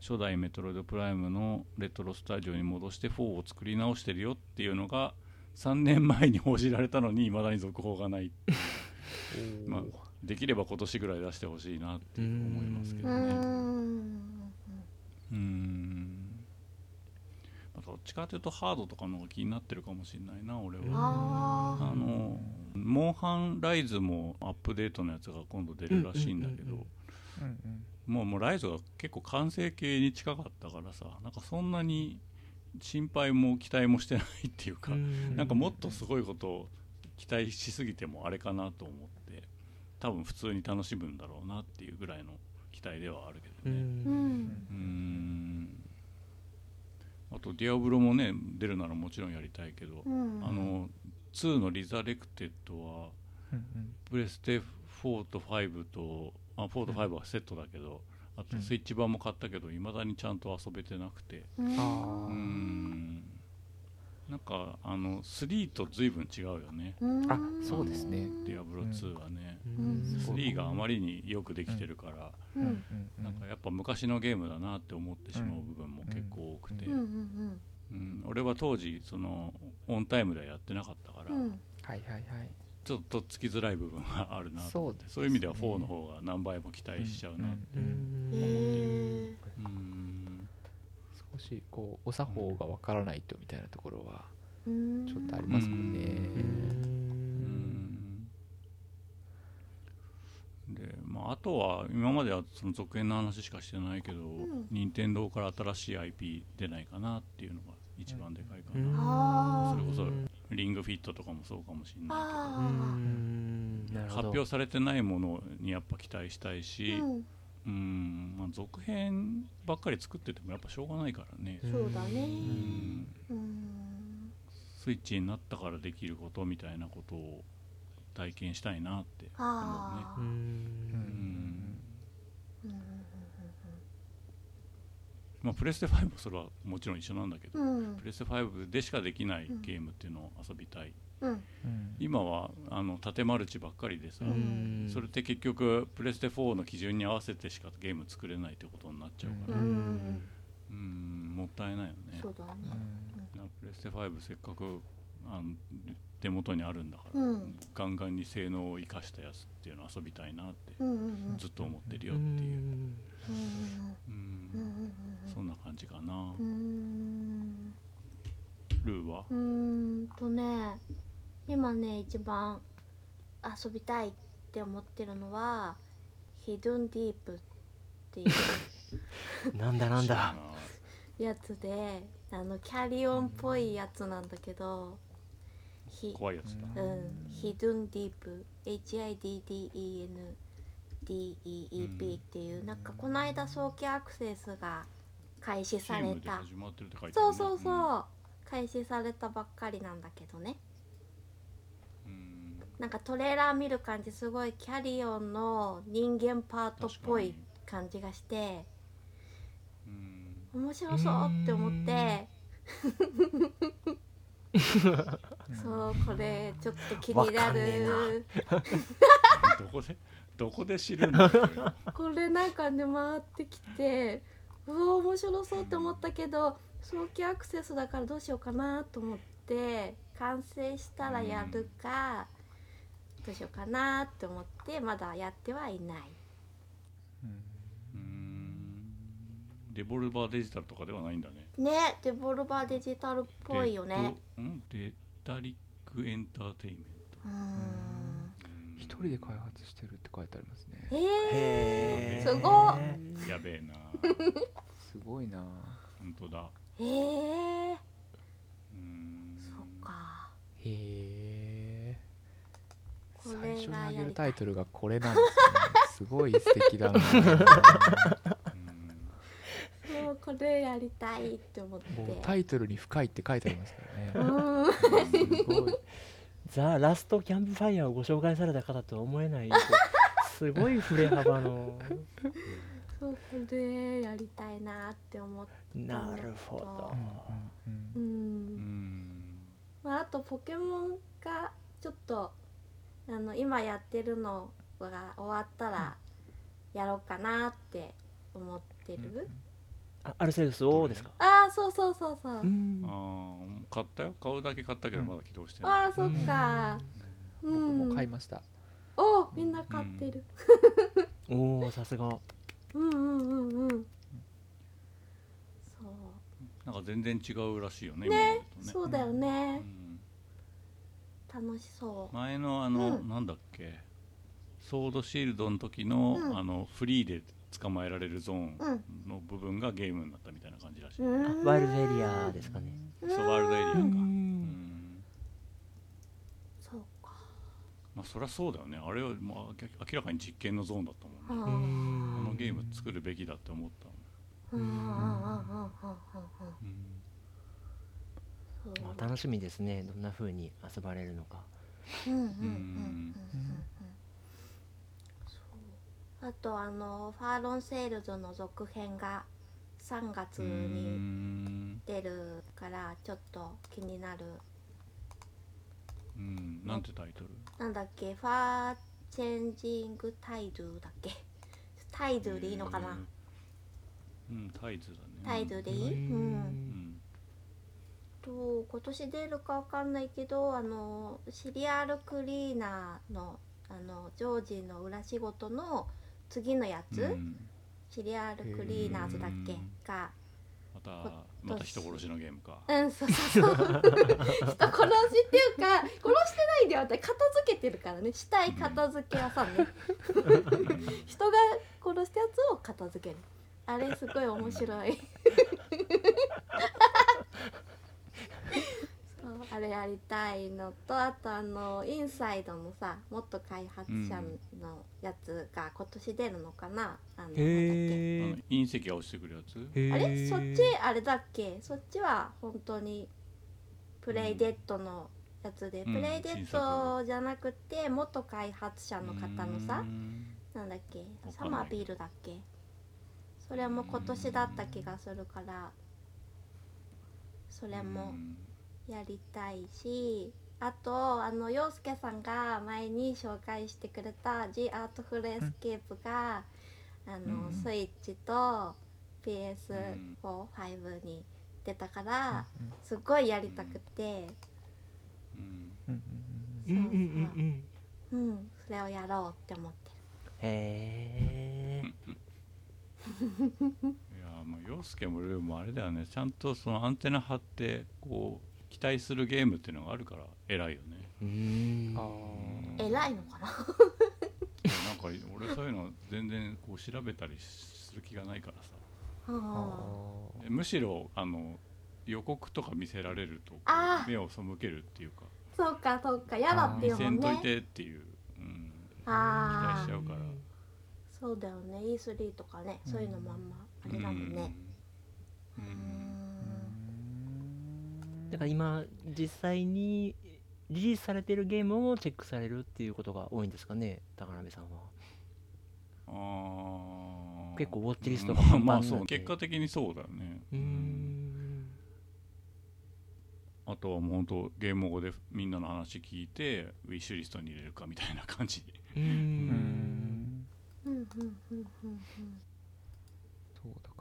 初代メトロイドプライムのレトロスタジオに戻して4を作り直してるよっていうのが3年前に報じられたのに未だに続報がない。まあできれば今年ぐらい出してほしいなって思いますけうどね。んうーん。まあどっちかというとハードとかの方が気になってるかもしれないな俺は。ああのモンハンライズもアップデートのやつが今度出るらしいんだけど、もうもうライズが結構完成形に近かったからさなんかそんなに心配も期待もしてないっていうか、なんかもっとすごいことを期待しすぎてもあれかなと思って多分普通に楽しむんだろうなっていうぐらいの期待ではあるけうどね。うん。あと「ディアブロ」もね出るならもちろんやりたいけど、うん。あの2の「リザレクテッド」はうんプレステ4と5とあ4と5はセットだけど、あとうんスイッチ版も買ったけどいまだにちゃんと遊べてなくて。うん。あうーんなんかあの3と随分違うよね。うん。あそうですね。ディアブロ2はね、うん。3があまりによくできてるから、ううん。なんかやっぱ昔のゲームだなって思ってしまう部分も結構多くて、うん。うん。うん。俺は当時そのオンタイムではやってなかったから、はいはいはい。ちょっとつきづらい部分があるなそうね。そういう意味では4の方が何倍も期待しちゃうなってうん。うん。うん。へえうん少しこうお作法がわからないとみたいなところはうん。ちょっとありますもんね。ううん。んで、まあ、あとは今まではその続編の話しかしてないけど、ん。任天堂から新しい IP 出ないかなっていうのが一番でかいかな、あーそれこそリングフィットとかもそうかもしれないけど。発表されてないものにやっぱ期待したいし、ーうんうんまあ、続編ばっかり作っててもやっぱしょうがないからね、そうだね。うん。うん。スイッチになったからできることみたいなことを体験したいなって思うね。うん。うん。うん。まあ、プレステ5もそれはもちろん。一緒なん。だけど、うん。プレステ5でしかできないゲームっていうのを遊びたい、うんうん。今はあの縦マルチばっかりでさ、うん。それって結局プレステ4の基準に合わせてしかゲーム作れないってことになっちゃうから、ううんんもったいないよね。そうだね。なプレステ5せっかくあの手元にあるんだから、うん。ガンガンに性能を生かしたやつっていうのを遊びたいなってうんうんずっと思ってるよっていう、うんうんうん。うん。そんな感じかな、うん。ルーは？うーんとね今ね一番遊びたいって思ってるのはヒドゥンディープっていう なんだなんだ。やつであのキャリオンっぽいやつなんだけどひ怖いやつだ。うんヒドゥンディープ。HIDDENDEEP っていうなんかこの間早期アクセスが開始された。そうそうそう。開始されたばっかりなんだけどね。うんなんかトレーラー見る感じすごいキャリオンの人間パートっぽい感じがしてうん。面白そうって思って。そうこれちょっと気になる。どこでどこで知るこれなんかね回ってきてうわ面白そうって思ったけど早期アクセスだからどうしようかなと思って完成したらやるかどうしようかなって思ってまだやってはいない。うん。レボルバーデジタルとかではないんだね。ねデボルバーデジタルっぽいよね。レッドん？レタリックエンターテインメント。うーん。うん。一人で開発してるって書いてありますね。えー、へすごっ。やべえな。すごいな。本当だ。えー、うん。そっか。へえこれが最初にあげるタイトルがこれなんです。ねすごい素敵だな。うんそうこれやりたいって思って。もうタイトルに深いって書いてありますからねうんすごいザ・ラストキャンプファイヤーをご紹介された方とは思えないすごい振れ幅の。そうこれやりたいなって思ってなるほど。うん。うん。まあ、あとポケモンがちょっとあの今やってるのが終わったらやろうかなって思ってる、あアルセウスをですか？ああそうそうそうそう、うん。ああ買ったよ。買うだけ買ったけどまだ起動してない。ああそっか。う僕ん。も買いました。おみんな買ってる、おおさすが。うん、うんうんうん。そう。なんか全然違うらしいよねね。今までとね。そうだようね、ん楽しそう。前のあの、うん、なんだっけ？ソードシールドの時の、うん、あのフリーで捕まえられるゾーンの部分がゲームになったみたいな感じらしい、ワイルドエリアですかね。そうワイルドエリアか。そうか。まあそりゃそうだよね。あれは、まあ、明らかに実験のゾーンだったもんね。このゲーム作るべきだって思ったうん。うん。うん。うん。うん。うん。まあ楽しみですね。どんな風に遊ばれるのか。うんうんうんうんうんうん。うん。そうあとあの FAR Lone Sails の続編が3月うにん出るからちょっと気になる。うん。なんてタイトル？なんだっけ？ FAR Changing Tide だっけ？ Tide でいいのかな？うん Tides だね。 Tide でいいうん。うんと今年出るかわかんないけどあのシリアルクリーナーのあのジョージの裏仕事の次のやつ、うん。シリアルクリーナーズだっけ？うんがまたまた人殺しのゲームか。うんそうそうそう。人殺しっていうか殺してないんだよ私片付けてるからね。死体片付け屋さん。ね 人が殺したやつを片付ける。あれすごい面白い あれやりたいのとあとあのインサイドのさ元開発者のやつが今年出るのかな、あのなんだっけ？あへの隕石が落ちてくるやつ？えあれ？そっちあれだっけ？そっちは本当にプレイデッドのやつで、うん。プレイデッドじゃなくて元開発者の方のさうん。なんだっけ？わかんない。サマービールだっけ？それも今年だった気がするからそれもやりたいしあとあの陽介さんが前に紹介してくれた「The Artful Escape が」あのうんスイッチと PS45 に出たからすごいやりたくて、うん。うん。うん。うん。うん。うん。うん、それをやろうって思ってへえいやまあ陽介もルーもあれだよね。ちゃんとそのアンテナ張ってこう期待するゲームっていうのがあるから偉いよね。うーん。あー。偉いのかな？なんか俺そういうの全然こう調べたりする気がないからさ。むしろあの予告とか見せられると目を背けるっていうか。ーそうかそうか。嫌だってい見うもんね。せんといてっていう、うん、期待しちゃうから。そうだよね。E3 とかね。そういうのもあんまあれだもん。だから今実際にリリースされてるゲームをチェックされるっていうことが多いんですかね高鍋さんは。あー。結構ウォッチリストがまあそう。結果的にそうだよね。うーん。あとはもう本当ゲーム語でみんなの話聞いてウィッシュリストに入れるかみたいな感じ。うん。んうんうんうんうん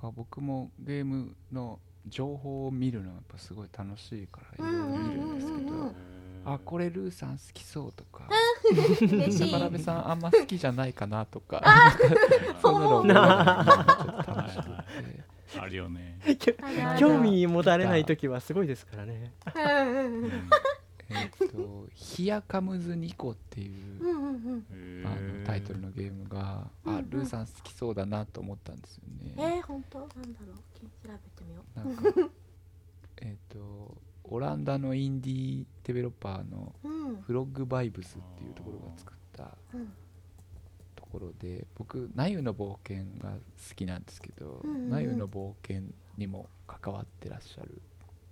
から僕もゲームの情報を見るのがやっぱすごい楽しいからいろいろ見るんですけどうんうんうんうん。あこれルーさん好きそうとかうん。嬉しい。高鍋さんあんま好きじゃないかなとか そそういうのを見るのがちょっと楽しくて。あるよね。興味持たれない時はすごいですからねえっと「ヒヤカムズニコ」っていうあのタイトルのゲームがあうんうん。ルーさん好きそうだなと思ったんですよえねー、本当？なんだろう。調べてみよう。なんかえっとオランダのインディーデベロッパーのうん。フロッグバイブスっていうところが作ったうんところで僕「ナユの冒険」が好きなんですけどナユの冒険にも関わってらっしゃる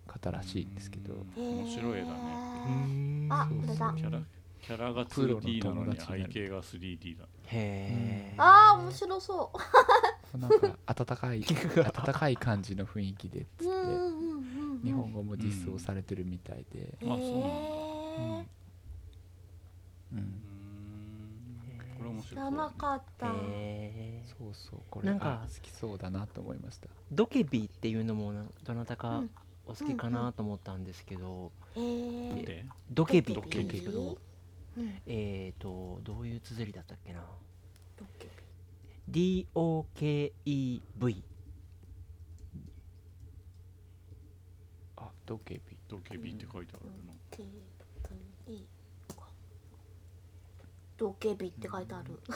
方らしいんですけど。うん面白い絵だね。うーんあこれだ。キャラキャラがプロの 2D なのに背景が 3D だへえあー面白そなんか温かい 温かい感じの雰囲気でっつって。ううんうんうんうん。日本語も実装されてるみたいで、へあそうなんだ。ー。ううん。んこれ面知白そうらなかった。へー。そうそう。これなんかあ好きそうだなと思いました。ドケビっていうのもなどなたかうんお好きかなと思ったんですけど、へー。でドケビ。っドケビ。て言うんですけどうん。えーとどういう綴りだったっけな？ドケビ。DOKEV あドケビ。ドケビって書いてあるな。ケビドケビって書いてある。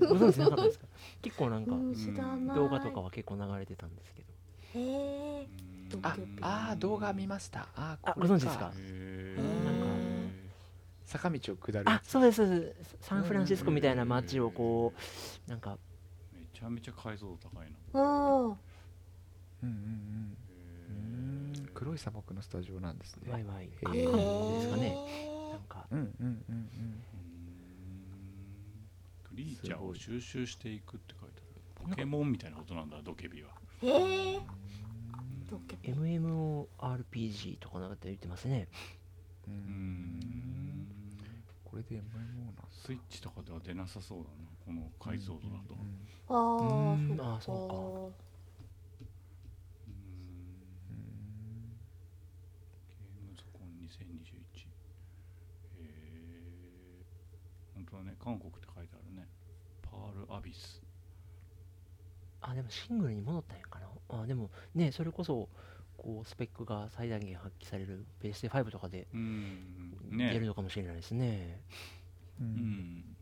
ご存知なかったですか？結構なんかうん。知らない。動画とかは結構流れてたんですけどへえうん。ドああー動画見ました。あーあご存知ですか？へなんか坂道を下る。あそうですそうです。サンフランシスコみたいな街をこうなんか。めちゃめちゃ解像度高いな。うん。うんうん黒い砂漠のスタジオなんですね。ワイワイ。へ感ーじですかね。なんか。うんうんうんうん。うんクリーチャーを収集していくって書いてある。ポケモンみたいなことなんだドケビは。へえ MMORPG とかなんかって言ってますね。ううん。んこれで MMO なスイッチとかでは出なさそうだな。この解像度だと。うんあうん。ーあそうんうん。ゲームズコン2021えー、本当だね。韓国って書いてあるね。パールアビス。あでもシングルに戻ったんやかなあでもねそれこそこうスペックが最大限発揮されるベースで5とかでうん出るねのかもしれないですね。ううん。ん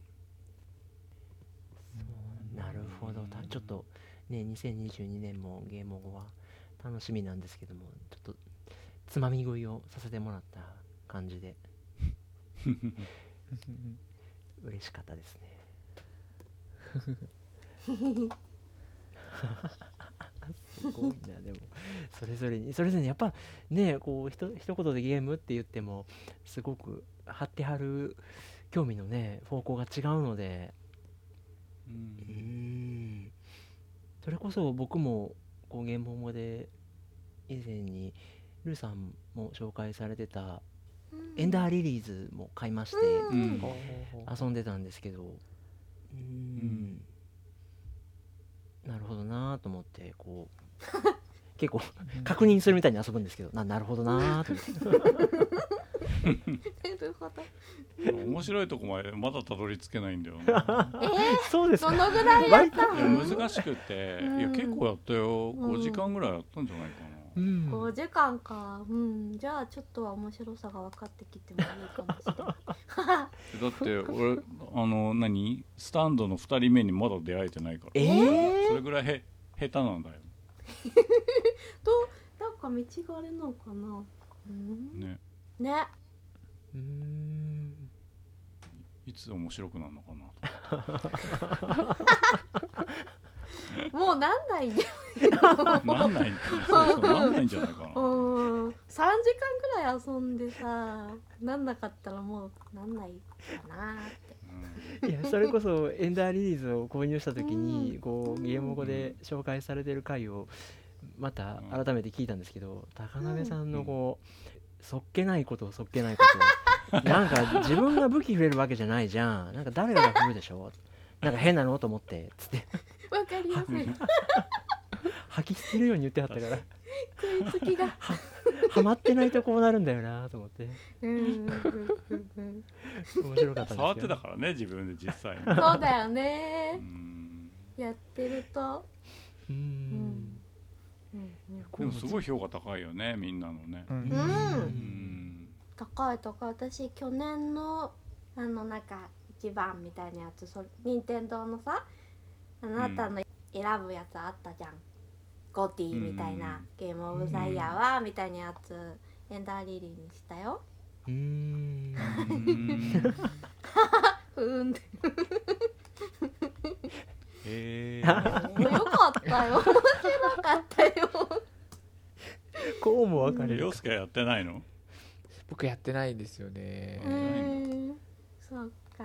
なるほど。たちょっとね2022年もゲーム後は楽しみなんですけどもちょっとつまみ食いをさせてもらった感じで。嬉しかったですね すごいなでもそれぞれにそれぞれにやっぱねこうひと一言でゲームって言ってもすごく張ってはる興味のね方向が違うのでううん。んそれこそ僕もこうゲームホモで以前にルーさんも紹介されてたエンダーリリーズも買いまして。うん。遊んでたんですけど。うん。なるほどなと思ってこう 結構確認するみたいに遊ぶんですけどななるほどなと思って。なるほど。面白いとこまでまだたどり着けないんだよな。そうですか。どのぐらいやった難しくて。うん。いや結構やったよ。うん。5時間ぐらいやったんじゃないかな。うん5時間か。うん。じゃあちょっとは面白さが分かってきてもいいかもしれない。だって俺あの何？スタンドの2人目にまだ出会えてないから。えー？それぐらいへ下手なんだよ となんか道があれなのかな。うん。ね。ねうーん。いつ面白くなるのかな もうなんないんだよなんないそうそうなんないんじゃないかな。うん。3時間ぐらい遊んでさなんなかったらもうなんないかないやそれこそエンダーリリーズを購入した時にうん。こうゲーム語で紹介されてる回をまた改めて聞いたんですけど高鍋さんのこうそっけないことをそっけないこと。を なんか自分が武器触れるわけじゃないじゃん。なんか誰が振るでしょ。なんか変なの？と思ってつって。わかりやすい。吐き捨てるように言ってはったから。食いつきが ハマってないとこうなるんだよなと思って。面白かった触ってたからね自分で実際に。そうだよね。うん。やってると。でもすごい評価高いよねみんなのね。うん。高い高い。私去年のあのなんか一番みたいなやつそ任天堂のさあなたの選ぶやつあったじゃん、ゴティみたいな、うん。ゲームオブザイヤーは、みたいなやつエンダーリリーにしたよ。うーん。うんふーんって。へえよかったよ。面白かったよ。こうも分かれる。洋介はやってないの？僕やってないんですよね。うーん。そっか。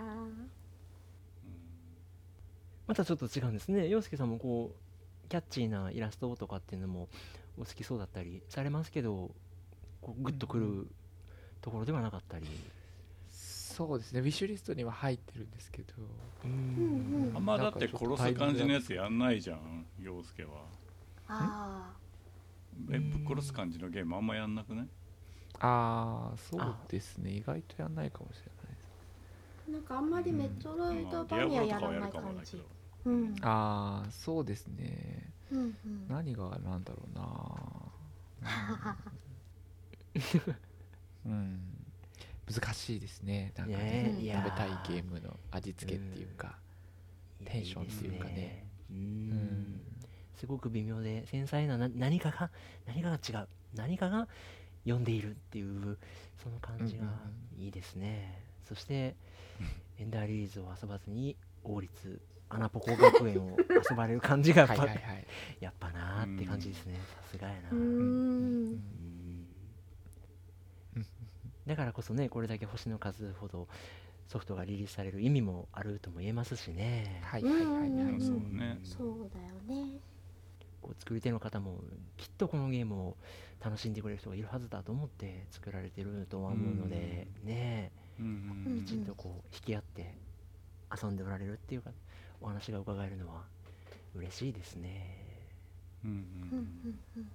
またちょっと違うんですね。洋介さんもこうキャッチーなイラストとかっていうのもお好きそうだったりされますけどこうグッとくるところではなかったり。そうですね。ウィッシュリストには入ってるんですけど。あんまだって殺す感じのやつやんないじゃん洋介は。あえぶっ殺す感じのゲームあんまやんなくねああそうですね。意外とやんないかもしれないです。ーなんかあんまりメトロイドバニアやらない感じ。どうん。ああそうですね。うんうん。何がなんだろうな。うん、うん。難しいですね。なんかね食べたいゲームの味付けっていうかテンションっていうかね。うん。ん。すごく微妙で繊細なな何かが何かが違う。何かが読んでいるっていうその感じがうんうんいいですね、そして エンダーリリーズを遊ばずに王立アナポコ学園を遊ばれる感じがやっぱはいはいはい。やっぱなーって感じですね。さすがやな。だからこそねこれだけ星の数ほどソフトがリリースされる意味もあるとも言えますしね、はいはいはいそうねそうだよねこう作り手の方もきっとこのゲームを楽しん。でくれる人がいるはずだと思って作られてるとは思うので、ねうん。えうん。きちん。とこう引き合って遊ん。でおられるっていうかお話が伺えるのは嬉しいですね。うんうんうん。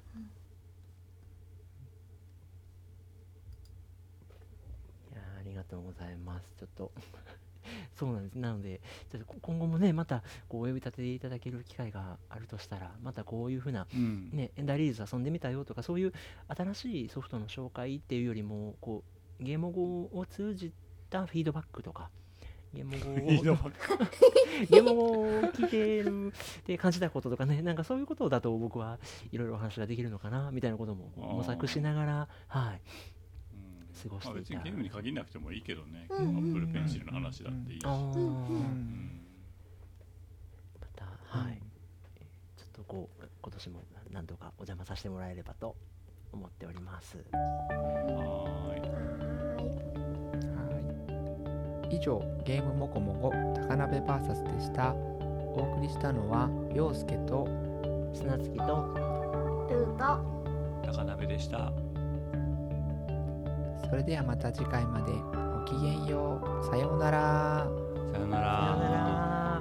いやーありがとうございます。ちょっと。そうなんです。なのでちょっと今後もねまたこうお呼び立てていただける機会があるとしたらまたこういうふうなうん。ね、エンダーリリーズ遊んでみたよとかそういう新しいソフトの紹介っていうよりもこうゲーム語を通じたフィードバックとかゲー。ム語をゲーム語を聞いてるで感じたこととかね。なんかそういうことだと僕はいろいろお話ができるのかな。みたいなことも模索しながらはい。うん。過ごしていた。まあ別にゲームに限らなくてもいいけどね。アうん。うんップルペンシルの話だっていいし。あーうん。うん。またはい。ちょっとこう今年も何とかお邪魔させてもらえればと思っております。はーいはい以上ゲームもこもこ高鍋 VS でした。お送りしたのは陽介と砂月とルート高鍋でした。それではまた次回までごきげんよう。さようなら。さよなさようなら